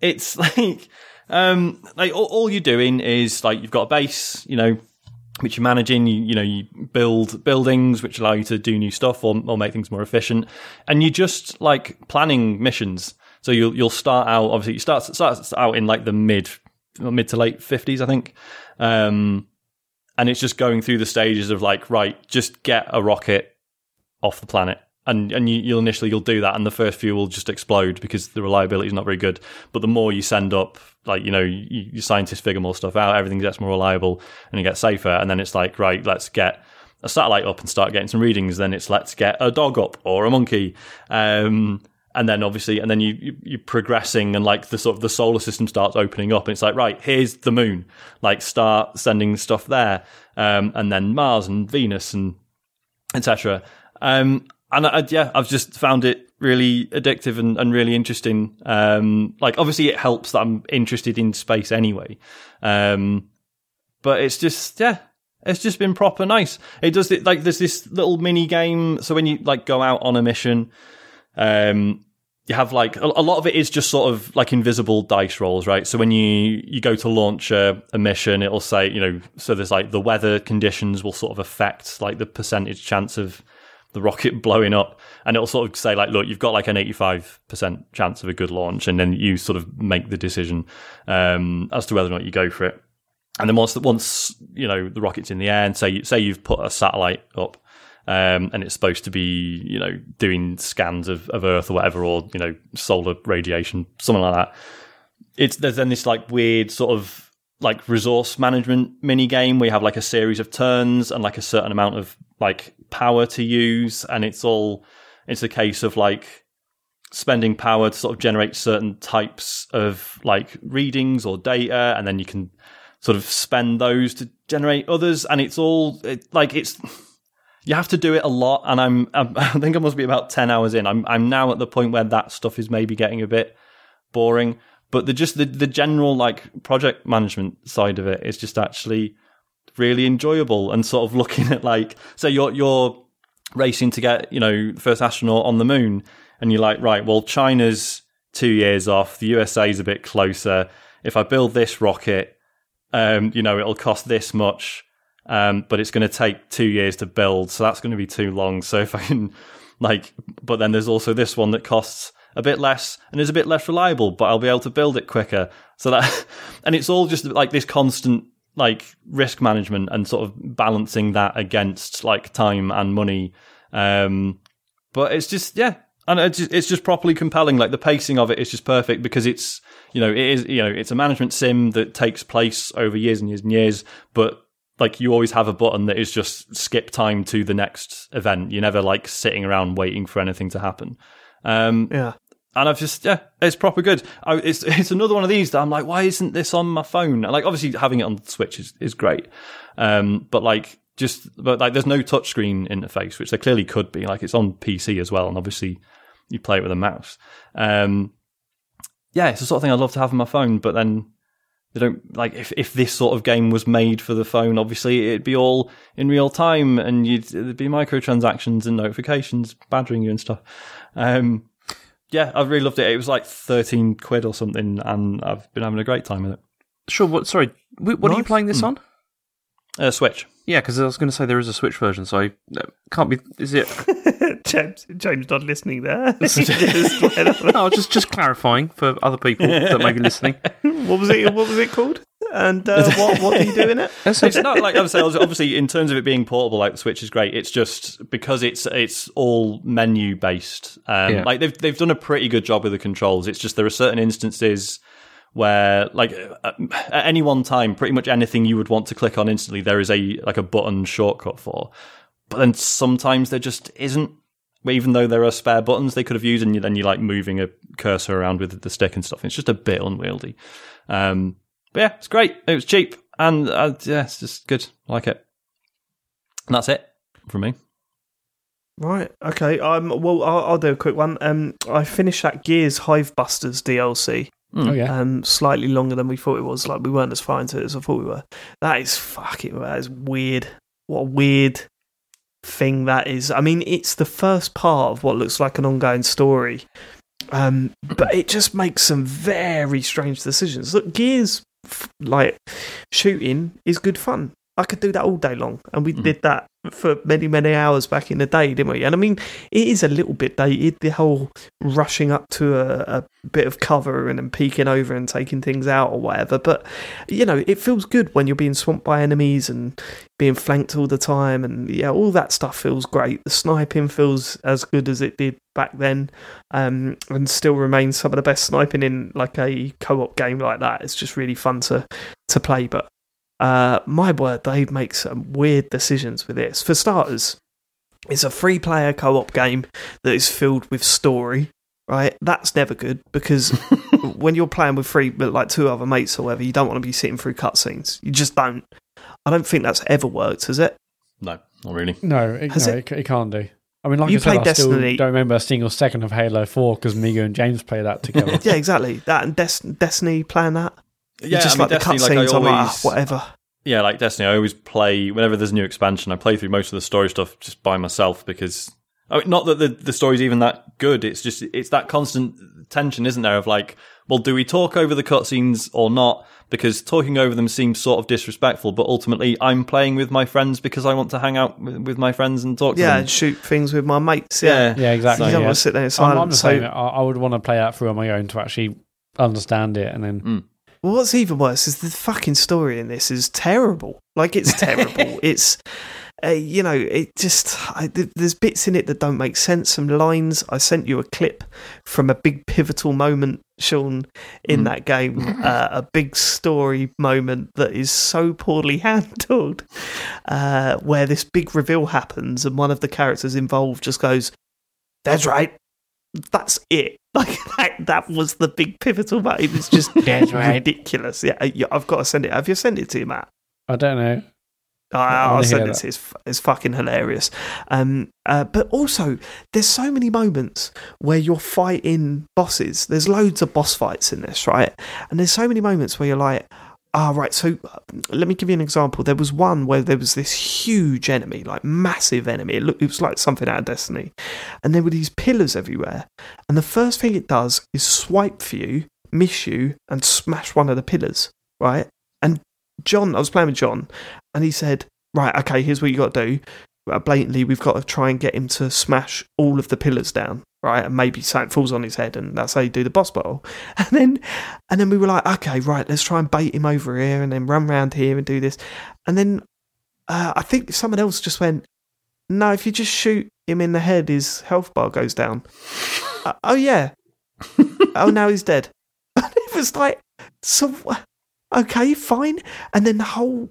it's <laughs> like um like all, all you're doing is like you've got a base you know which you're managing you, you know you build buildings which allow you to do new stuff or, or make things more efficient and you're just like planning missions so you'll you'll start out obviously you start start out in like the mid mid to late fifties, I think. Um, and it's just going through the stages of like, right, just get a rocket off the planet. And and you, will initially you'll do that, and the first few will just explode because the reliability is not very good. But the more you send up, like you know, you, your scientists figure more stuff out, everything gets more reliable, and it gets safer. And then it's like, right, let's get a satellite up and start getting some readings. Then it's let's get a dog up or a monkey. Um, and then obviously and then you, you are progressing and like the sort of the solar system starts opening up and it's like right here's the moon like start sending stuff there um, and then mars and venus and etc um, and I, yeah i've just found it really addictive and, and really interesting. Um, like obviously it helps that i'm interested in space anyway. Um, but it's just yeah it's just been proper nice. It does it like there's this little mini game. So when you like go out on a mission um, you have like a, lot of it is just sort of like invisible dice rolls, right? So when you you go to launch a, a, mission, it'll say you know so there's like the weather conditions will sort of affect like the percentage chance of the rocket <laughs> blowing up, and it'll sort of say like, look, you've got like an 85 percent chance of a good launch, and then you sort of make the decision um, as to whether or not you go for it. And then once once you know the rocket's in the air, and say you, say you've put a satellite up um, and it's supposed to be, you know, doing scans of, of Earth or whatever, or you know, solar radiation, something like that. It's there's then this like weird sort of like resource management mini game where you have like a series of turns and like a certain amount of like power to use, and it's all it's a case of like spending power to sort of generate certain types of like readings or data, and then you can sort of spend those to generate others, and it's all it, like it's you have to do it a lot, and I'm, I'm <laughs> I think I must be about ten hours in. I'm I'm now at the point where that stuff is maybe getting a bit boring. But the just the the general like project management side of it is just actually really enjoyable and sort of looking at like so you're you're racing to get you know first astronaut on the moon and you're like right well China's two years off the USA's a bit closer if I build this rocket um you know it'll cost this much um, but it's going to take two years to build, so that's going to be too long. So if I can, like, but then there's also this one that costs a bit less and is a bit less reliable, but I'll be able to build it quicker. So that, <laughs> and it's all just like this constant like risk management and sort of balancing that against like time and money. Um, but it's just yeah, and it's just, it's just properly compelling. Like the pacing of it is just perfect because it's you know it is you know it's a management sim that takes place over years and years and years, but like you always have a button that is just skip time to the next event. You're never like sitting around waiting for anything to happen. Um, yeah. And I've just yeah, it's proper good. I, it's <laughs> it's another one of these that I'm like, why isn't this on my phone? Like obviously having it on the Switch is is great, um, but like just but like there's no touchscreen interface, which there clearly could be. Like it's on PC as well, and obviously you play it with a mouse. Um, yeah, it's the sort of thing I'd love to have on my phone, but then they don't like if, if this sort of game was made for the phone obviously it'd be all in real time and you'd there'd be microtransactions and notifications badgering you and stuff um, yeah i really loved it it was like 13 quid or something and i've been having a great time with it sure what sorry what nice. are you playing this mm. on uh, switch yeah because i was going to say there is a switch version so I, can't be is it <laughs> James, James not listening there. <laughs> <laughs> no, just just clarifying for other people that may be listening. what was it? What was it called? And uh, what what do you do in it? <laughs> It's not like I was saying. Obviously, in terms of it being portable, like the Switch is great. It's just because it's it's all menu based. Um, yeah. Like they've they've done a pretty good job with the controls. It's just there are certain instances where like at any one time pretty much anything you would want to click on instantly there is a like a button shortcut for but then sometimes there just isn't. Even though there are spare buttons they could have used, and then you're like moving a cursor around with the stick and stuff. It's just a bit unwieldy. Um, but yeah, it's great. It was cheap, and uh, yeah, it's just good. I like it. And that's it from me. Right. Okay. Um. Well, I'll, I'll do a quick one. Um. I finished that Gears Hivebusters DLC. Oh yeah. Um. Slightly longer than we thought it was. Like we weren't as far into it as I thought we were. That is fucking. That is weird. What a weird thing that is. I mean, it's the first part of what looks like an ongoing story. Um. But it just makes some very strange decisions. Look, Gears, f- like shooting, is good fun. I could do that all day long, and we did that for many, many hours back in the day, didn't we? And I mean, it is a little bit dated. The whole rushing up to a, a bit of cover and then peeking over and taking things out or whatever. But you know, it feels good when you're being swamped by enemies and being flanked all the time, and yeah, all that stuff feels great. The sniping feels as good as it did back then, um, and still remains some of the best sniping in like a co-op game like that. It's just really fun to to play, but. Uh, my word, they make some weird decisions with this. For starters, it's a free player co op game that is filled with story, right? That's never good because <laughs> when you're playing with three, but like two other mates or whatever, you don't want to be sitting through cutscenes. You just don't. I don't think that's ever worked, has it? No, not really. No, it, Has no, it- it, it can't do. I mean, like You I said, played I still Destiny- don't remember a single second of Halo Four because Migo and James played that <laughs> together. Yeah, exactly. That and Des- Destiny playing that. You Yeah, just I mean, like Destiny, the like I cutscenes. I'm like, ah, whatever. yeah, like Destiny, I always play whenever there's a new expansion. I play through most of the story stuff just by myself because, I mean, not that the the story's even that good. It's just it's that constant tension, isn't there? Of like, well, do we talk over the cutscenes or not? Because talking over them seems sort of disrespectful. But ultimately, I'm playing with my friends because I want to hang out with, with my friends and talk to Yeah, them. and shoot things with my mates. Yeah. yeah, yeah, exactly. You don't yeah. want to sit there in I'm, I'm So same. I, I would want to play that through on my own to actually understand it, and then Well, what's even worse is the fucking story in this is terrible. Like it's terrible. <laughs> it's, uh, you know, it just I, th- there's bits in it that don't make sense. Some lines. I sent you a clip from a big pivotal moment, Sean, in that game. <laughs> Uh, a big story moment that is so poorly <laughs> handled, uh, where this big reveal happens and one of the characters involved just goes, "That's right." That's it. <laughs> Like that, that was the big pivotal moment. It's just <laughs> ridiculous. Yeah, I've got to send it. Have you sent it to you, Mat? I don't know. I, I I'll wanna send it to you. It's, it's fucking hilarious. Um, uh, but also, there's so many moments where you're fighting bosses. There's loads of boss fights in this, right? And there's so many moments where you're like, ah, right. So uh, let me give you an example. There was one where there was this huge enemy, like massive enemy. It looked, it was like something out of Destiny, and there were these pillars everywhere. And the first thing it does is swipe for you, miss you, and smash one of the pillars, right? And John, I was playing with John, and he said, "Right, okay, here's what you got to do. Uh, blatantly, we've got to try and get him to smash all of the pillars down, right? And maybe something falls on his head, and that's how you do the boss battle. <laughs> And then, and then we were like, okay, right, let's try and bait him over here, and then run round here and do this. And then, uh, I think someone else just went, no, if you just shoot him in the head, his health bar goes down. <laughs> uh, oh yeah. oh, now he's dead. <laughs> And it was like, so okay, fine. And then the whole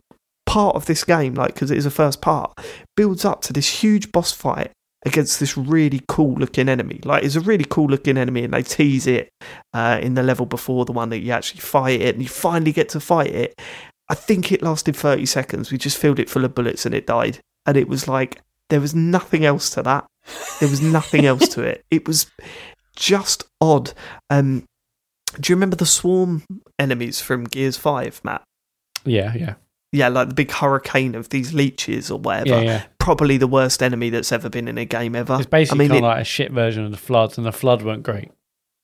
part of this game, like because it is a first part, builds up to this huge boss fight against this really cool looking enemy. Like it's a really cool looking enemy, and they tease it uh, in the level before the one that you actually fight it, and you finally get to fight it. I think it lasted thirty seconds. We just filled it full of bullets, and it died. And it was like there was nothing else to that. There was nothing else to it. It was just odd. Um, do you remember the swarm enemies from Gears Five, Mat? Yeah, yeah, Yeah, like the big hurricane of these leeches or whatever. yeah, yeah. Probably the worst enemy that's ever been in a game ever. It's basically I mean, kind of it- like a shit version of the floods, and the flood weren't great.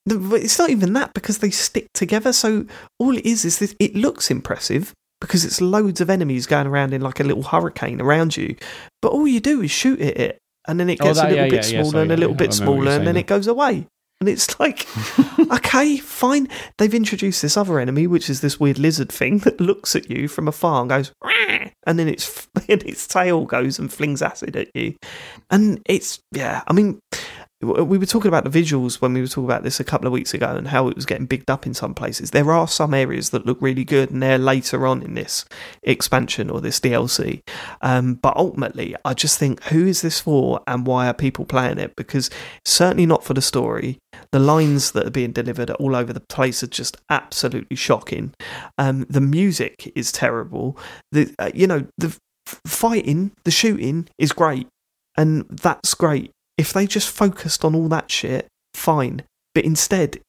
It's not even that because they stick together. So all it is is this. It looks impressive because it's loads of enemies going around in like a little hurricane around you. But all you do is shoot at it, and then it Oh, gets that- a little yeah, bit smaller and a little bit remember what you're smaller, and then now. it goes away. And it's like, <laughs> okay, fine. They've introduced this other enemy, which is this weird lizard thing that looks at you from afar and goes, "Rah!" and then its <laughs> and its tail goes and flings acid at you, and it's yeah. I mean, we were talking about the visuals when we were talking about this a couple of weeks ago and how it was getting bigged up in some places. There are some areas that look really good, and they're later on in this expansion or this DLC. Um, but ultimately, I just think, who is this for, and why are people playing it? Because certainly not for the story. The lines that are being delivered all over the place are just absolutely shocking. Um, the music is terrible. The uh, you know the fighting, the shooting is great, and that's great if they just focused on all that shit, fine. But instead,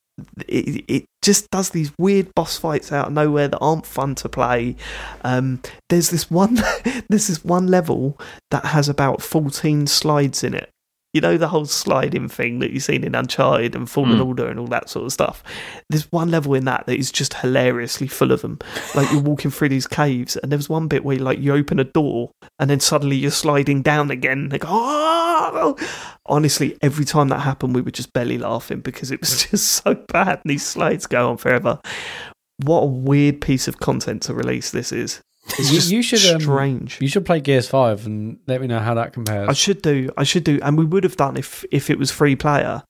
it, it just does these weird boss fights out of nowhere that aren't fun to play. Um, there's this one, <laughs> there's this one level that has about fourteen slides in it. You know the whole sliding thing that you've seen in Uncharted and Fallen Mm. Order and all that sort of stuff. There's one level in that that is just hilariously full of them. Like you're walking through these caves, and there was one bit where like you open a door, and then suddenly you're sliding down again. Like oh, honestly, every time that happened, we were just belly laughing because it was <laughs> just so bad. And these slides go on forever. What a weird piece of content to release this is. It's You- just you should, um, strange. You should play Gears Five and let me know how that compares. I should do. I should do, and we would have done if if it was free player.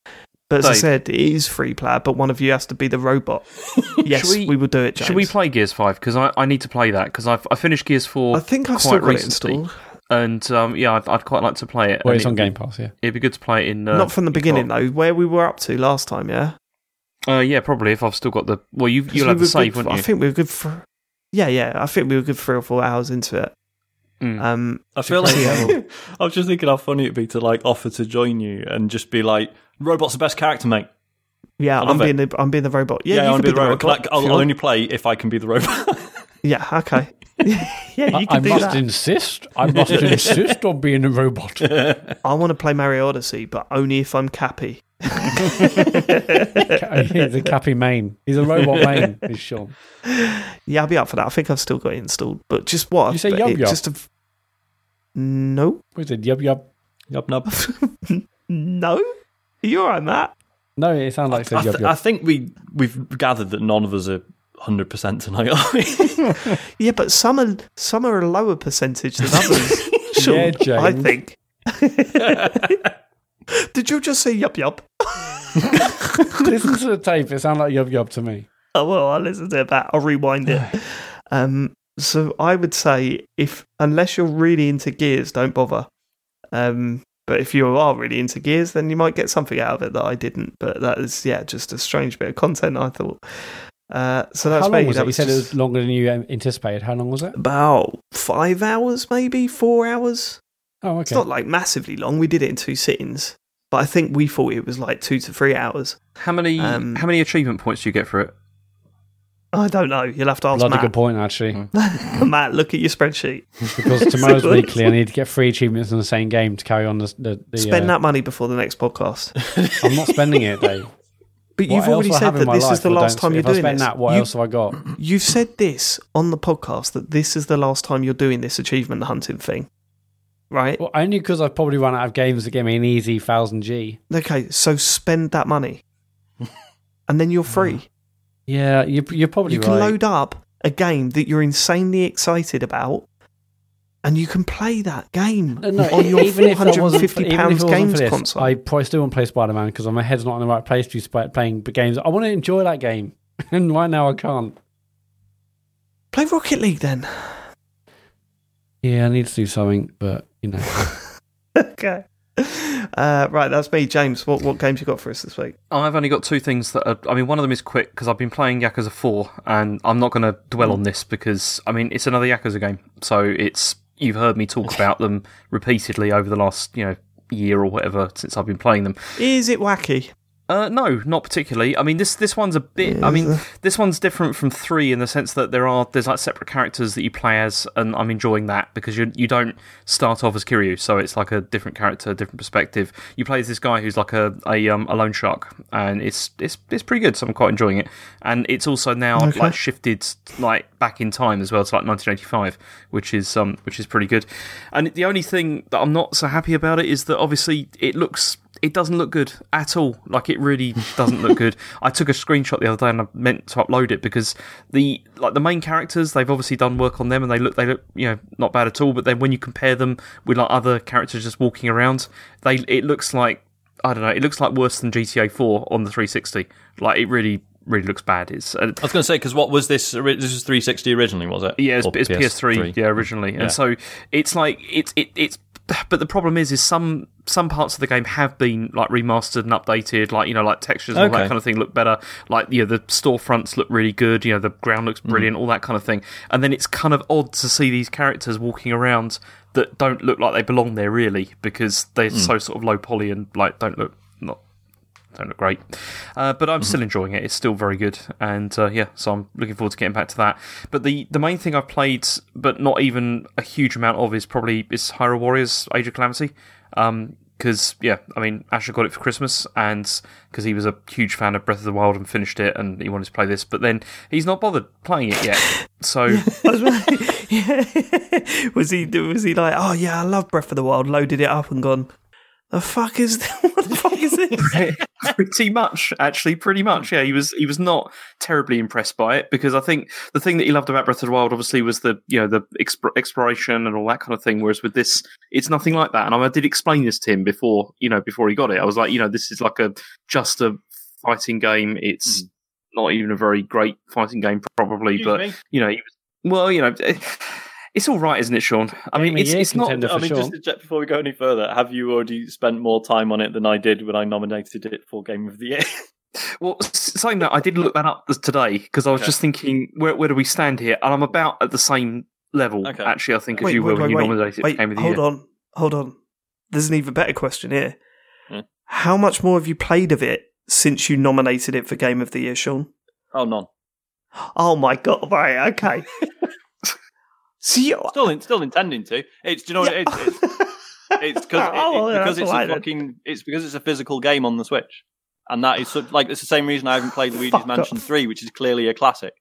But as I said, it is free player. But one of you has to be the robot. <laughs> yes, we, we- will do it. James. Should we play Gears Five? Because I, I need to play that because I've I finished Gears Four I think I've quite still got it recently, installed. and um, yeah, I'd, I'd quite like to play it. well, it's on it'd Game Pass, yeah. It'd be good to play it in. Uh, Not from the beginning though. Where we were up to last time, yeah. Uh, yeah, probably if I've still got the. Well, you 'Cause you'll we have the were save, good, won't I think we're good for. Yeah, yeah. I think we were good three or four hours into it. Mm. Um, I feel like. <laughs> I was just thinking how funny it'd be to like offer to join you and just be like, "Robot's the best character, mate." yeah, I'm love being the I'm being the robot. Yeah, Yeah, you I want can to be the robot. If I'll, I'll only play if I can be the robot. <laughs> Yeah, okay. <laughs> yeah, you I, can I must that. insist. I must <laughs> insist on being a robot. I want to play Mario Odyssey, but only if I'm Cappy. <laughs> He's a Cappy main. He's a robot main. Is Sean? Yeah, I'll be up for that. I think I've still got it installed, but just what? You say but Yub it Yub? Just a, no, What is it? Yub yub. Yup, nub. no. You're you alright, Mat? No, it sounds like it I, th- yub I think we we've gathered that none of us are hundred percent tonight, are we? <laughs> Yeah, but some are some are a lower percentage than others. <laughs> Sure, Yeah, James. I think. <laughs> Did you just say yup yup? Listen to the tape. It sounds like yub yub to me. Oh well, I'll listen to it back. I'll rewind it. <sighs> Um, so I would say if unless you're really into Gears, don't bother. Um, but if you are really into Gears, then you might get something out of it that I didn't. But that is yeah, just a strange bit of content. I thought. Uh, so that's How long was That it? You said it was longer than you um, anticipated. How long was it? about five hours, maybe four hours. Oh, okay. It's not like massively long. We did it in two sittings, but I think we thought it was like two to three hours. How many Um, how many achievement points do you get for it? I don't know. You'll have to ask Bloody Mat. good point, actually. <laughs> Mat, look at your spreadsheet. Because tomorrow's <laughs> weekly, I need to get three achievements in the same game to carry on the. the, the Spend uh, that money before the next podcast. I'm not spending it, Dave. <laughs> But What you've already said that this is the last time you're doing this. that, what You- else have I got? You've said this on the podcast that this is the last time you're doing this achievement hunting thing, right? Well, only because I've probably run out of games to give me an easy thousand G. Okay, so spend that money, <laughs> and then you're free. Yeah, you, you're probably you can right. load up a game that you're insanely excited about, and you can play that game No, no, on your even if that wasn't for- £450 even if it wasn't games for this, console. I probably still want to play Spider Man because my head's not in the right place to be playing games. I want to enjoy that game, <laughs> and right now I can't. Play Rocket League then. Yeah, I need to do something, but you know, <laughs> okay. Uh, right, that's me, James. What what games you got for us this week? I've only got two things that are. I mean, one of them is quick because I've been playing Yakuza 4, and I'm not going to dwell on this because, I mean, it's another Yakuza game. So it's. You've heard me talk <laughs> about them repeatedly over the last, you know, year or whatever since I've been playing them. Is it wacky? Uh, no, not particularly. I mean, this this one's a bit. I mean, this one's different from three in the sense that there are there's like separate characters that you play as, and I'm enjoying that because you you don't start off as Kiryu, so it's like a different character, different perspective. You play as this guy who's like a a, um, a loan shark, and it's it's it's pretty good. So I'm quite enjoying it, and it's also now Okay. like shifted like back in time as well to like 1985, which is um which is pretty good. And the only thing that I'm not so happy about it is that obviously it looks it doesn't look good at all. Like it really doesn't look good. <laughs> I took a screenshot the other day and I meant to upload it because the like the main characters they've obviously done work on them and they look they look you know not bad at all. But then when you compare them with like other characters just walking around, they it looks like I don't know. It looks like worse than GTA 4 on the 360. Like it really, really looks bad. It's uh, I was going to say because what was this? This was 360 originally, was it? yeah, it's, it's PS3, yeah, originally, Yeah. and so it's like it's it, it's. But the problem is, is some some parts of the game have been like remastered and updated, like you know, like textures and all that kind of thing look better. Like you know, the storefronts look really good. You know, the ground looks mm. brilliant, all that kind of thing. And then it's kind of odd to see these characters walking around that don't look like they belong there really because they're mm. so sort of low poly and like don't look don't look great. Uh, but I'm still enjoying it. It's still very good, and uh, yeah, so I'm looking forward to getting back to that. But the the main thing I've played, but not even a huge amount of, is probably is Hyrule Warriors: Age of Calamity. Because yeah, I mean, Asher got it for Christmas, and because he was a huge fan of Breath of the Wild and finished it, and he wanted to play this, but then he's not bothered playing it yet. So <laughs> I was like- <laughs> yeah. <laughs> was he was he like, oh yeah, I love Breath of the Wild, loaded it up and gone, the fuck is <laughs> what the fuck is this? <laughs> pretty much actually pretty much. Yeah he was he was not terribly impressed by it because i think the thing that he loved about breath of the wild obviously was the you know the exp- exploration and all that kind of thing whereas with this it's nothing like that. And I, did explain this to him before you know before he got it. I was like you know this is like a just a fighting game. It's hmm. not even a very great fighting game probably Excuse but me. you know he was well you know <laughs> it's all right isn't it sean i mean it's, it's not I mean, Sean. just to check before we go any further, have you already spent more time on it than I did when I nominated it for Game of the Year? <laughs> Well, s- saying that, I did look that up today because I was Okay. just thinking, where, where do we stand here? And I'm about at the same level, Okay. actually, I think, as Wait, you were wait, when you wait, nominated wait, Game of the hold Year. Hold on, hold on. There's an even better question here. Hmm. How much more have you played of it since you nominated it for Game of the Year, Sean? oh, none. Oh my god! Right, okay. <laughs> See, you- Still, in, still intending to. It's do you know what it is? It's, it's because <laughs> Oh, yeah, because it's a fucking it's because it's a physical game on the Switch, and that is such, like it's the same reason I haven't played <laughs> Luigi's Mansion off. Three, which is clearly a classic.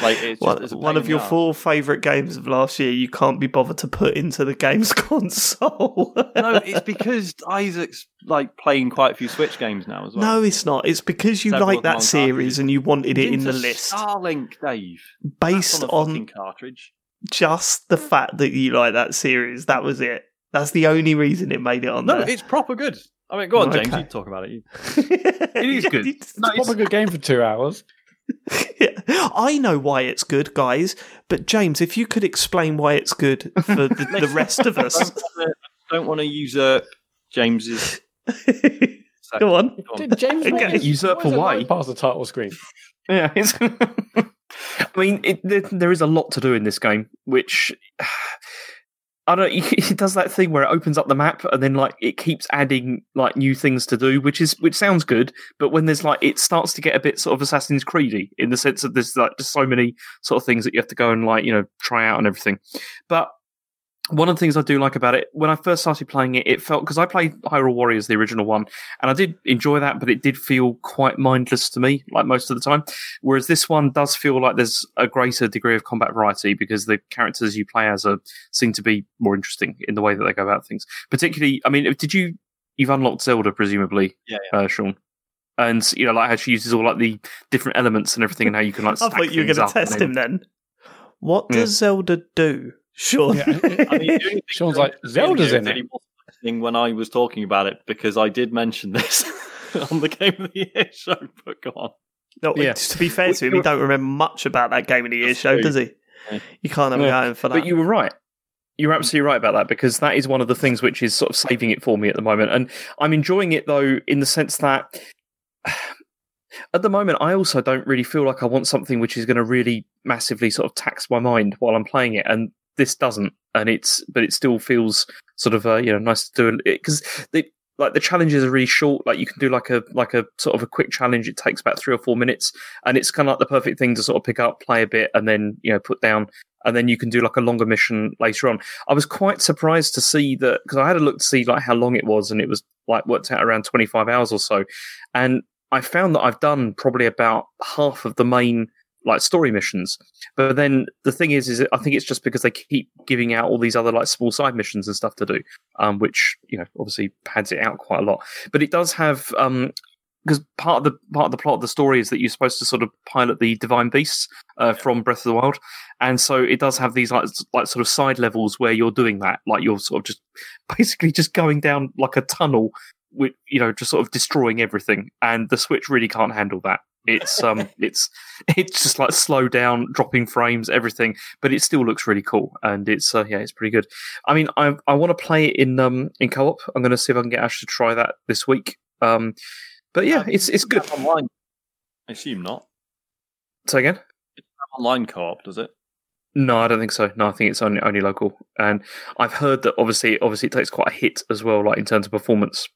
Like it's just, one, it's one of your four favourite games of last year, you can't be bothered to put into the games <laughs> console. no, it's because Isaac's like playing quite a few Switch games now as well. No, it's not. It's because you Several like that series and you wanted it in the list Starlink, Dave. based That's on on fucking cartridge. Just the fact that you like that series. That was it. That's the only reason it made it on No, there. it's proper good. I mean, go on, James. Okay. You talk about it. <laughs> It is good. It's- No, Proper good game for two hours. <laughs> I know why it's good, guys. But James, if you could explain why it's good for the, the rest of us, <laughs> don't want to usurp James's. go on. Go on. Did James Okay. Bond- Usurp why is it away. right past the title screen? Yeah, it's. I mean, it, there, there is a lot to do in this game, which <sighs> I don't. <laughs> It does that thing where it opens up the map and then like it keeps adding like new things to do, which is which sounds good. But when there's like it starts to get a bit sort of Assassin's Creedy in the sense that there's like just so many sort of things that you have to go and like you know try out and everything. But one of the things I do like about it, when I first started playing it, it felt because I played Hyrule Warriors, the original one, and I did enjoy that, but it did feel quite mindless to me, like most of the time. Whereas this one does feel like there's a greater degree of combat variety because the characters you play as are seem to be more interesting in the way that they go about things. Particularly, I mean, did you you've unlocked Zelda presumably, Yeah, Uh, Sean? And you know, like how she uses all like the different elements and everything, and how you can like. <laughs> I thought you were going to test him then. What Yeah. does Zelda do? Sean. Yeah. I mean, the only thing Sean's like, Zelda's in it. really when I was talking about it because I did mention this <laughs> on the Game of the Year show. But go on. No, Yeah. To be fair to him, he don't remember much about that game of the year That's show, true. does he? Yeah. You can't have a Yeah. going for that. But you were right. You're absolutely right about that because that is one of the things which is sort of saving it for me at the moment. And I'm enjoying it though in the sense that <sighs> at the moment I also don't really feel like I want something which is going to really massively sort of tax my mind while I'm playing it. And this doesn't. And it's, but it still feels sort of, uh, you know, nice to do it because the, like the challenges are really short. Like you can do like a like a sort of a quick challenge. It takes about three or four minutes, and it's kind of like the perfect thing to sort of pick up, play a bit, and then you know put down and then you can do like a longer mission later on. I was quite surprised to see that because I had a look to see like how long it was, and it was like worked out around twenty five hours or so, and I found that I've done probably about half of the main like story missions. But then the thing is, is I think it's just because they keep giving out all these other like small side missions and stuff to do, um, which you know obviously pads it out quite a lot. But it does have um, because part of the part of the plot of the story is that you're supposed to sort of pilot the divine beasts uh, from Breath of the Wild, and so it does have these like like sort of side levels where you're doing that, like you're sort of just <laughs> basically just going down like a tunnel with you know just sort of destroying everything, and the Switch really can't handle that. It's um, it's <laughs> it's just like slow down, dropping frames, everything, but it still looks really cool, and it's uh, yeah, it's pretty good. I mean, I I want to play it in um in co-op. I'm going to see if I can get Ash to try that this week. Um, but yeah, it's it's good. Online. I assume not. Say again. Online co-op, does it? No, I don't think so. No, I think it's only only local, and I've heard that obviously, obviously, it takes quite a hit as well, like in terms of performance.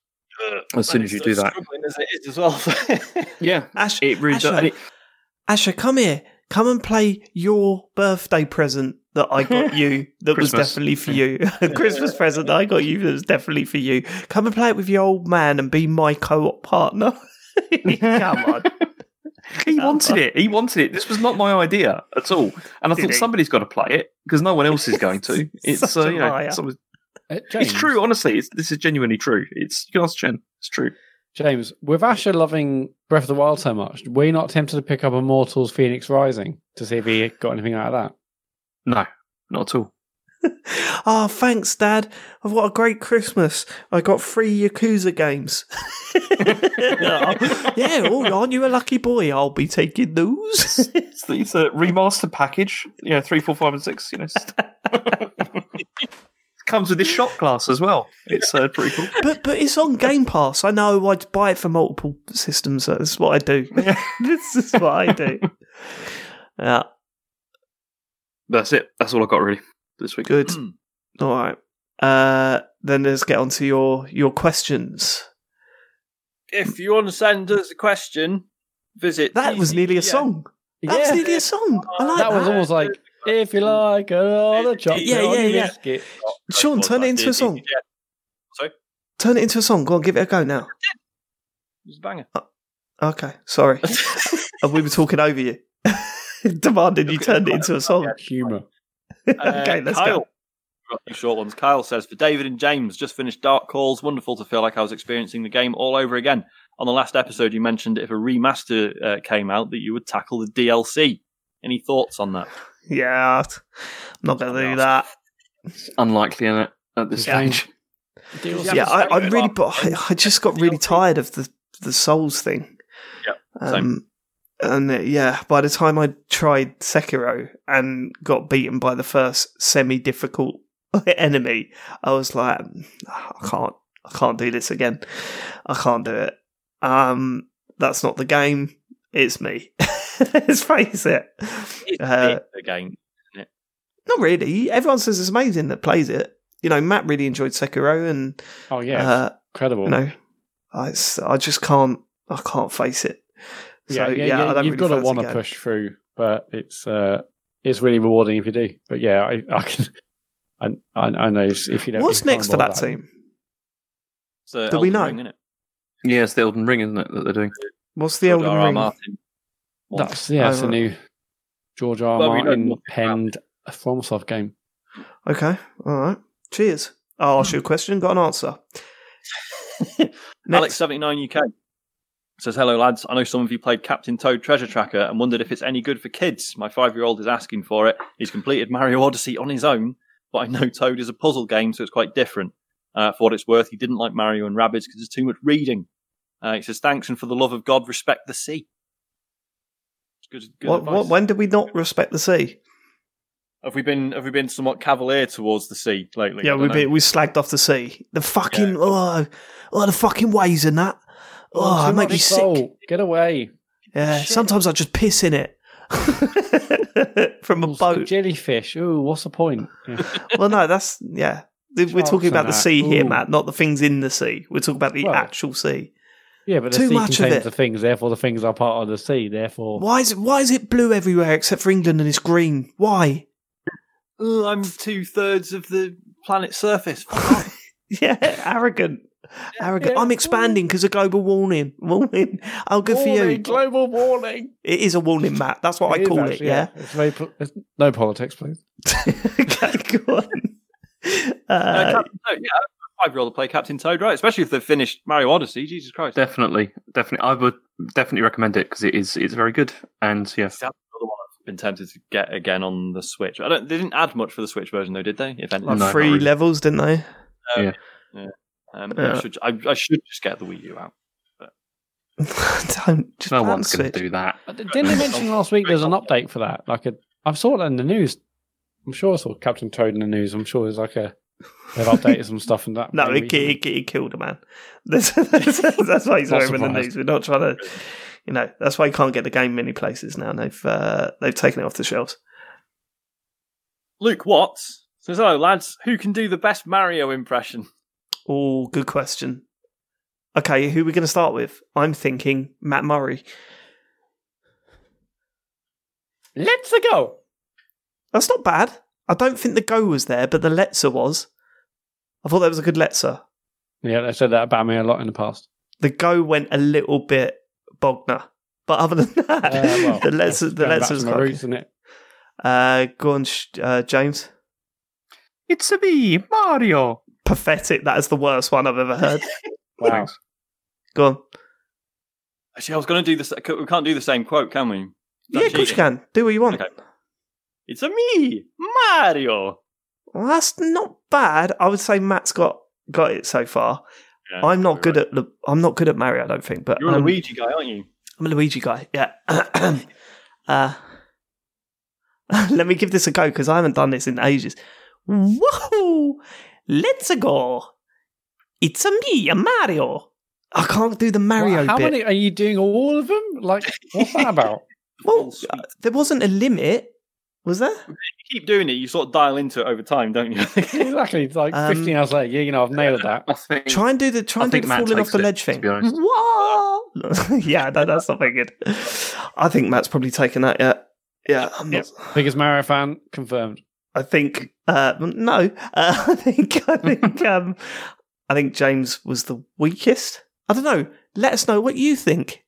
As soon as you do that, as it is as well. <laughs> yeah, Ash, it really does. Asher, it- Asher, come here. Come and play your birthday present that I got you <laughs> that was definitely for you. A <laughs> Christmas present that I got you that was definitely for you. Come and play it with your old man and be my co op partner. come on. He wanted it. He wanted it. This was not my idea at all. And I Did thought he? somebody's got to play it because no one else is going to. It's uh, a you know, liar. someone- Uh, it's true. Honestly, it's, this is genuinely true. It's you can ask Chen. It's true. James, with Asher loving Breath of the Wild so much, were you not tempted to pick up Immortals Fenyx Rising to see if he got anything out of that? No, not at all. <laughs> Oh, thanks, Dad. What a great Christmas. I got three Yakuza games. <laughs> yeah, oh, aren't you a lucky boy? I'll be taking those. It's, the- it's a remastered package. You know, three, four, five, and six. You know, just- <laughs> comes with this shot glass as well. It's uh, pretty cool. <laughs> but but it's on Game Pass. I know I'd buy it for multiple systems. That's what I do. <laughs> <laughs> this is what I do. Yeah, That's it. That's all I got really this week. good. <clears throat> All right. Uh, then let's get on to your your questions. if you want to send us a question, visit. That was nearly a TCGA. song. That was nearly a song. I like that that. was almost like if you like another chocolate Yeah, yeah, yeah. biscuit. Sean, turn it into a song. Sorry, it Turn it into a song. Go on, give it a go now. was a banger. Okay, sorry. <laughs> We were talking over you. <laughs> Demanding you turned it into a song. <laughs> Humor. okay, let's Uh, Kyle. go. Got two short ones. Kyle says for David and James, just finished Dark Souls. Wonderful to feel like I was experiencing the game all over again. On the last episode, you mentioned if a remaster uh, came out that you would tackle the DLC. Any thoughts on that? Yeah, I'm not going to do that. It's unlikely, isn't it? At this Yeah. stage. Yeah, Yeah, I, I really, but I, I just got really tired of the the Souls thing. Yeah. Um, and uh, yeah, by the time I tried Sekiro and got beaten by the first semi-difficult <laughs> enemy, I was like, I can't, I can't do this again. I can't do it. Um, that's not the game. It's me. <laughs> <laughs> Let's face it. It's Uh, the game. Not really. Everyone says it's amazing that plays it. You know, Mat really enjoyed Sekiro, and Oh yeah, uh, incredible. you know, I, I just can't, I can't face it. So yeah, yeah, yeah, I don't you've really got to want to push through, but it's uh, it's really rewarding if you do. But yeah, I, I can, <laughs> I, I, I know if you don't. What's you next for bother that team? It's, uh, Do we know? Ring, innit? Yeah, it's the Elden Ring, isn't it, that they're doing? What's the George Elden R. R. Ring? Martin. One. That's yeah, it's a new George R. R. Well, we Martin nothing about penned FromSoft game. Okay, all right. Cheers. I'll ask you a question. Got an answer. <laughs> Next. Alex79UK says, Hello, lads. I know some of you played Captain Toad Treasure Tracker and wondered if it's any good for kids. My five year old is asking for it. He's completed Mario Odyssey on his own, but I know Toad is a puzzle game, so it's quite different. Uh, for what it's worth, he didn't like Mario and Rabbids because there's too much reading. Uh, he says, Thanks, and for the love of God, respect the sea. It's good, good what, advice. what, when did we not respect the sea? Have we been have we been somewhat cavalier towards the sea lately? Yeah, we don't know. been, we slagged off the sea. The fucking oh, oh, the fucking waves and that. Oh, oh too it make much me sick. Get away Yeah, sometimes I just piss in it <laughs> from a Some boat. jellyfish. Ooh, what's the point? Yeah. <laughs> Well, no, that's yeah. We're Sharks talking about the that. sea here, Mat, not the things in the sea. We're talking about the Well, actual sea. Yeah, but the Too sea much of contains it. the things, therefore the things are part of the sea. Therefore, Why is it, why is it blue everywhere except for England and it's green? Why? I'm two thirds of the planet's surface. <laughs> Yeah, arrogant. Arrogant. yeah. I'm expanding because of global warming. <laughs> Warming. Oh, good for you. Global warning. It is a warning, Mat. That's what It I is call it. actually, Yeah. It's very po- it's- no politics, please. <laughs> okay, go on. Uh, Uh, Captain yeah, five year old to play Captain Toad, right? Especially if they've finished Mario Odyssey. Jesus Christ. Definitely, definitely. I would definitely recommend it because it is it's very good. And yeah, That's another one I've been tempted to get again on the Switch. I don't. They didn't add much for the Switch version, though, did they? If anything. like No, three really. levels, didn't they? Um, Yeah. I should I, I should just get the Wii U out. <laughs> Don't just No one's going to do that. Uh, Didn't they mention last week there's an update for that? Like a, I saw it in the news. I'm sure I saw Captain Toad in the news. I'm sure there's like a they've updated some stuff in that. No, he, it, ki- recently. it, ki- it killed a man. <laughs> That's, that's, that's why he's Not over in the news. We're not trying to, you know, that's why you can't get the game many places now. They've uh, they've taken it off the shelves. Luke Watts says, "Hello lads, who can do the best Mario impression?" Oh, good question. Okay, who are we going to start with? I'm thinking Mat Murray. Let's go. That's not bad. I don't think the go was there, but the letzer was. I thought that was a good letzer. Yeah, they said that about me a lot in the past. The go went a little bit Bogner, but other than <laughs> that, Uh, well, the letzer, the going letzer was my quite roots, isn't it? Uh, go on, uh, James. It's a me, Mario. Pathetic. That is the worst one I've ever heard. <laughs> Wow. Thanks. Go on. Actually, I was going to do this. We can't do the same quote, can we? Is Yeah, of course you can. Do what you want. Okay. It's a me, Mario. Well, that's not bad. I would say Mat's got got it so far. Yeah, I'm not good right. at the. I'm not good at Mario. I don't think. But You're a um, Luigi guy, aren't you? I'm a Luigi guy. Yeah. <coughs> uh, <laughs> let me give this a go because I haven't done this in ages. Whoa! Let's go. It's a me, a Mario. I can't do the Mario Well, how bit. many are you doing? All of them? Like, what's that about? <laughs> well, uh, there wasn't a limit, was there? You keep doing it, you sort of dial into it over time, don't you? <laughs> exactly. It's like Um, 15 hours later. Yeah, you know, I've nailed that. Think. Try and do the try I and do the Mat falling off takes the it, ledge to thing. be honest. What? <laughs> yeah, no, that's not very good. I think Mat's probably taken that. Yeah, yeah. I'm not, Biggest Mario fan confirmed. I think uh, no. Uh, <laughs> I think I think um, I think James was the weakest. I don't know. Let us know what you think.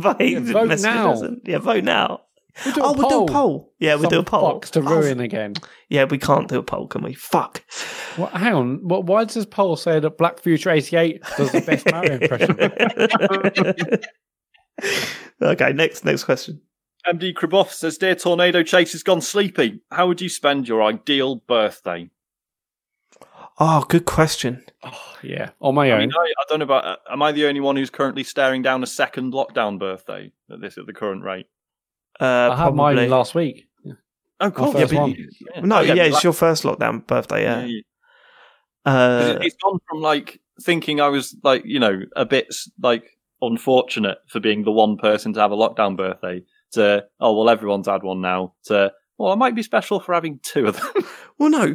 But he Yeah, vote now. Yeah, vote now. We'll do oh, we'll do a poll. Yeah, we'll Some do a poll. fucks to Oh, ruin again. yeah, we can't do a poll, can we? Fuck. Well, hang on. What, why does this poll say that Black Future 88 does the best Mario impression? <laughs> okay, next next question. MD Kriboff says, Dear Tornado Chase has gone sleepy. How would you spend your ideal birthday? Oh, good question. Oh, yeah, on my I own. mean, I, I don't know about. Uh, am I the only one who's currently staring down a second lockdown birthday at this at the current rate? Uh, I had mine last week. Oh, cool. Yeah, but one. you- no, Oh, yeah, but it's your first lockdown birthday. Yeah. yeah, 'Cause Uh, it- it's gone from like thinking I was like you know a bit like unfortunate for being the one person to have a lockdown birthday to oh well everyone's had one now to well I might be special for having two of them. <laughs> well, no,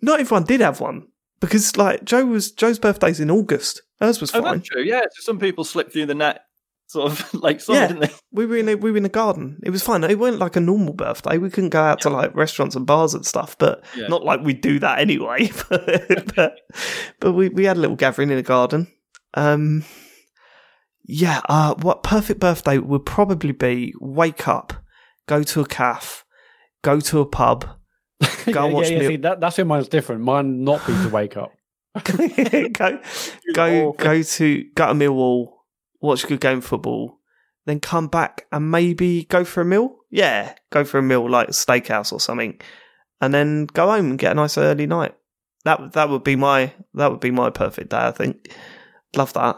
not everyone did have one because like Joe was Joe's birthday's in August. Hers was oh, fine. that's true. Yeah, so some people slipped through the net, sort of <laughs> like some Yeah. didn't they? We were in a, we were in a garden. It was fine. It wasn't like a normal birthday. We couldn't go out to like restaurants and bars and stuff, but Yeah. not like we do that anyway. <laughs> but but, but we, we had a little gathering in a garden. Um, yeah. Uh, what perfect birthday would probably be: wake up, go to a cafe, go to a pub, <laughs> Go yeah, watch yeah, yeah, me- see, that, that's where mine's different. Mine not be to wake up. go go go to go to Millwall, watch a good game of football, then come back and maybe go for a meal. Yeah, go for a meal like a steakhouse or something, and then go home and get a nice early night. That that would be my that would be my perfect day. I think. Love that.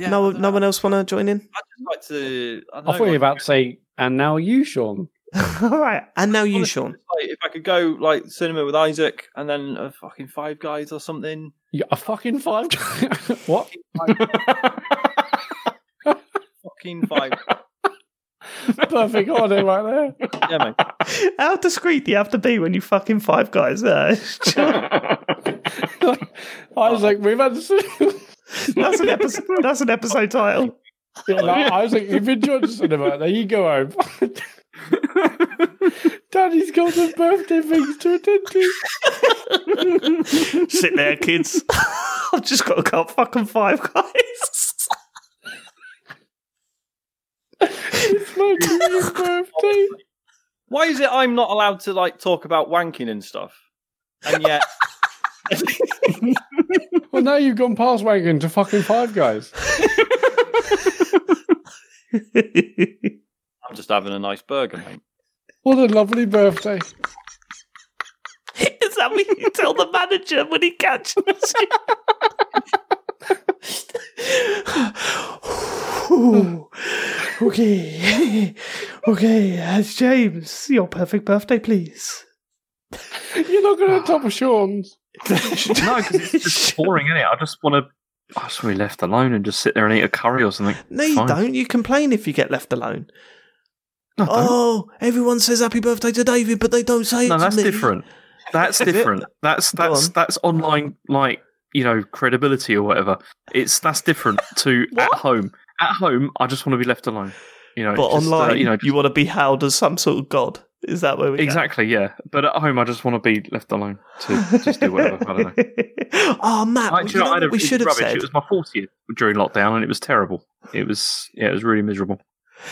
Yeah, no, no one else want to join in. I'd just like to. I, don't I thought you were about to say, and now you, Sean. <laughs> All right, and now you, Honestly, Sean. Like, if I could go like cinema with Isaac and then a fucking Five Guys or something. You a fucking five. <laughs> what? <laughs> fucking Five. <laughs> Perfect order right there. yeah, mate. How discreet do you have to be when you fucking five guys? Uh, I was like, we've had this. that's an episode. That's an episode title. Yeah, no, I was like, if you've enjoyed the cinema. There you go home. <laughs> Daddy's got some birthday things to attend to. Sit there, kids. <laughs> I've just got to cut fucking five guys. Smoking his birthday. Why is it I'm not allowed to like talk about wanking and stuff, and yet <laughs> Well, now you've gone past wagon to fucking five guys. I'm just having a nice burger, mate. What a lovely birthday. Is that that what you tell the manager when he catches you? <sighs> okay, okay, as James, your perfect birthday, please. You're not going to top of Sean's. no, because it's just <laughs> boring, isn't it? I just want to. I just want be left alone and just sit there and eat a curry or something. No, you Fine. don't. You complain if you get left alone. No, Oh, everyone says happy birthday to David, but they don't say it no, to that's me. different. That's <laughs> different. That's that's on. that's online, like you know, credibility or whatever. It's that's different to <laughs> at home. At home, I just want to be left alone. You know, But just, uh, online, you know, you want to be hailed as some sort of god. Is that where we go? exactly, yeah. But at home, I just want to be left alone to just do whatever. I don't know. oh, <laughs> Mat, you know, know a- what we should have rubbish. said? It was my 40th during lockdown, and it was terrible. It was, yeah, it was really miserable.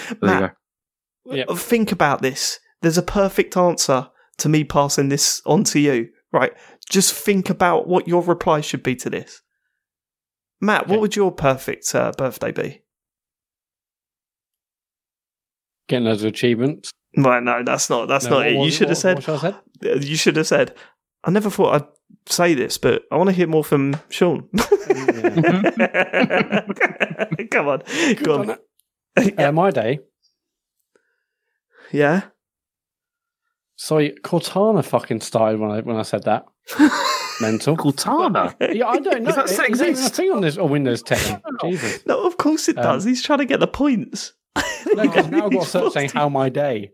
But there you Mat, go. Yep. Think about this. There's a perfect answer to me passing this on to you. Right. Just think about what your reply should be to this. Mat, what would your perfect uh, birthday be? Getting those achievements. Right, no, that's not. That's No, not it. You should have said. What should I said? uh, You should have said. I never thought I'd say this, but I want to hear more from Sean. <laughs> <laughs> Come on, go on. <laughs> Uh, my day. Yeah. Sorry, Cortana fucking started when I when I said that. <laughs> Mental. Cortana. Yeah, I don't know. Does that still Is there even a exist? thing on this or Windows 10? <laughs> Jesus. No, of course it Um, does. He's trying to get the points. <laughs> No, because now I've now got a He's search saying how my day.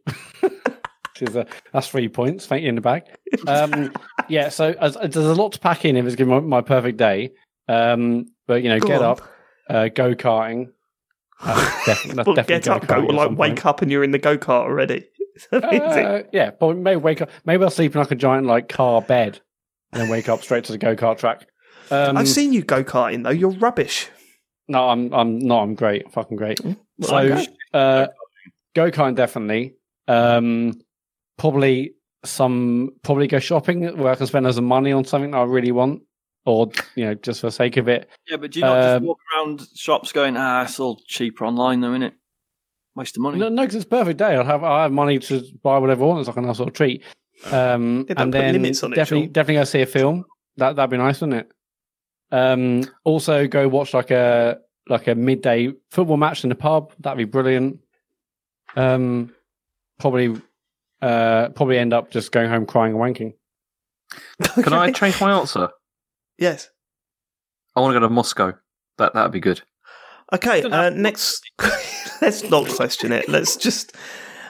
Is a, that's three points. Thank you in the bag. Um, yeah, so as, as there's a lot to pack in if it's going to be my, my perfect day. Um, but you know, Go get on. up, uh, go karting. <laughs> That's definitely, that's Well, get up, go, go-karting like wake point. up, and you're in the go kart already. <laughs> Uh, yeah, but maybe wake up. Maybe I'll sleep in like a giant like car bed, and then wake up straight to the go kart track. Um, I've seen you go karting though. You're rubbish. No, I'm I'm not. I'm great. Fucking great. Well, So uh, go kart definitely. Um, probably some probably go shopping where I can spend some money on something that I really want, or you know just for the sake of it. Yeah, but do you not just Um, walk around shops going, ah, it's all cheaper online though, isn't it? Waste of money. No, no, because it's a perfect day. I'll have I have money to buy whatever I want. It's like a nice little treat. Um, and then limits on it, definitely Sean. definitely go see a film. That that'd be nice, wouldn't it? Um, also go watch like a like a midday football match in the pub. That'd be brilliant. Um, probably uh probably end up just going home crying and wanking. <laughs> Can I change my answer? Yes. I want to go to Moscow. That that'd be good. Okay. Uh, have next, <laughs> let's not question it. Let's just.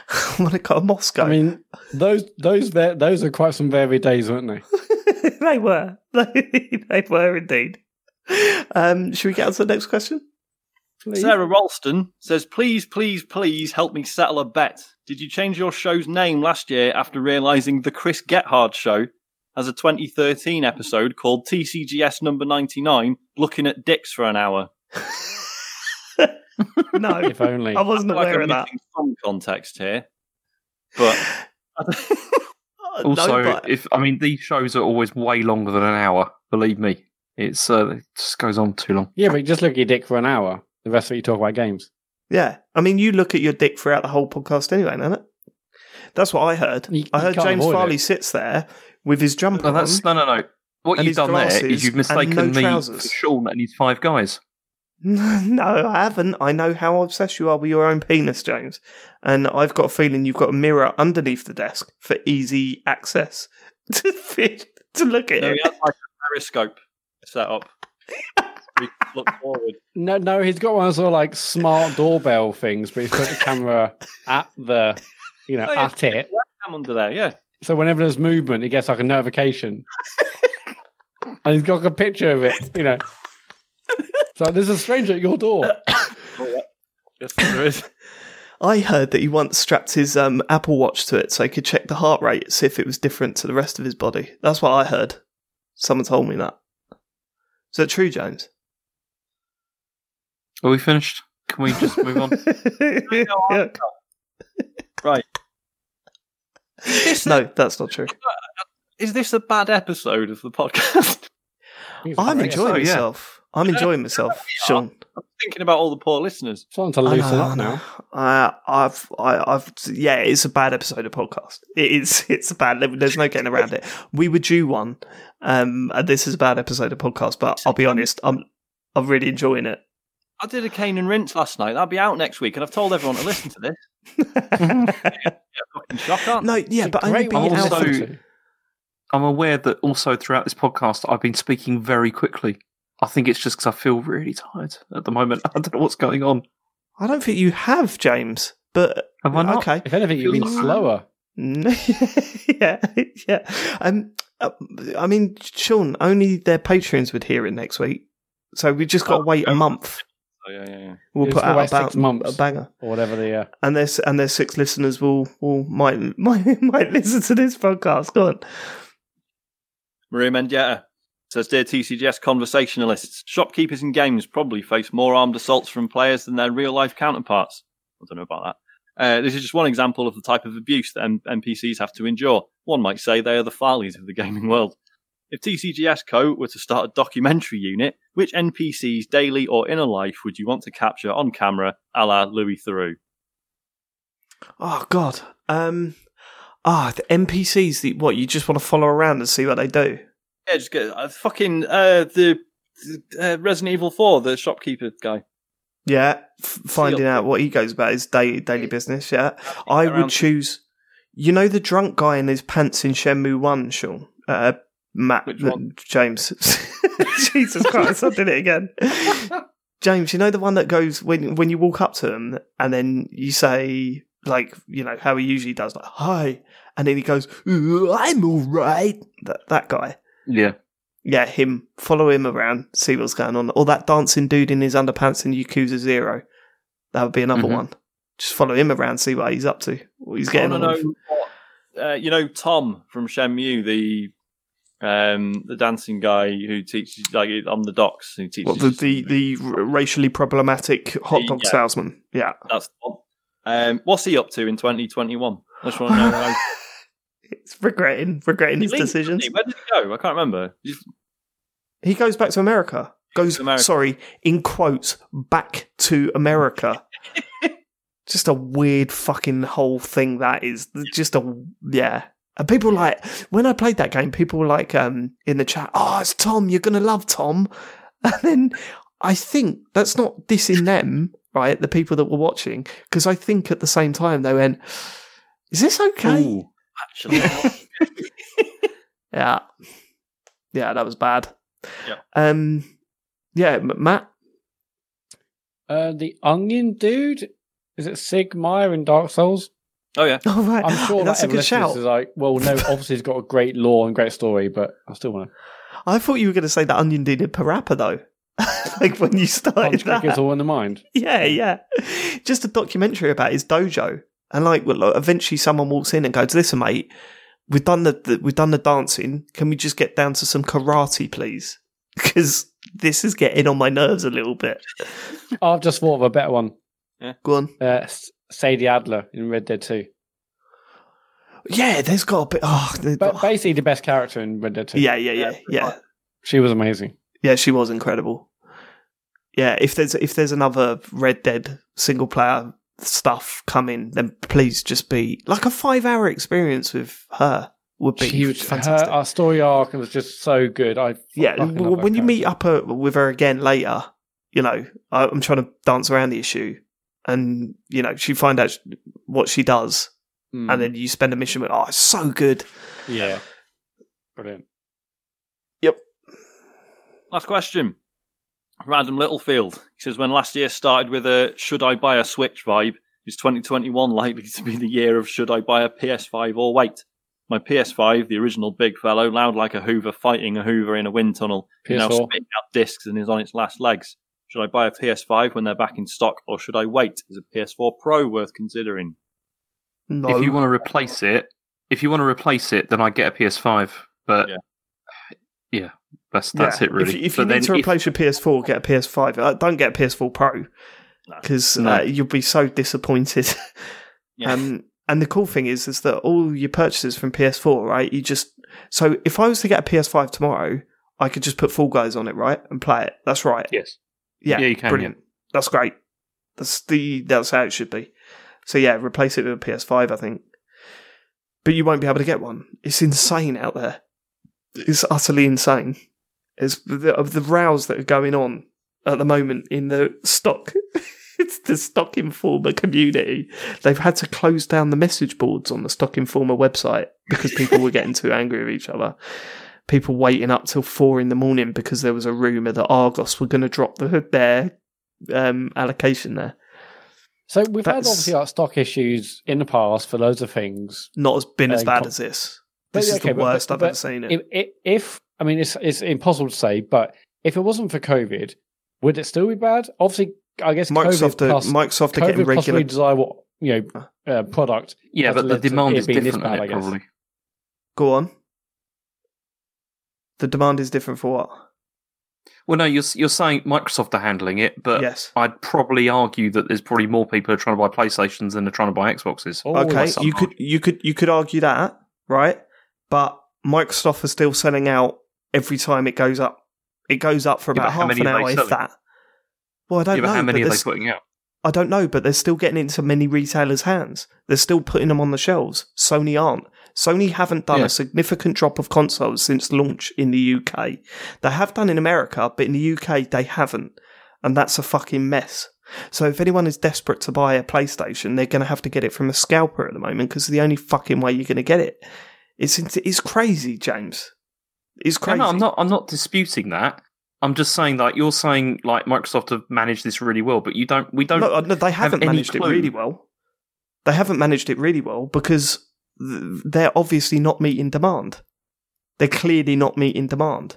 I want to go to Moscow. I mean, those those va- those are quite some varied days, weren't they? <laughs> they were. <laughs> they were indeed. Um, should we get on to the next question? Sarah Ralston says, please, please, please help me settle a bet. Did you change your show's name last year after realising the Chris Gethard show has a 2013 episode called TCGS number 99, looking at dicks for an hour? <laughs> No, If only. I wasn't I feel like aware of that. missing some context here. But <laughs> Also, no, but if I mean these shows are always way longer than an hour. Believe me, it's uh, it just goes on too long. Yeah, but just look at your dick for an hour. The rest of it you talk about games. yeah, I mean, you look at your dick throughout the whole podcast anyway, isn't it? That's what I heard. You- I heard James Farley it. sits there with his jumper No, that's on. no, no, no. What you've done there is you've mistaken no me for trousers. Sean and his five guys. <laughs> No, I haven't. I know how obsessed you are with your own penis, James. And I've got a feeling you've got a mirror underneath the desk for easy access <laughs> to fit, to look at no, it. he has like a periscope set up. We look <laughs> forward. No, no, he's got one of those sort of like smart doorbell things, but he's put the camera at the, you know, Oh, yeah. at it. I'm under there, yeah. So whenever there's movement, he gets like a notification, <laughs> and he's got like, a picture of it. You know, so there's a stranger at your door. Yes, there is. I heard that he once strapped his um, Apple Watch to it so he could check the heart rate, see if it was different to the rest of his body. That's what I heard. Someone told me that. Is that true, James? Are we finished? Can we just move on? <laughs> Yeah. Right. Is this, <laughs> No, that's not true. <laughs> is this a bad episode of the podcast? He's a I'm enjoying so, yeah. myself. I'm enjoying myself, Sean. I'm thinking about all the poor listeners. Starting to I loosen know, up I now. know. Uh, I've, I, I've, yeah, it's a bad episode of podcast. It is, <laughs> it's a bad. There's no getting around it. We were due one, um, and this is a bad episode of podcast. But I'll be honest, I'm, I'm really enjoying it. I did a cane and rinse last night. That'll be out next week, and I've told everyone to listen to this. Fucking shock, No, yeah, but only Great be one to out. also- to. I'm aware that also throughout this podcast, I've been speaking very quickly. I think it's just because I feel really tired at the moment. <laughs> I don't know what's going on. I don't think you have, James. But Have I not? okay, If anything, you've been slower. <laughs> yeah, <laughs> yeah. Um, uh, I mean, Sean, only their patrons would hear it next week, so we just got to Oh, wait a month. Yeah, yeah, yeah. We'll It's put out about six months. a banger. Or whatever the. Uh, and their and their six listeners will will might <laughs> might might listen to this podcast. Go on. Maria Mendieta says, Dear TCGS conversationalists, shopkeepers in games probably face more armed assaults from players than their real life counterparts. I don't know about that. Uh, this is just one example of the type of abuse that M- NPCs have to endure. One might say they are the Farleys of the gaming world. If TCGS Co. were to start a documentary unit, which NPC's daily or inner life would you want to capture on camera, a la Louis Theroux? Oh God. Um. Ah, the NPCs. The, what you just want to follow around and see what they do. Yeah, just get uh, fucking uh, the uh, Resident Evil 4, the shopkeeper guy. Yeah, f- finding out what he goes about his daily daily business. Yeah, I would choose. You know the drunk guy in his pants in Shenmue One, Sean. Uh, Mat? James. <laughs> Jesus Christ! I did it again. <laughs> James, you know the one that goes when when you walk up to him and then you say like you know how he usually does like hi, and then he goes I'm all right. That that guy. Yeah. Yeah, him. Follow him around, see what's going on. Or that dancing dude in his underpants in Yakuza Zero. That would be another Mhm. one. Just follow him around, see what he's up to, what he's getting on. know uh, you know Tom from Shenmue, the um, the dancing guy who teaches like on the docks. Who teaches What, the, the the racially problematic hot dog Yeah. salesman. Yeah. that's. Um, what's he up to in 2021? I just want to know. How, <laughs> It's regretting regretting his He leaves, decisions. he? Where did he go? I can't remember. He's- He goes back to America. Goes to America. sorry, in quotes, back to America. <laughs> just a weird fucking whole thing that is. Just a yeah. And people like when I played that game, people were like um in the chat, Oh, it's Tom, you're gonna love Tom. <laughs> And then I think that's not dissing them, right? The people that were watching, because I think at the same time they went, Is this okay? Ooh, actually, <laughs> Yeah. Yeah, that was bad. Yep. Um yeah, M- Mat. uh, the Onion Dude? Is it Siegmeyer in Dark Souls? Oh yeah. <laughs> Oh right. I'm sure that's that a good shout. Is like, well, no, obviously he's got a great lore and great story, but I still want to. I thought you were going to say that Onion did in Parappa though. <laughs> like when you started that. Cricket's all in the mind. Yeah, yeah. Just a documentary about his dojo, and like, well, like, eventually someone walks in and goes, "Listen, mate, we've done the, the we've done the dancing. Can we just get down to some karate, please? <laughs> Because this is getting on my nerves a little bit." I've just thought of a better one. Yeah. Go on. Uh, S- Sadie Adler in Red Dead 2. Yeah, there's got a bit. Oh, the- But basically the best character in Red Dead 2. yeah, yeah, yeah, yeah. She was amazing. Yeah, she was incredible. Yeah, if there's if there's another Red Dead single player stuff coming, then please just be like a five hour experience with her would be She was, her, our story arc was just so good. I yeah, fucking w- love that when you meet up uh, with her again later, you know, I, I'm trying to dance around the issue, and you know, she find out what she does, Mm, and then you spend a mission with. Oh, it's so good. yeah, brilliant. Yep. Last question. Random Adam Littlefield. He says, when last year started with a should I buy a Switch vibe, is 2021 likely to be the year of should I buy a PS5 or wait? My PS5, the original big fellow, loud like a Hoover fighting a Hoover in a wind tunnel, is now PS4. spitting out discs and is on its last legs. Should I buy a PS5 when they're back in stock, or should I wait? Is a PS4 Pro worth considering? No, If you want to replace it, if you want to replace it, then I get a PS5. But Yeah. yeah, that's that's Yeah. it really. If, if you need then to if- replace your PS4, get a PS5. Uh, don't get a PS4 Pro No. because No. uh, you'll be so disappointed. <laughs> Yeah. Um, and the cool thing is, is that all your purchases from PS4, right? You just so if I was to get a PS5 tomorrow, I could just put Fall Guys on it, right, and play it. That's right. Yes. Yeah, Yeah, you can, Brilliant. That's great. That's the that's how it should be. So yeah, replace it with a PS5, I think. But you won't be able to get one. It's insane out there. It's utterly insane. It's the, of the rows that are going on at the moment in the stock. <laughs> it's the Stock Informer community. They've had to close down the message boards on the Stock Informer website because people were getting too angry with each other. People waiting up till four in the morning because there was a rumor that Argos were going to drop the, their um, allocation there. So we've had obviously like stock issues in the past for loads of things. Not as been as bad com- as this. But, This is okay, the worst but- I've but ever seen it. If, if, if I mean, it's it's impossible to say, but if it wasn't for COVID, would it still be bad? Obviously, I guess Microsoft, COVID are, plus Microsoft are COVID getting plus regular. we desire what you know uh, product. Yeah, but the demand is being this different, bad, I it, guess. probably. Go on. The demand is different for what? Well, no, you're you're saying Microsoft are handling it, but yes. I'd probably argue that there's probably more people who are trying to buy PlayStations than are trying to buy Xboxes. Oh, okay, you could you could you could argue that, right? But Microsoft are still selling out every time it goes up. It goes up for about but how half an are they hour, if that. Well, I don't yeah, but know. how many but are they putting out? I don't know, but they're still getting into many retailers' hands. They're still putting them on the shelves. Sony aren't. Sony haven't done Yeah. a significant drop of consoles since launch in the UK. They have done in America, but in the UK they haven't. And that's a fucking mess. So if anyone is desperate to buy a PlayStation, they're going to have to get it from a scalper at the moment because the only fucking way you're going to get it. It's it's crazy, James. It's crazy. no, I'm not. I'm not disputing that. I'm just saying, like you're saying, like Microsoft have managed this really well, but you don't. We don't. No, uh, no, they haven't any managed it really well. They haven't managed it really well because they're obviously not meeting demand. They're clearly not meeting demand.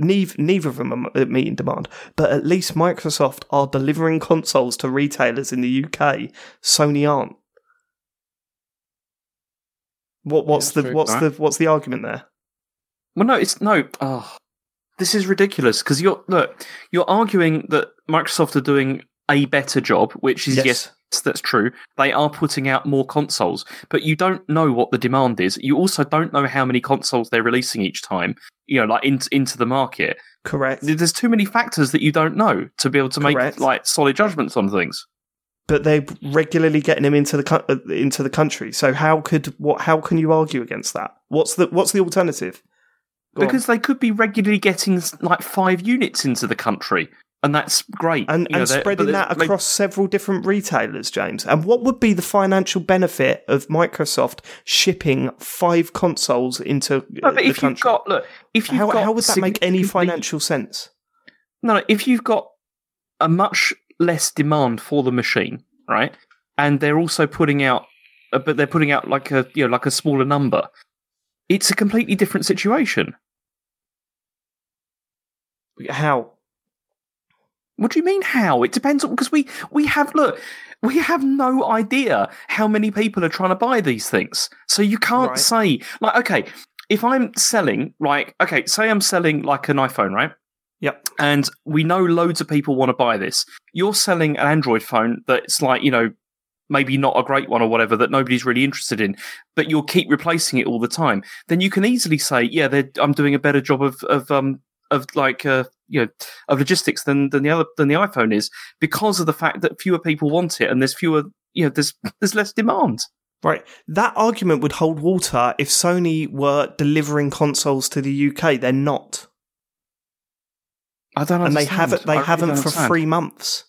Neither, neither of them are uh, meeting demand, but at least Microsoft are delivering consoles to retailers in the UK. Sony aren't. What, what's that's the true. what's Right. the what's the argument there? Well, no, it's no. Oh, this is ridiculous because you're look. You're arguing that Microsoft are doing a better job, which is Yes. yes, that's true. They are putting out more consoles, but you don't know what the demand is. You also don't know how many consoles they're releasing each time. You know, like into into the market. Correct. There's too many factors that you don't know to be able to make Correct. like solid judgments on things. but they're regularly getting them into the co- uh, into the country. So how could what? How can you argue against that? What's the what's the alternative? Go on. because they could be regularly getting like five units into the country, and that's great. and You know, spreading but that they- across several different retailers, James. And what would be the financial benefit of Microsoft shipping five consoles into uh, No, but the if you've country? got look, if you've how, got how would that make any financial sense? No, no, if you've got a much less demand for the machine, right, and they're also putting out, uh, but they're putting out like a you know like a smaller number, it's a completely different situation. How? What do you mean? How? It depends on because we we have look. We have no idea how many people are trying to buy these things. So you can't Right. say like, okay, if I'm selling like, okay, say I'm selling like an iPhone, right? Yep. and we know loads of people want to buy this. You're selling an Android phone that's like, you know, maybe not a great one or whatever that nobody's really interested in, but you'll keep replacing it all the time. Then you can easily say, yeah, I'm doing a better job of of um of like uh you know of logistics than than the other than the iPhone is because of the fact that fewer people want it and there's fewer you know there's there's less demand. Right. That argument would hold water if Sony were delivering consoles to the UK. They're not, I don't and they haven't. They really haven't for understand. three months.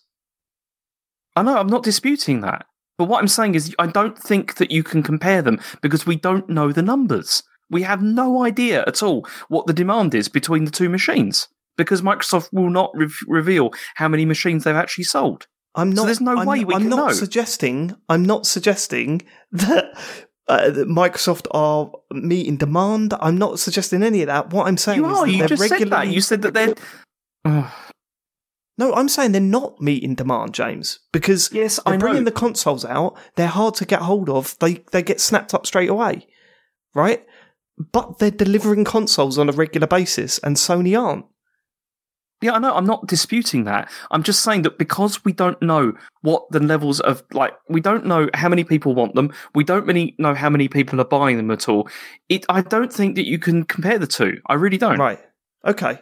I know, I'm not disputing that. But what I'm saying is, I don't think that you can compare them because we don't know the numbers. We have no idea at all what the demand is between the two machines because Microsoft will not re- reveal how many machines they've actually sold. I'm So not. there's no I'm, way we I'm can not know. suggesting. I'm not suggesting <laughs> that, uh, that Microsoft are meeting demand. I'm not suggesting any of that. What I'm saying You is are. that You they're just said that. You said that they're. No, I'm saying they're not meeting demand, James, because yes, they're I know. bringing the consoles out. They're hard to get hold of. They they get snapped up straight away, right? But they're delivering consoles on a regular basis, and Sony aren't. Yeah, I know. I'm not disputing that. I'm just saying that because we don't know what the levels of like, we don't know how many people want them. We don't really know how many people are buying them at all. It. I don't think that you can compare the two. I really don't. Right. Okay.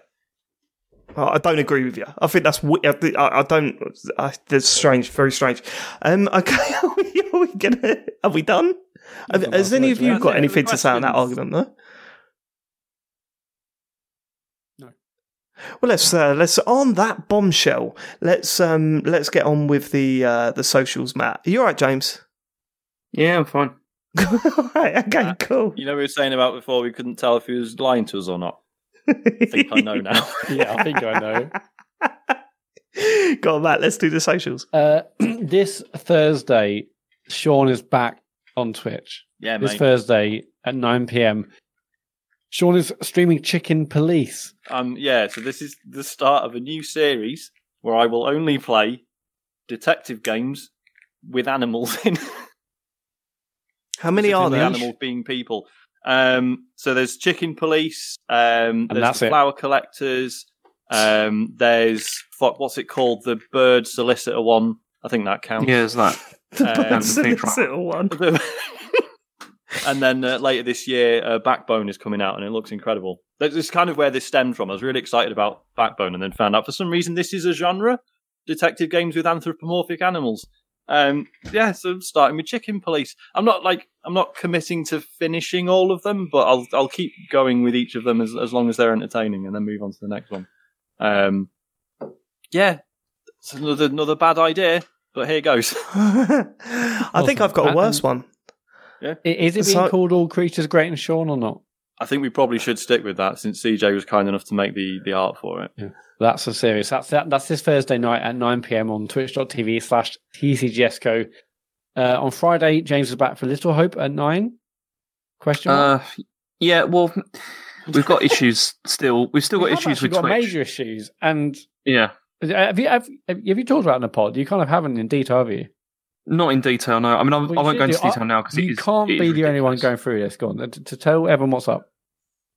Well, I don't agree with you. I think that's I I don't. I, that's strange. Very strange. Um. <laughs> Okay. Are we, are we gonna? Are we done? Have, has any of you got That's anything to say on that argument? though? No. Well, let's uh, let's on that bombshell. Let's um let's get on with the uh, the socials, Mat. Are you all right, James? Yeah, I'm fine. <laughs> All right. Okay. Uh, Cool. You know, we were saying about before we couldn't tell if he was lying to us or not. I think I know now. <laughs> yeah, I think I know. Go on, Mat. Let's do the socials. Uh, <clears throat> this Thursday, Sean is back on Twitch. yeah, This mate. Thursday at 9 p.m. Sean is streaming Chicken Police. Um, yeah, so this is the start of a new series where I will only play detective games with animals in. <laughs> How many are Specifically there? Animals being people. Um, so there's chicken police. Um, And there's that's the it. flower collectors. Um, there's what's it called? The bird solicitor one. I think that counts. Yeah, is that. The Um, solicitor one. <laughs> and then uh, later this year, uh, Backbone is coming out, and it looks incredible. This is kind of where this stemmed from. I was really excited about Backbone, and then found out for some reason this is a genre: detective games with anthropomorphic animals. Um, yeah, so starting with Chicken Police. I'm not like I'm not committing to finishing all of them, but I'll I'll keep going with each of them as as long as they're entertaining, and then move on to the next one. Um, yeah, it's another another bad idea, but here goes. <laughs> I think I've got a worse one. I- Is it being So- called All Creatures Great and Sean or not? I think we probably should stick with that since CJ was kind enough to make the, the art for it. That's a serious. That's that, that's this Thursday night at 9 p.m. on twitch.tv slash TCGSCO. Uh, on Friday, James is back for Little Hope at 9. Question mark? Uh, yeah, well, we've got issues still. We've still We got have issues actually with got Twitch. major issues. And Yeah, have you, have, have you talked about it in the pod? You kind of haven't in detail, have you? not in detail. No, I mean, I, Well, I won't go into do. I- detail now because You can't be the only one going through this. Go on. To, to tell everyone what's up.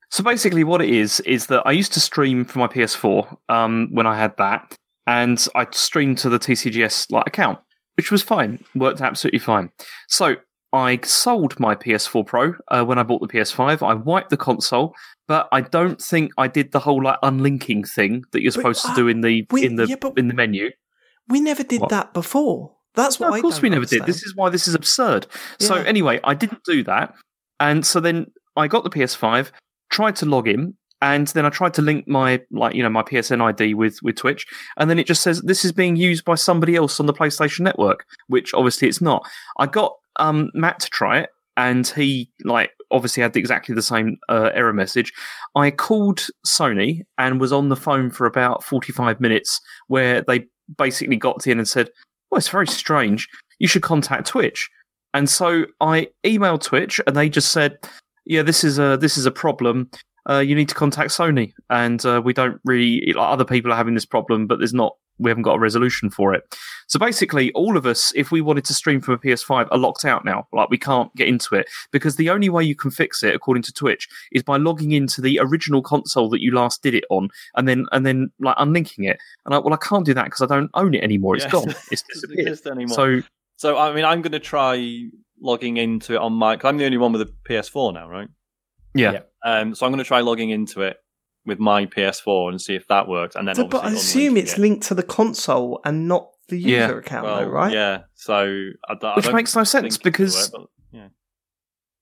So basically, what it is is that I used to stream for my PS4 um, when I had that, and I streamed to the TCGS like account, which was fine, worked absolutely fine. So I sold my PS4 Pro uh, when I bought the PS5. I wiped the console, but I don't think I did the whole like unlinking thing that you're But, supposed uh, to do in the we- in the yeah, in the menu. We never did What? that before. That's what No, of course we never did. This is why this is absurd. So anyway, I didn't do that, and so then I got the PS5, tried to log in, and then I tried to link my like you know my PSN ID with with Twitch, and then it just says this is being used by somebody else on the PlayStation Network, which obviously it's not. I got um, Mat to try it, and he like obviously had exactly the same uh, error message. I called Sony and was on the phone for about forty five minutes, where they basically got in and said, "Well, it's very strange. You should contact Twitch." And so I emailed Twitch, and they just said, "Yeah, this is a this is a problem. Uh, you need to contact Sony, and uh, we don't really like other people are having this problem, but there's not we haven't got a resolution for it." So basically, all of us, if we wanted to stream from a PS5, are locked out now. Like we can't get into it because the only way you can fix it, according to Twitch, is by logging into the original console that you last did it on, and then and then like unlinking it. And I, well, I can't do that because I don't own it anymore. It's Yeah. gone. <laughs> It's disappeared. exist anymore. So So I mean, I'm going to try logging into it on my. Cause I'm the only one with a PS4 now, right? Yeah. Yeah. Um, so I'm going to try logging into it with my PS4 and see if that works. And then, So, but I assume it's it. linked to the console and not the user Yeah. account, Well, though, right? Yeah. So I, don't- I Which makes no sense because work, but, yeah.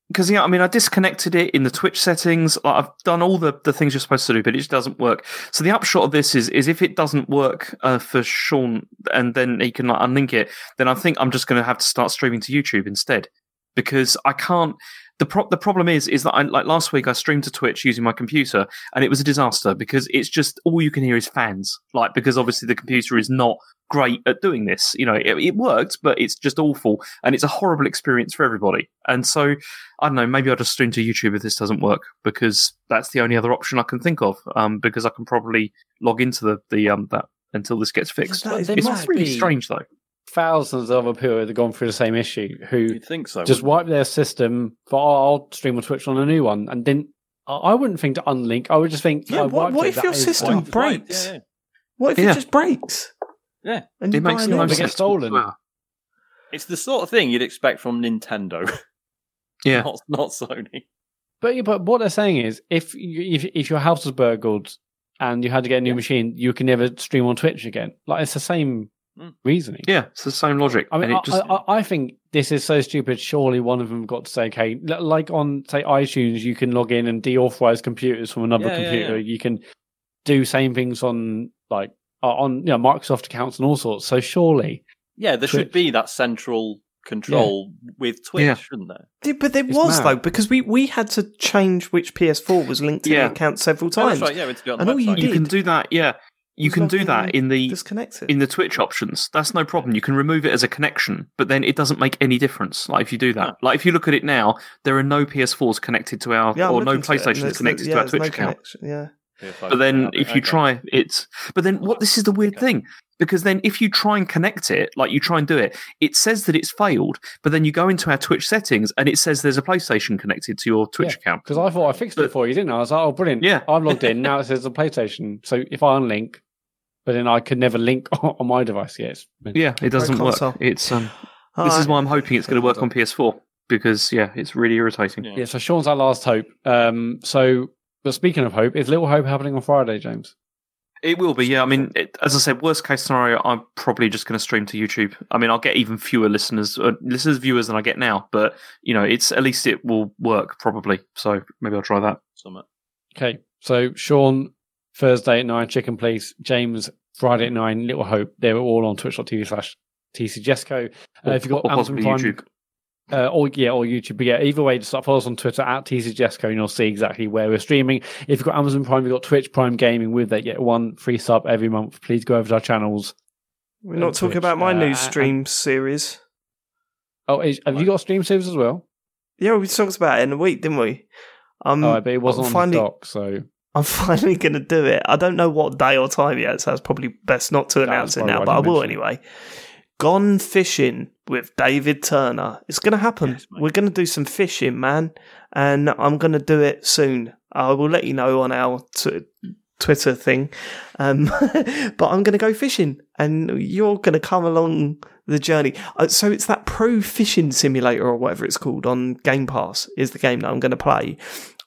because yeah, I mean, I disconnected it in the Twitch settings. Like, I've done all the, the things you're supposed to do, but it just doesn't work. So the upshot of this is is if it doesn't work uh, for Sean, and then he can like unlink it, then I think I'm just going to have to start streaming to YouTube instead because I can't. The pro- the problem is is that I like last week I streamed to Twitch using my computer and it was a disaster because it's just all you can hear is fans like because obviously the computer is not great at doing this you know it, it worked but it's just awful and it's a horrible experience for everybody and so I don't know. Maybe I'll just stream to YouTube if this doesn't work because that's the only other option I can think of. Um, because I can probably log into the the um that until this gets fixed. That is There It's really be- strange though. Thousands of other people that have gone through the same issue who You'd think so. just wouldn't wiped their system for oh, I'll stream on Twitch on a new one and didn't. I I wouldn't think to unlink. I would just think. Yeah, I what- wiped what it, if that your is system fine. breaks? Yeah, yeah. What if Yeah. it just breaks? Yeah. And you It makes buy no another get sense. stolen. whatsoever. It's the sort of thing you'd expect from Nintendo, <laughs> Yeah, not, not Sony. But yeah, but what they're saying is, if you, if if your house was burgled and you had to get a new Yeah. machine, you can never stream on Twitch again. Like it's the same. Reasoning. Yeah, it's the same logic. I mean, and I, just, I, I think this is so stupid. Surely one of them got to say, okay, like on say iTunes, you can log in and deauthorize computers from another Yeah, yeah, computer. yeah. You can do same things on like uh, on you know Microsoft accounts and all sorts. So surely, Yeah, there should be that central control with Twitch, Yeah. shouldn't there? Yeah, but there It's was mad. though because we, we had to change which PS4 was linked to Yeah. the account several Oh, times. that's right. Yeah, we had to do it on And the all you did- you can do that. Yeah, you can do that in the Disconnect it. in the Twitch options. That's no problem. You can remove it as a connection, but then it doesn't make any difference. Like if you do that, Huh. like if you look at it now, there are no PS4s connected to our yeah, or no looking to it, and PlayStations connected yeah, to our Twitch no account. connection, Yeah. But then if you okay. try it's but then what this is the weird Okay. thing because then if you try and connect it like you try and do it it says that it's failed but then you go into our Twitch settings and it says there's a PlayStation connected to your Twitch account. because I thought I fixed it for you, didn't I? I was like, oh, brilliant. Yeah. I'm logged in now. It says a PlayStation. So if I unlink, but then I could never link <laughs> on my device. Yes. Yeah, it doesn't work. console. It's um All this is why I'm hoping it's going to work on PS4 because yeah, it's really irritating. Yeah. Yeah. So Sean's our last hope. Um. So, but speaking of hope, is Little Hope happening on Friday, James? It will be, yeah. I mean, it, as I said, worst case scenario, I'm probably just going to stream to YouTube. I mean, I'll get even fewer listeners, uh, listeners, viewers than I get now, but you know, it's at least it will work probably. So maybe I'll try that. Summit. Okay. So Sean Thursday at nine, Chicken Police. James Friday at nine, Little Hope. They're all on Twitch.tv slash TCGSCO. Uh, if you've got or Amazon possibly Prime, YouTube. uh, or yeah, or YouTube. But yeah, either way, just follow us on Twitter at TCGSCO, and you'll see exactly where we're streaming. If you've got Amazon Prime, you've got Twitch Prime Gaming with that. Get one free sub every month. Please go over to our channels. We're not talking Twitch, about my uh, new and- stream series. Oh, is, have you got stream series as well? Yeah, we talked about it in a week, didn't we? Um, oh, but it wasn't I'm on finally, the doc, so I'm <laughs> finally going to do it. I don't know what day or time yet, so it's probably best not to announce it now, but I will anyway. Gone fishing with David Turner. It's going to happen. Yes. We're going to do some fishing, man, and I'm going to do it soon. I will let you know on our t- Twitter thing. Um, <laughs> but I'm going to go fishing, and you're going to come along the journey. Uh, so it's that Pro Fishing Simulator or whatever it's called on Game Pass is the game that I'm going to play.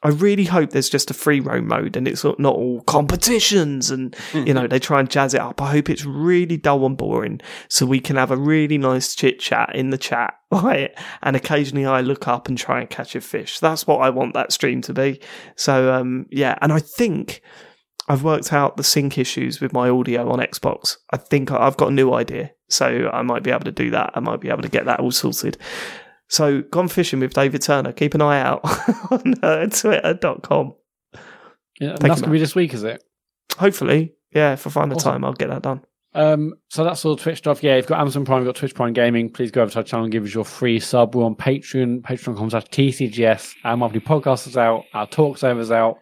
I really hope there's just a free roam mode and it's not all competitions and you know they try and jazz it up. I hope it's really dull and boring so we can have a really nice chit chat in the chat, <laughs> right? And occasionally I look up and try and catch a fish. That's what I want that stream to be. So um yeah, and I think I've worked out the sync issues with my audio on Xbox. I think I've got a new idea. So I might be able to do that. I might be able to get that all sorted. So gone fishing with David Turner. Keep an eye out <laughs> on uh, twitter.com. yeah, Thank that's gonna be this week, is it? Hopefully, yeah, if I find the Awesome. time, I'll get that done. Um, so that's all Twitch stuff. Yeah, if you've got Amazon Prime, you've got Twitch Prime Gaming, please go over to our channel and give us your free sub. We're on Patreon, patreon.com slash TCGS. Our monthly podcast is out, our talks over is out,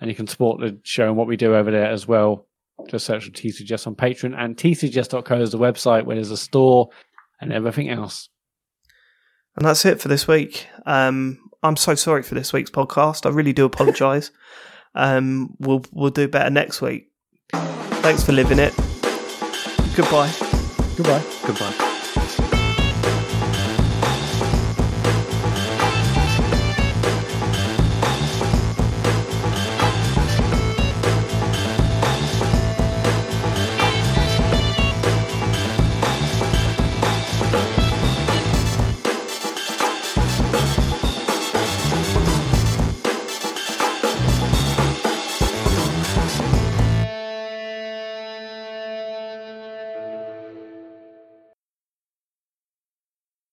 and you can support the show and what we do over there as well. Just search for TCGS on Patreon and tcgs.co is the website where there's a store and everything else. And that's it for this week. Um, I'm so sorry for this week's podcast. I really do apologise. <laughs> um, we'll we'll do better next week. Thanks for living it. Goodbye. Goodbye. Goodbye.